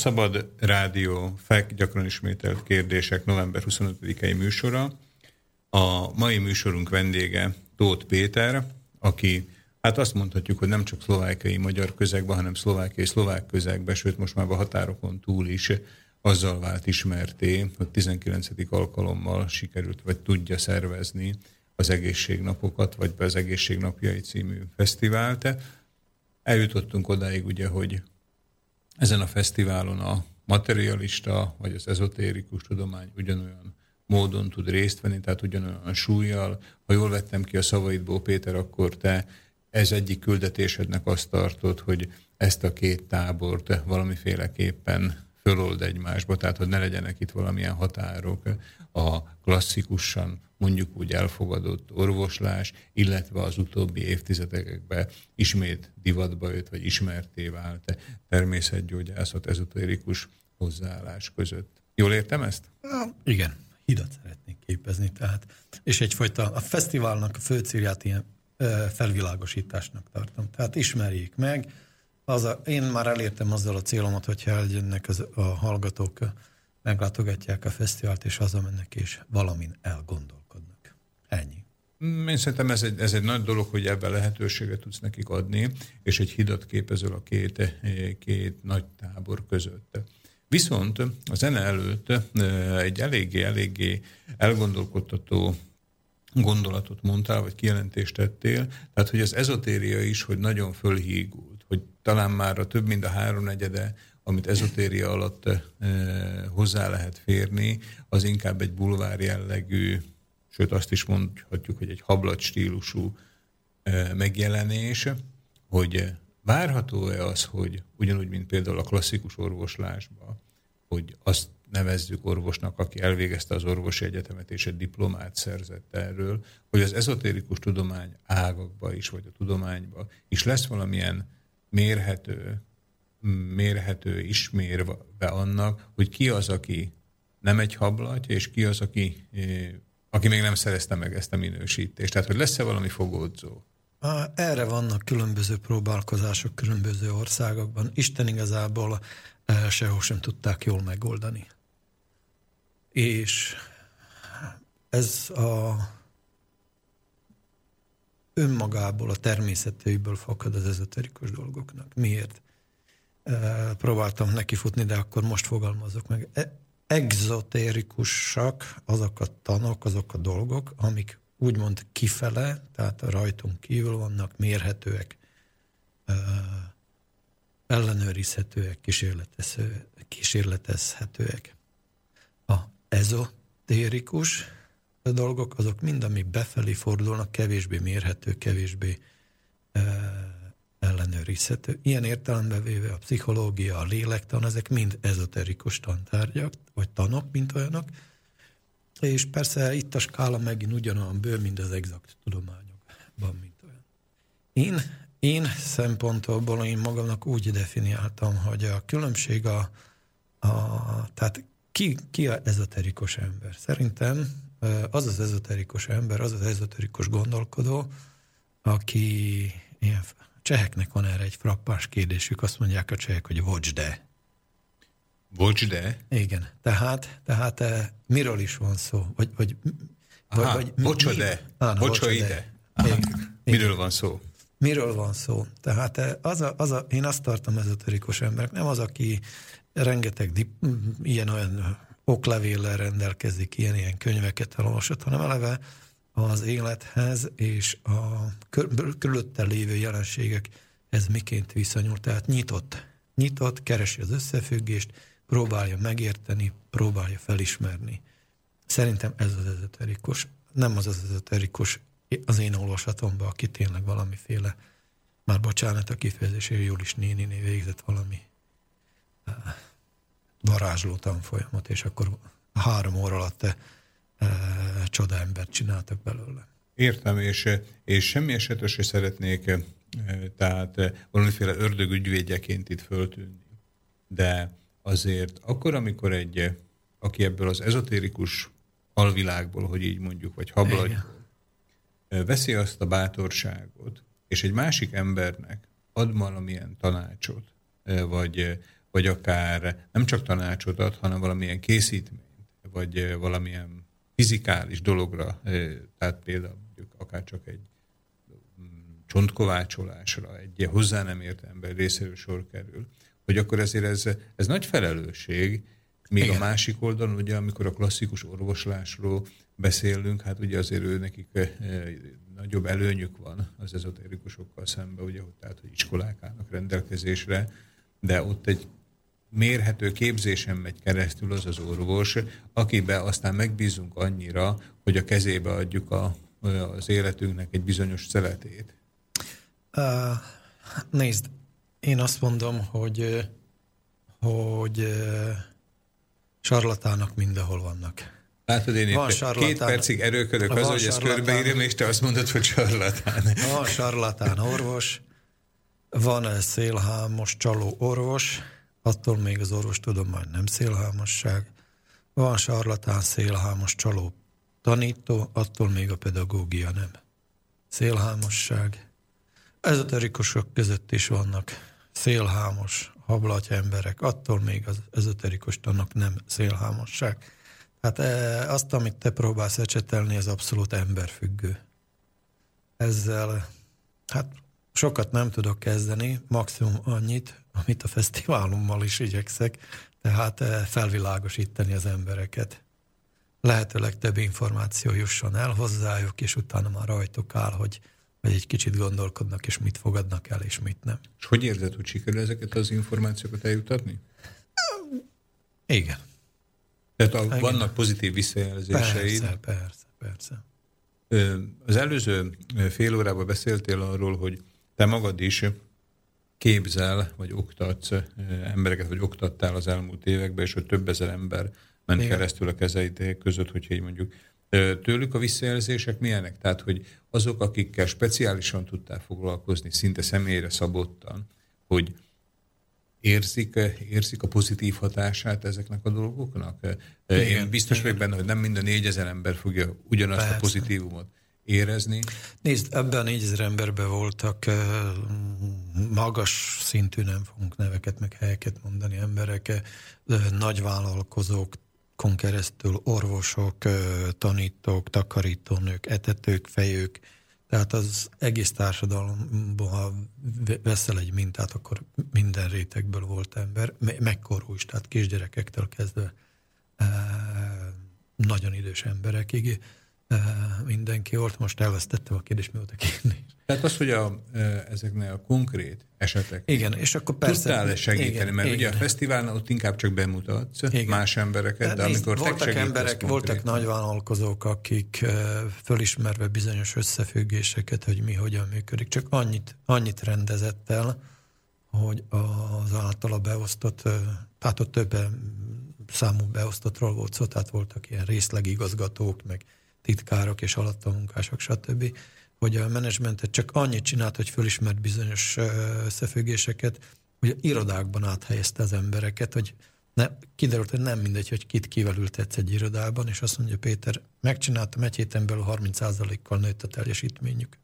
Szabad Rádió FEK gyakran ismételt kérdések november 25-i műsora. A mai műsorunk vendége Tóth Péter, aki hát azt mondhatjuk, hogy nem csak szlovákiai magyar közegben, hanem szlovákiai szlovák közegben, sőt most már a határokon túl is azzal vált ismerté, hogy 19. alkalommal sikerült, vagy tudja szervezni az egészségnapokat, vagy be az egészségnapjai című fesztivált. Eljutottunk odáig ugye, hogy ezen a fesztiválon a materialista, vagy az ezotérikus tudomány ugyanolyan módon tud részt venni, tehát ugyanolyan súlyjal. Ha jól vettem ki a szavaidból, Péter, akkor te ez egyik küldetésednek azt tartod, hogy ezt a két tábort valamiféleképpen fölold egymásba, tehát hogy ne legyenek itt valamilyen határok a klasszikusan mondjuk úgy elfogadott orvoslás, illetve az utóbbi évtizedekben ismét divatba jött, vagy ismerté vált természetgyógyászat, ezotérikus hozzáállás között. Jól értem ezt? Igen, hidat szeretnék képezni. Tehát, és egyfajta a fesztiválnak a fő célját ilyen felvilágosításnak tartom. Tehát ismerjék meg. Az a, én már elértem azzal a célomat, hogyha eljönnek az, a hallgatók, meglátogatják a fesztivált, és hazamennek, és valamin elgondolkodnak. Ennyi. Mm, Én szerintem ez egy, ez egy nagy dolog, hogy ebben lehetőséget tudsz nekik adni, és egy hidat képezol a két, eh, két nagy tábor között. Viszont a zene előtt eh, egy eléggé, eléggé elgondolkodtató gondolatot mondtál, vagy kijelentést tettél, tehát hogy az ezotéria is, hogy nagyon fölhígult, hogy talán már a több mint a háromnegyede, amit ezotéria alatt e, hozzá lehet férni, az inkább egy bulvár jellegű, sőt azt is mondhatjuk, hogy egy hablat stílusú megjelenés, hogy várható-e az, hogy ugyanúgy, mint például a klasszikus orvoslásban, hogy azt nevezzük orvosnak, aki elvégezte az orvosi egyetemet és egy diplomát szerzett erről, hogy az ezotérikus tudomány ágakba is, vagy a tudományba is lesz valamilyen mérhető, mérhető ismérve annak, hogy ki az, aki nem egy hablatja, és ki az, aki, aki még nem szerezte meg ezt a minősítést. Tehát, hogy lesz-e valami fogódzó? Erre vannak különböző próbálkozások különböző országokban. Isten igazából eh, sehol sem tudták jól megoldani. És ez a önmagából, a természetéből fakad az ezoterikus dolgoknak. Miért? E, Próbáltam nekifutni, de akkor most fogalmazok meg. E- Exotérikusak azok a tanok, azok a dolgok, amik úgymond kifele, tehát a rajtunk kívül vannak, mérhetőek, ellenőrizhetőek, kísérletezhetőek. A ezotérikus dolgok, azok mind, ami befelé fordulnak, kevésbé mérhető, kevésbé ellenőrizhető. Ilyen értelemben véve a pszichológia, a lélektan, ezek mind ezoterikus tantárgyak, vagy tanok, mint olyanok, és persze itt a skála megint ugyanolyan bő, mint az exakt tudományokban, mint olyan. Én, én szempontból én magamnak úgy definiáltam, hogy a különbség a, a tehát ki, ki a ezoterikus ember? Szerintem az az ezoterikus ember, az az ezoterikus gondolkodó, aki ilyen, cseheknek van erre egy frappás kérdésük, azt mondják a csehek, hogy watch de. Bocs, de? Igen, tehát, tehát eh, miről is van szó? Vagy, vagy, Aha, mi- bocsa de, Á, na, bocsa de. ide. Aha. Miről van szó? Miről van szó? Tehát eh, az a, az a, én azt tartom ezoterikus emberek, nem az, aki rengeteg dip, ilyen-olyan oklevéllel rendelkezik, ilyen-ilyen könyveket elolvasott, hanem eleve az élethez és a kör- körülötte lévő jelenségek ez miként viszonyul. Tehát nyitott, nyitott, keresi az összefüggést, próbálja megérteni, próbálja felismerni. Szerintem ez az ezoterikus. Nem az az ezoterikus az én olvasatomban, aki tényleg valamiféle, már bocsánat a kifejezésére, jól is néni végzett valami eh, varázsló tanfolyamot, és akkor három óra alatt te e, csodaembert csináltak belőle. Értem, és, és semmi esetre se szeretnék eh, tehát eh, valamiféle ördögügyvédjeként itt föltűnni. De azért akkor, amikor egy, aki ebből az ezotérikus alvilágból, hogy így mondjuk, vagy hablagyból, veszi azt a bátorságot, és egy másik embernek ad valamilyen tanácsot, vagy, vagy akár nem csak tanácsot ad, hanem valamilyen készítményt, vagy valamilyen fizikális dologra, eh, tehát például mondjuk akár csak egy mm, csontkovácsolásra, egy hozzá nem ért ember részéről sor kerül, hogy akkor ezért ez, ez nagy felelősség, Igen. a másik oldalon, ugye, amikor a klasszikus orvoslásról beszélünk, hát ugye azért ő nekik nagyobb előnyük van az ezoterikusokkal szemben, ugye, hogy, tehát, hogy iskolák állnak rendelkezésre, de ott egy mérhető képzésen megy keresztül az az orvos, akibe aztán megbízunk annyira, hogy a kezébe adjuk a, az életünknek egy bizonyos szeletét. Uh, nézd, én azt mondom, hogy, hogy ö, sarlatának mindenhol vannak. Látod, én Van sarlatán. két percig erőködök az, hogy ezt körbeírom, és te azt mondod, hogy sarlatán. Van sarlatán orvos, van szélhámos csaló orvos, attól még az orvostudomány nem szélhámosság. Van sarlatán szélhámos csaló tanító, attól még a pedagógia nem. Szélhámosság. Ezoterikusok között is vannak szélhámos, hablaty emberek, attól még az ezoterikus tanok nem szélhámosság. Hát e, azt, amit te próbálsz ecsetelni, ez abszolút emberfüggő. Ezzel, hát sokat nem tudok kezdeni, maximum annyit, amit a fesztiválommal is igyekszek, tehát eh, felvilágosítani az embereket. Lehetőleg több információ jusson el hozzájuk, és utána már rajtuk áll, hogy, hogy egy kicsit gondolkodnak, és mit fogadnak el, és mit nem. És hogy érzed, hogy sikerül ezeket az információkat eljutatni? Igen. Tehát a, Igen. vannak pozitív visszajelzéseid. Persze, persze, persze. Az előző fél órában beszéltél arról, hogy te magad is képzel, vagy oktatsz embereket, vagy oktattál az elmúlt években, és hogy több ezer ember ment Igen. keresztül a kezeid között, hogyha így mondjuk. Tőlük a visszajelzések milyenek? Tehát, hogy azok, akikkel speciálisan tudtál foglalkozni, szinte személyre szabottan, hogy érzik, érzik a pozitív hatását ezeknek a dolgoknak? Én Igen, biztos vagyok benne, hogy nem minden négyezer ember fogja ugyanazt Persze. a pozitívumot érezni. Nézd, ebben a négyezer emberben voltak eh, magas szintű, nem fogunk neveket meg helyeket mondani, emberek, eh, nagyvállalkozókon keresztül orvosok, eh, tanítók, takarítónők, etetők, fejők, tehát az egész társadalomban, ha ve- veszel egy mintát, akkor minden rétegből volt ember, me- megkorú is, tehát kisgyerekektől kezdve nagyon idős emberekig mindenki volt. Most elvesztettem a kérdést, mi volt a kérdés. Tehát az, hogy a, ezeknél a konkrét esetek Igen, és akkor persze... tudtál segíteni, igen, mert igen. ugye a fesztiválnál ott inkább csak bemutatsz Igen. más embereket, de Nézd, amikor te voltak segítesz emberek, voltak nagyvállalkozók, akik fölismerve bizonyos összefüggéseket, hogy mi hogyan működik, csak annyit, annyit rendezett el, hogy az általa beosztott, tehát ott több számú beosztottról volt szó, tehát voltak ilyen részlegigazgatók, meg titkárok és alatta munkások, stb., hogy a menedzsmentet csak annyit csinált, hogy fölismert bizonyos összefüggéseket, hogy irodákban áthelyezte az embereket, hogy ne, kiderült, hogy nem mindegy, hogy kit kivel ültetsz egy irodában, és azt mondja Péter, megcsináltam egy héten belül 30%-kal nőtt a teljesítményük.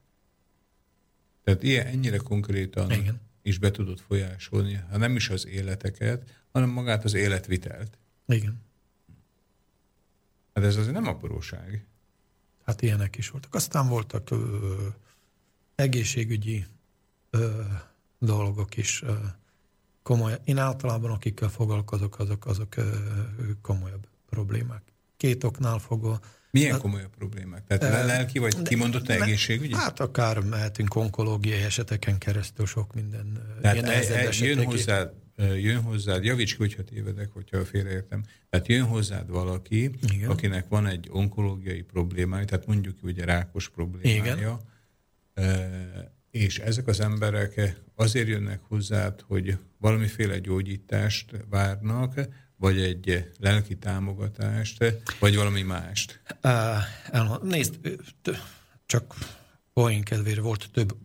Tehát ilyen, ennyire konkrétan Igen. is be tudod folyásolni, ha nem is az életeket, hanem magát az életvitelt. Igen. Hát ez azért nem apróság. Hát ilyenek is voltak. Aztán voltak ö, egészségügyi ö, dolgok is ö, komoly. Én általában akikkel foglalkozok, azok, azok ö, komolyabb problémák. Két oknál fogva. Milyen Hát- komolyabb problémák? Tehát Ö, lelki vagy kimondott egészségügyi? Hát akár mehetünk onkológiai eseteken keresztül sok minden. Tehát ilyen e, e, jön, esetekig. Jön hozzád, javíts ki, hogyha tévedek, hogyha félreértem. Tehát jön hozzád valaki, Igen. akinek van egy onkológiai problémája, tehát mondjuk ugye rákos problémája, Igen. és ezek az emberek azért jönnek hozzád, hogy valamiféle gyógyítást várnak, vagy egy lelki támogatást, vagy valami mást. Elmond- Nézd, csak poén kedvére volt több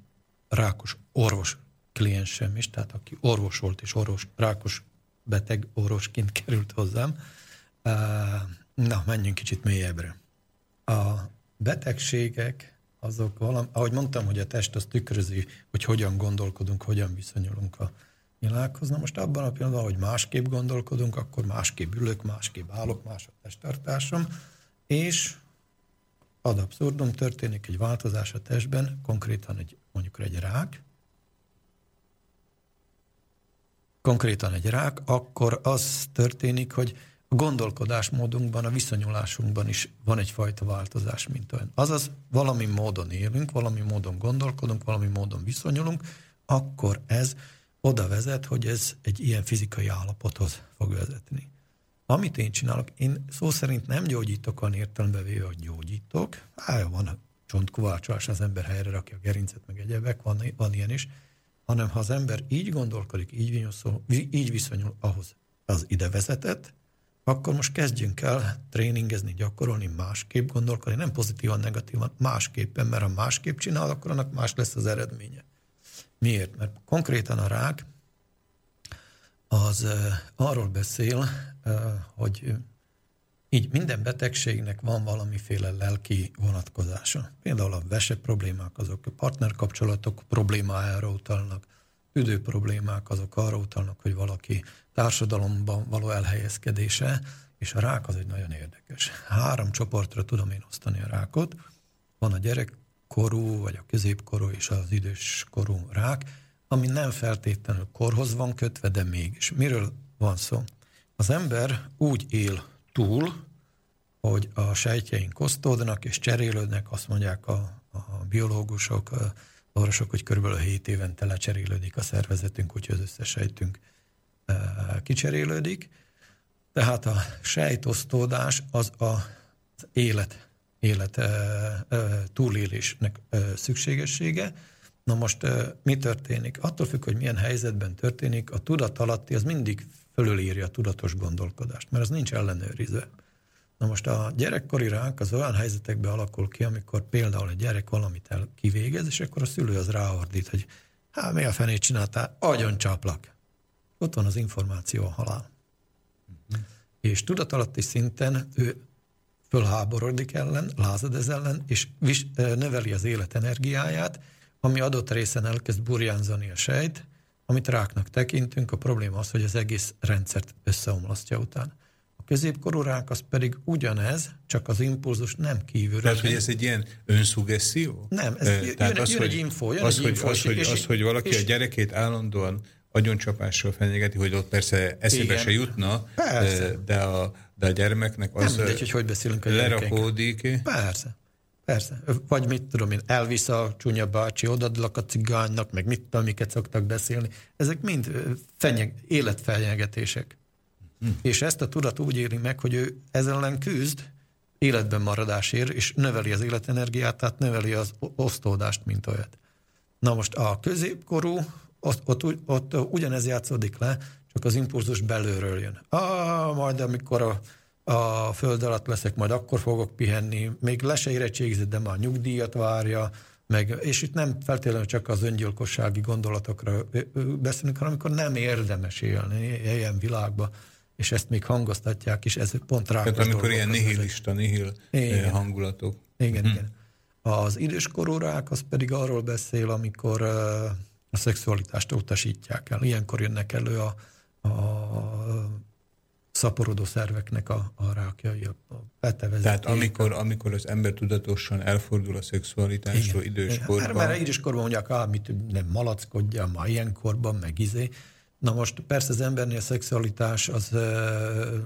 rákos orvos kliensem is, tehát aki orvos volt és orvos, rákos beteg orvosként került hozzám. Na, menjünk kicsit mélyebbre. A betegségek, azok valami, ahogy mondtam, hogy a test az tükrözi, hogy hogyan gondolkodunk, hogyan viszonyulunk a világhoz. Na most abban a pillanatban, hogy másképp gondolkodunk, akkor másképp ülök, másképp állok, más a testtartásom, és ad abszurdum történik egy változás a testben, konkrétan egy, mondjuk egy rák, konkrétan egy rák, akkor az történik, hogy a gondolkodásmódunkban, a viszonyulásunkban is van egyfajta változás, mint olyan. Azaz, valami módon élünk, valami módon gondolkodunk, valami módon viszonyulunk, akkor ez oda vezet, hogy ez egy ilyen fizikai állapothoz fog vezetni. Amit én csinálok, én szó szerint nem gyógyítok olyan értelembe véve, hogy gyógyítok. Á, van csontkovácsolás, az ember helyre rakja a gerincet, meg egyebek, van, van ilyen is, hanem ha az ember így gondolkodik, így, vinyoszol, így viszonyul ahhoz, az ide vezetett, akkor most kezdjünk el tréningezni, gyakorolni, másképp gondolkodni, nem pozitívan, negatívan, másképpen, mert ha másképp csinál, akkor annak más lesz az eredménye. Miért? Mert konkrétan a rák az uh, arról beszél, uh, hogy így minden betegségnek van valamiféle lelki vonatkozása. Például a vese problémák azok a partnerkapcsolatok problémájára utalnak, üdő problémák azok arra utalnak, hogy valaki társadalomban való elhelyezkedése, és a rák az egy nagyon érdekes. Három csoportra tudom én osztani a rákot. Van a gyerekkorú, vagy a középkorú és az időskorú rák, ami nem feltétlenül korhoz van kötve, de mégis. Miről van szó? Az ember úgy él túl, hogy a sejtjeink osztódnak és cserélődnek, azt mondják a, a biológusok, a orvosok, hogy körülbelül 7 évente lecserélődik a szervezetünk, úgyhogy az összes sejtünk kicserélődik. Tehát a sejtosztódás az a, élet, élet túlélésnek szükségessége. Na most mi történik? Attól függ, hogy milyen helyzetben történik, a tudat alatti az mindig fölülírja a tudatos gondolkodást, mert az nincs ellenőrizve. Na most a gyerekkori rák az olyan helyzetekben alakul ki, amikor például egy gyerek valamit el kivégez, és akkor a szülő az ráordít, hogy hát mi a fenét csináltál, agyon csaplak. Ott van az információ a halál. Uh-huh. És tudatalatti szinten ő fölháborodik ellen, lázad ez ellen, és vis, növeli az élet energiáját, ami adott részen elkezd burjánzani a sejt, amit ráknak tekintünk, a probléma az, hogy az egész rendszert összeomlasztja utána. A középkorú rák az pedig ugyanez, csak az impulzus nem kívülről. Tehát, hogy ez egy ilyen önszugesszió? Nem, ez Tehát jön, az, jön hogy, egy info, jön az, egy info. Az, hogy, az, hogy valaki és, a gyerekét állandóan agyoncsapással fenyegeti, hogy ott persze eszébe igen. se jutna, persze. de a, de a gyermeknek az nem mindegy, hogy hogy beszélünk a lerakódik. Persze. Persze. Vagy mit tudom én, elvisz a csúnya bácsi, odadlak a cigánynak, meg mit tudom, miket szoktak beszélni. Ezek mind fenyeg, életfenyegetések. Hm. És ezt a tudat úgy éri meg, hogy ő ezzel ellen küzd, életben maradásért, és növeli az életenergiát, tehát növeli az osztódást, mint olyat. Na most a középkorú, ott, ott, ott ugyanez játszódik le, csak az impulzus belülről jön. Ah, majd amikor a a föld alatt leszek, majd akkor fogok pihenni, még le se érettségizett, de már nyugdíjat várja, meg, és itt nem feltétlenül csak az öngyilkossági gondolatokra beszélünk, hanem amikor nem érdemes élni ilyen világban, és ezt még hangoztatják, és ez pont rá. Tehát amikor ilyen nihilista, nihil igen. hangulatok. Igen, hm. igen. Az időskorú rák az pedig arról beszél, amikor a szexualitást utasítják el. Ilyenkor jönnek elő a, a szaporodó szerveknek a, a rákjai, a, betevezeték. Tehát amikor, amikor az ember tudatosan elfordul a szexualitástól Igen. időskorban. Mert, mert időskorban mondják, ah, mit nem malackodja, ma ilyenkorban, meg izé. Na most persze az embernél a szexualitás az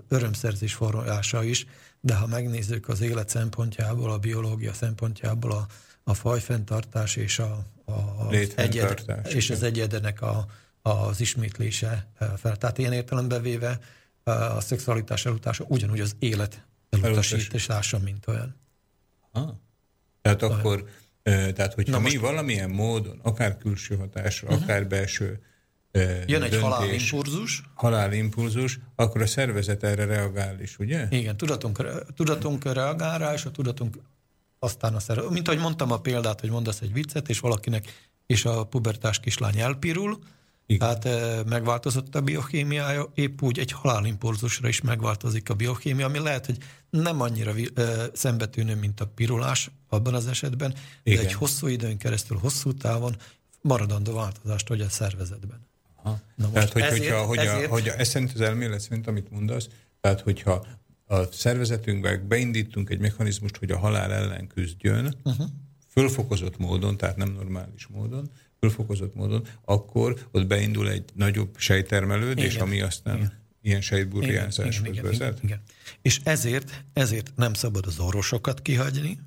örömszerzés forrása is, de ha megnézzük az élet szempontjából, a biológia szempontjából a, a fajfenntartás és, a, a, egyed, és az egyedenek a, az ismétlése fel. Tehát ilyen értelembe véve a szexualitás elutása ugyanúgy az élet elutasítása, mint olyan. Ha. Tehát olyan. akkor, tehát hogyha Na mi most... valamilyen módon, akár külső hatásra, uh-huh. akár belső Jön döntés, egy halálimpulzus. Halálimpulzus, akkor a szervezet erre reagál is, ugye? Igen, tudatunk, tudatunk reagál rá, és a tudatunk aztán a szervezet. Mint ahogy mondtam a példát, hogy mondasz egy viccet, és valakinek és a pubertás kislány elpirul, igen. Tehát megváltozott a biokémiája, épp úgy egy halálimpulzusra is megváltozik a biokémia, ami lehet, hogy nem annyira szembetűnő, mint a pirulás abban az esetben, Igen. de egy hosszú időn keresztül, hosszú távon maradandó változást hogy a szervezetben. Aha. Na tehát, hogy, ezért- hogyha, hogy, ezért- a, hogy ez szerint az elmélet szerint, amit mondasz, tehát, hogyha a szervezetünkben beindítunk egy mechanizmust, hogy a halál ellen küzdjön, uh-huh. Fölfokozott módon, tehát nem normális módon, fölfokozott módon, akkor ott beindul egy nagyobb sejtermelődés, Igen. ami aztán Igen. ilyen sejtburjánzáshoz igen, vezet. igen, igen. És ezért, ezért nem szabad az orvosokat kihagyni,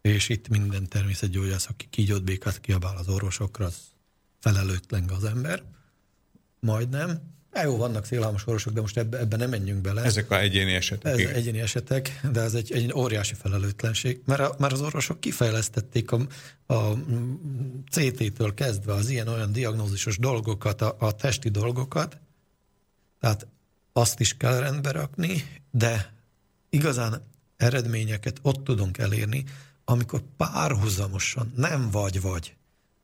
és itt minden természetgyógyász, aki kígyót békát kiabál az orvosokra, az felelőtlen az ember. Majdnem. E, jó, vannak szélhámos orvosok, de most ebbe, ebbe nem menjünk bele. Ezek a egyéni esetek. Ez igen. egyéni esetek, de ez egy, egy óriási felelőtlenség, mert, a, mert az orvosok kifejlesztették a, a CT-től kezdve az ilyen-olyan diagnózisos dolgokat, a, a testi dolgokat, tehát azt is kell rendbe rakni, de igazán eredményeket ott tudunk elérni, amikor párhuzamosan, nem vagy-vagy,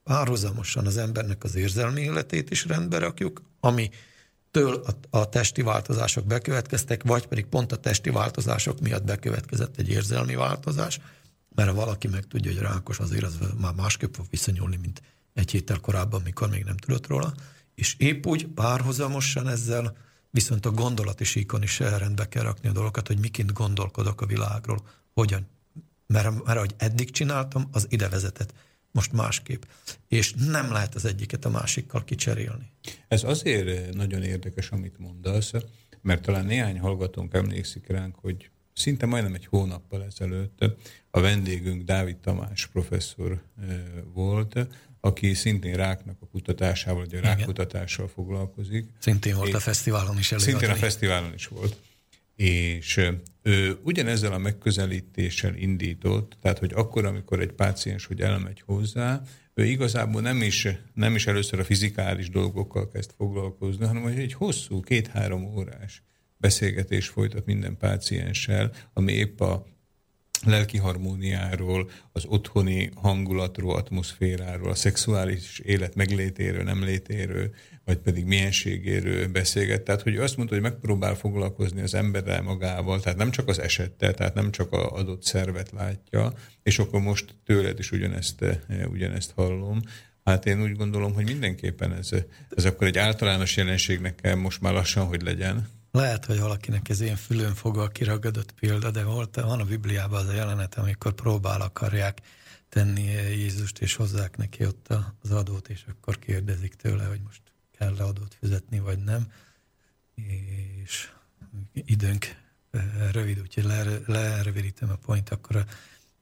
párhuzamosan az embernek az érzelmi életét is rendbe rakjuk, ami től a, a testi változások bekövetkeztek, vagy pedig pont a testi változások miatt bekövetkezett egy érzelmi változás, mert ha valaki meg tudja, hogy rákos, azért az már másképp fog viszonyulni, mint egy héttel korábban, mikor még nem tudott róla, és épp úgy párhuzamosan ezzel viszont a gondolati síkon is rendbe kell rakni a dolgokat, hogy miként gondolkodok a világról, hogyan. Mert, mert ahogy eddig csináltam, az ide vezetett. Most másképp. És nem lehet az egyiket a másikkal kicserélni. Ez azért nagyon érdekes, amit mondasz, mert talán néhány hallgatónk emlékszik ránk, hogy szinte majdnem egy hónappal ezelőtt a vendégünk Dávid Tamás professzor eh, volt, aki szintén ráknak a kutatásával, vagy a rákkutatással foglalkozik. Szintén volt a fesztiválon is előadni. Szintén a fesztiválon is volt. És ö, ő ugyanezzel a megközelítéssel indított, tehát hogy akkor, amikor egy páciens hogy elmegy hozzá, ő igazából nem is, nem is először a fizikális dolgokkal kezd foglalkozni, hanem hogy egy hosszú, két-három órás beszélgetés folytat minden pácienssel, ami épp a lelki harmóniáról, az otthoni hangulatról, atmoszféráról, a szexuális élet meglétéről, nem létéről, vagy pedig mienségéről beszélget. Tehát, hogy azt mondta, hogy megpróbál foglalkozni az emberrel magával, tehát nem csak az esettel, tehát nem csak az adott szervet látja, és akkor most tőled is ugyanezt, eh, ugyanezt hallom. Hát én úgy gondolom, hogy mindenképpen ez, ez akkor egy általános jelenségnek kell most már lassan, hogy legyen. Lehet, hogy valakinek ez ilyen fülön fogva kiragadott példa, de volt, van a Bibliában az a jelenet, amikor próbál akarják tenni Jézust, és hozzák neki ott az adót, és akkor kérdezik tőle, hogy most kell-e adót fizetni, vagy nem. És időnk eh, rövid, úgyhogy le- lerövidítem a point, akkor a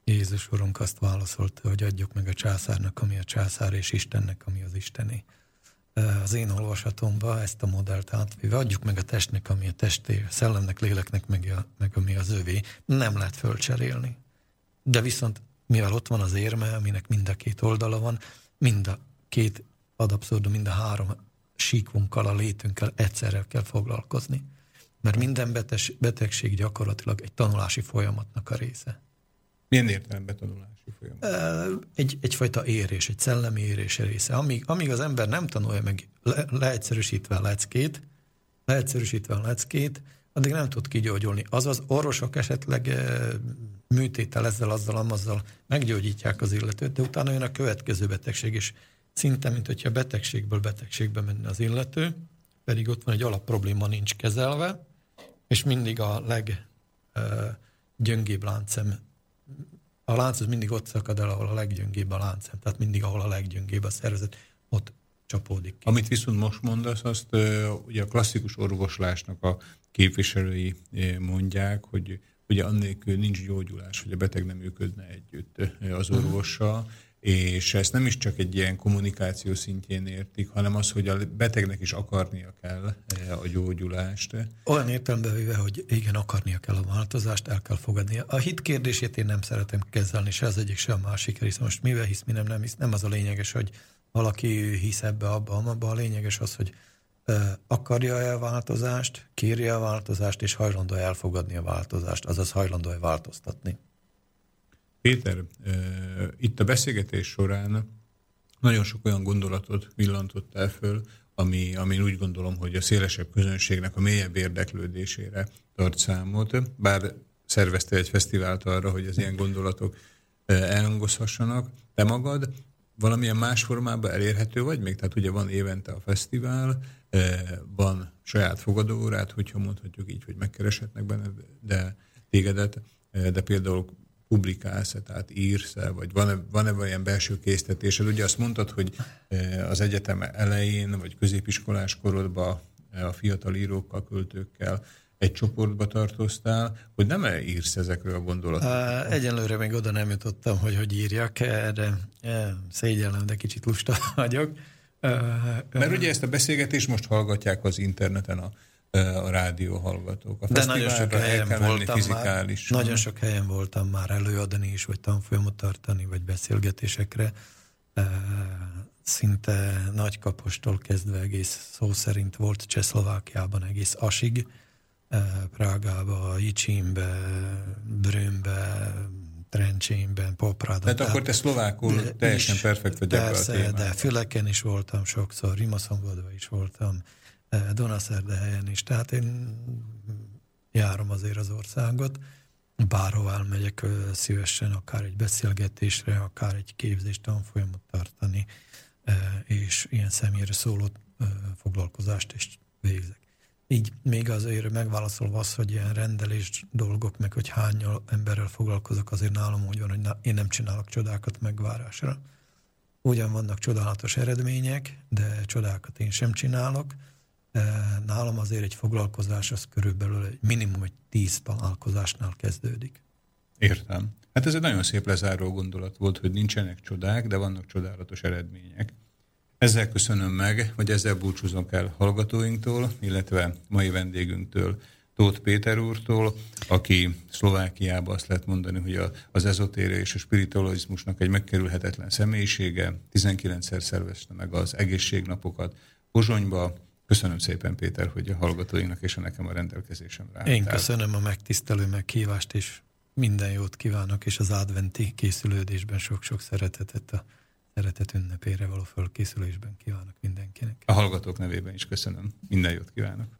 Jézus Urunk azt válaszolta, hogy adjuk meg a császárnak, ami a császár, és Istennek, ami az Istené az én olvasatomban ezt a modellt átvéve, adjuk meg a testnek, ami a testé, a szellemnek, léleknek, meg, a, meg ami az övé. Nem lehet fölcserélni. De viszont, mivel ott van az érme, aminek mind a két oldala van, mind a két ad abszurdum, mind a három síkunkkal, a létünkkel egyszerre kell foglalkozni. Mert minden betes, betegség gyakorlatilag egy tanulási folyamatnak a része. Milyen értelemben tanulási folyamat? Egy, egyfajta érés, egy szellemi érés része. Amíg, amíg az ember nem tanulja meg le, leegyszerűsítve a leckét, leegyszerűsítve a leckét, addig nem tud kigyógyulni. Azaz orvosok esetleg ö, műtétel ezzel, azzal, amazzal meggyógyítják az illetőt, de utána jön a következő betegség, és szinte, mint hogyha betegségből betegségbe menne az illető, pedig ott van egy alapprobléma, nincs kezelve, és mindig a leggyöngébb láncem a lánc az mindig ott szakad el, ahol a leggyöngébb a láncem, tehát mindig ahol a leggyöngébb a szervezet, ott csapódik ki. Amit viszont most mondasz, azt ugye a klasszikus orvoslásnak a képviselői mondják, hogy ugye annélkül nincs gyógyulás, hogy a beteg nem működne együtt az orvossal, és ezt nem is csak egy ilyen kommunikáció szintjén értik, hanem az, hogy a betegnek is akarnia kell ö, a gyógyulást. Olyan értelemben véve, hogy igen, akarnia kell a változást, el kell fogadnia. A hit kérdését én nem szeretem kezelni, se az egyik, se a másik rész. Most mivel hisz, mi nem, nem hisz. Nem az a lényeges, hogy valaki hisz ebbe, abba, abba. A lényeges az, hogy ö, akarja-e a változást, kérje a változást, és hajlandó elfogadni a változást, azaz hajlandó-e változtatni. Péter, itt a beszélgetés során nagyon sok olyan gondolatot villantottál föl, ami, ami úgy gondolom, hogy a szélesebb közönségnek a mélyebb érdeklődésére tart számot, bár szervezte egy fesztivált arra, hogy az ilyen gondolatok elhangozhassanak. Te magad valamilyen más formában elérhető vagy még? Tehát ugye van évente a fesztivál, van saját fogadóórát, hogyha mondhatjuk így, hogy megkereshetnek benne, de tégedet, de például publikálsz-e, tehát írsz-e, vagy van-e, van-e olyan belső késztetésed? Ugye azt mondtad, hogy eh, az egyetem elején, vagy középiskolás korodban a fiatal írókkal, költőkkel egy csoportba tartoztál, hogy nem -e írsz ezekről a gondolatokról? Egyenlőre még oda nem jutottam, hogy hogy írjak erre. Szégyellem, de kicsit lusta vagyok. Mert ugye ezt a beszélgetést most hallgatják az interneten a, a rádió hallgatók. A de nagyon sok el helyen voltam már, fizikálisan. nagyon sok helyen voltam már előadni is, vagy tanfolyamot tartani, vagy beszélgetésekre. Szinte Nagykapostól kezdve egész szó szerint volt Csehszlovákiában egész Asig, Prágába, Icsimbe, Brünnbe, Trencsénben, Popradon. Tehát akkor te szlovákul teljesen is, perfekt vagy Persze, de Füleken is voltam sokszor, Rimaszomvodva is voltam, eh, Dunaszerdahelyen is, tehát én járom azért az országot, bárhová elmegyek ö, szívesen, akár egy beszélgetésre, akár egy képzést, tanfolyamot tartani, és ilyen személyre szóló foglalkozást is végzek. Így még azért megválaszolva az, hogy ilyen rendelés dolgok, meg hogy hány emberrel foglalkozok, azért nálam úgy van, hogy én nem csinálok csodákat megvárásra. Ugyan vannak csodálatos eredmények, de csodákat én sem csinálok. Nálam azért egy foglalkozás az körülbelül egy minimum egy tíz találkozásnál kezdődik. Értem. Hát ez egy nagyon szép lezáró gondolat volt, hogy nincsenek csodák, de vannak csodálatos eredmények. Ezzel köszönöm meg, vagy ezzel búcsúzom el hallgatóinktól, illetve mai vendégünktől, Tóth Péter úrtól, aki Szlovákiában azt lehet mondani, hogy az ezotéria és a spiritualizmusnak egy megkerülhetetlen személyisége, 19-szer szervezte meg az egészségnapokat Pozsonyba. Köszönöm szépen, Péter, hogy a hallgatóinknak és a nekem a rendelkezésemre Én álltál. köszönöm a megtisztelő meghívást, és minden jót kívánok, és az adventi készülődésben sok-sok szeretetet a szeretet ünnepére való fölkészülésben kívánok mindenkinek. A hallgatók nevében is köszönöm. Minden jót kívánok.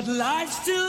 But life still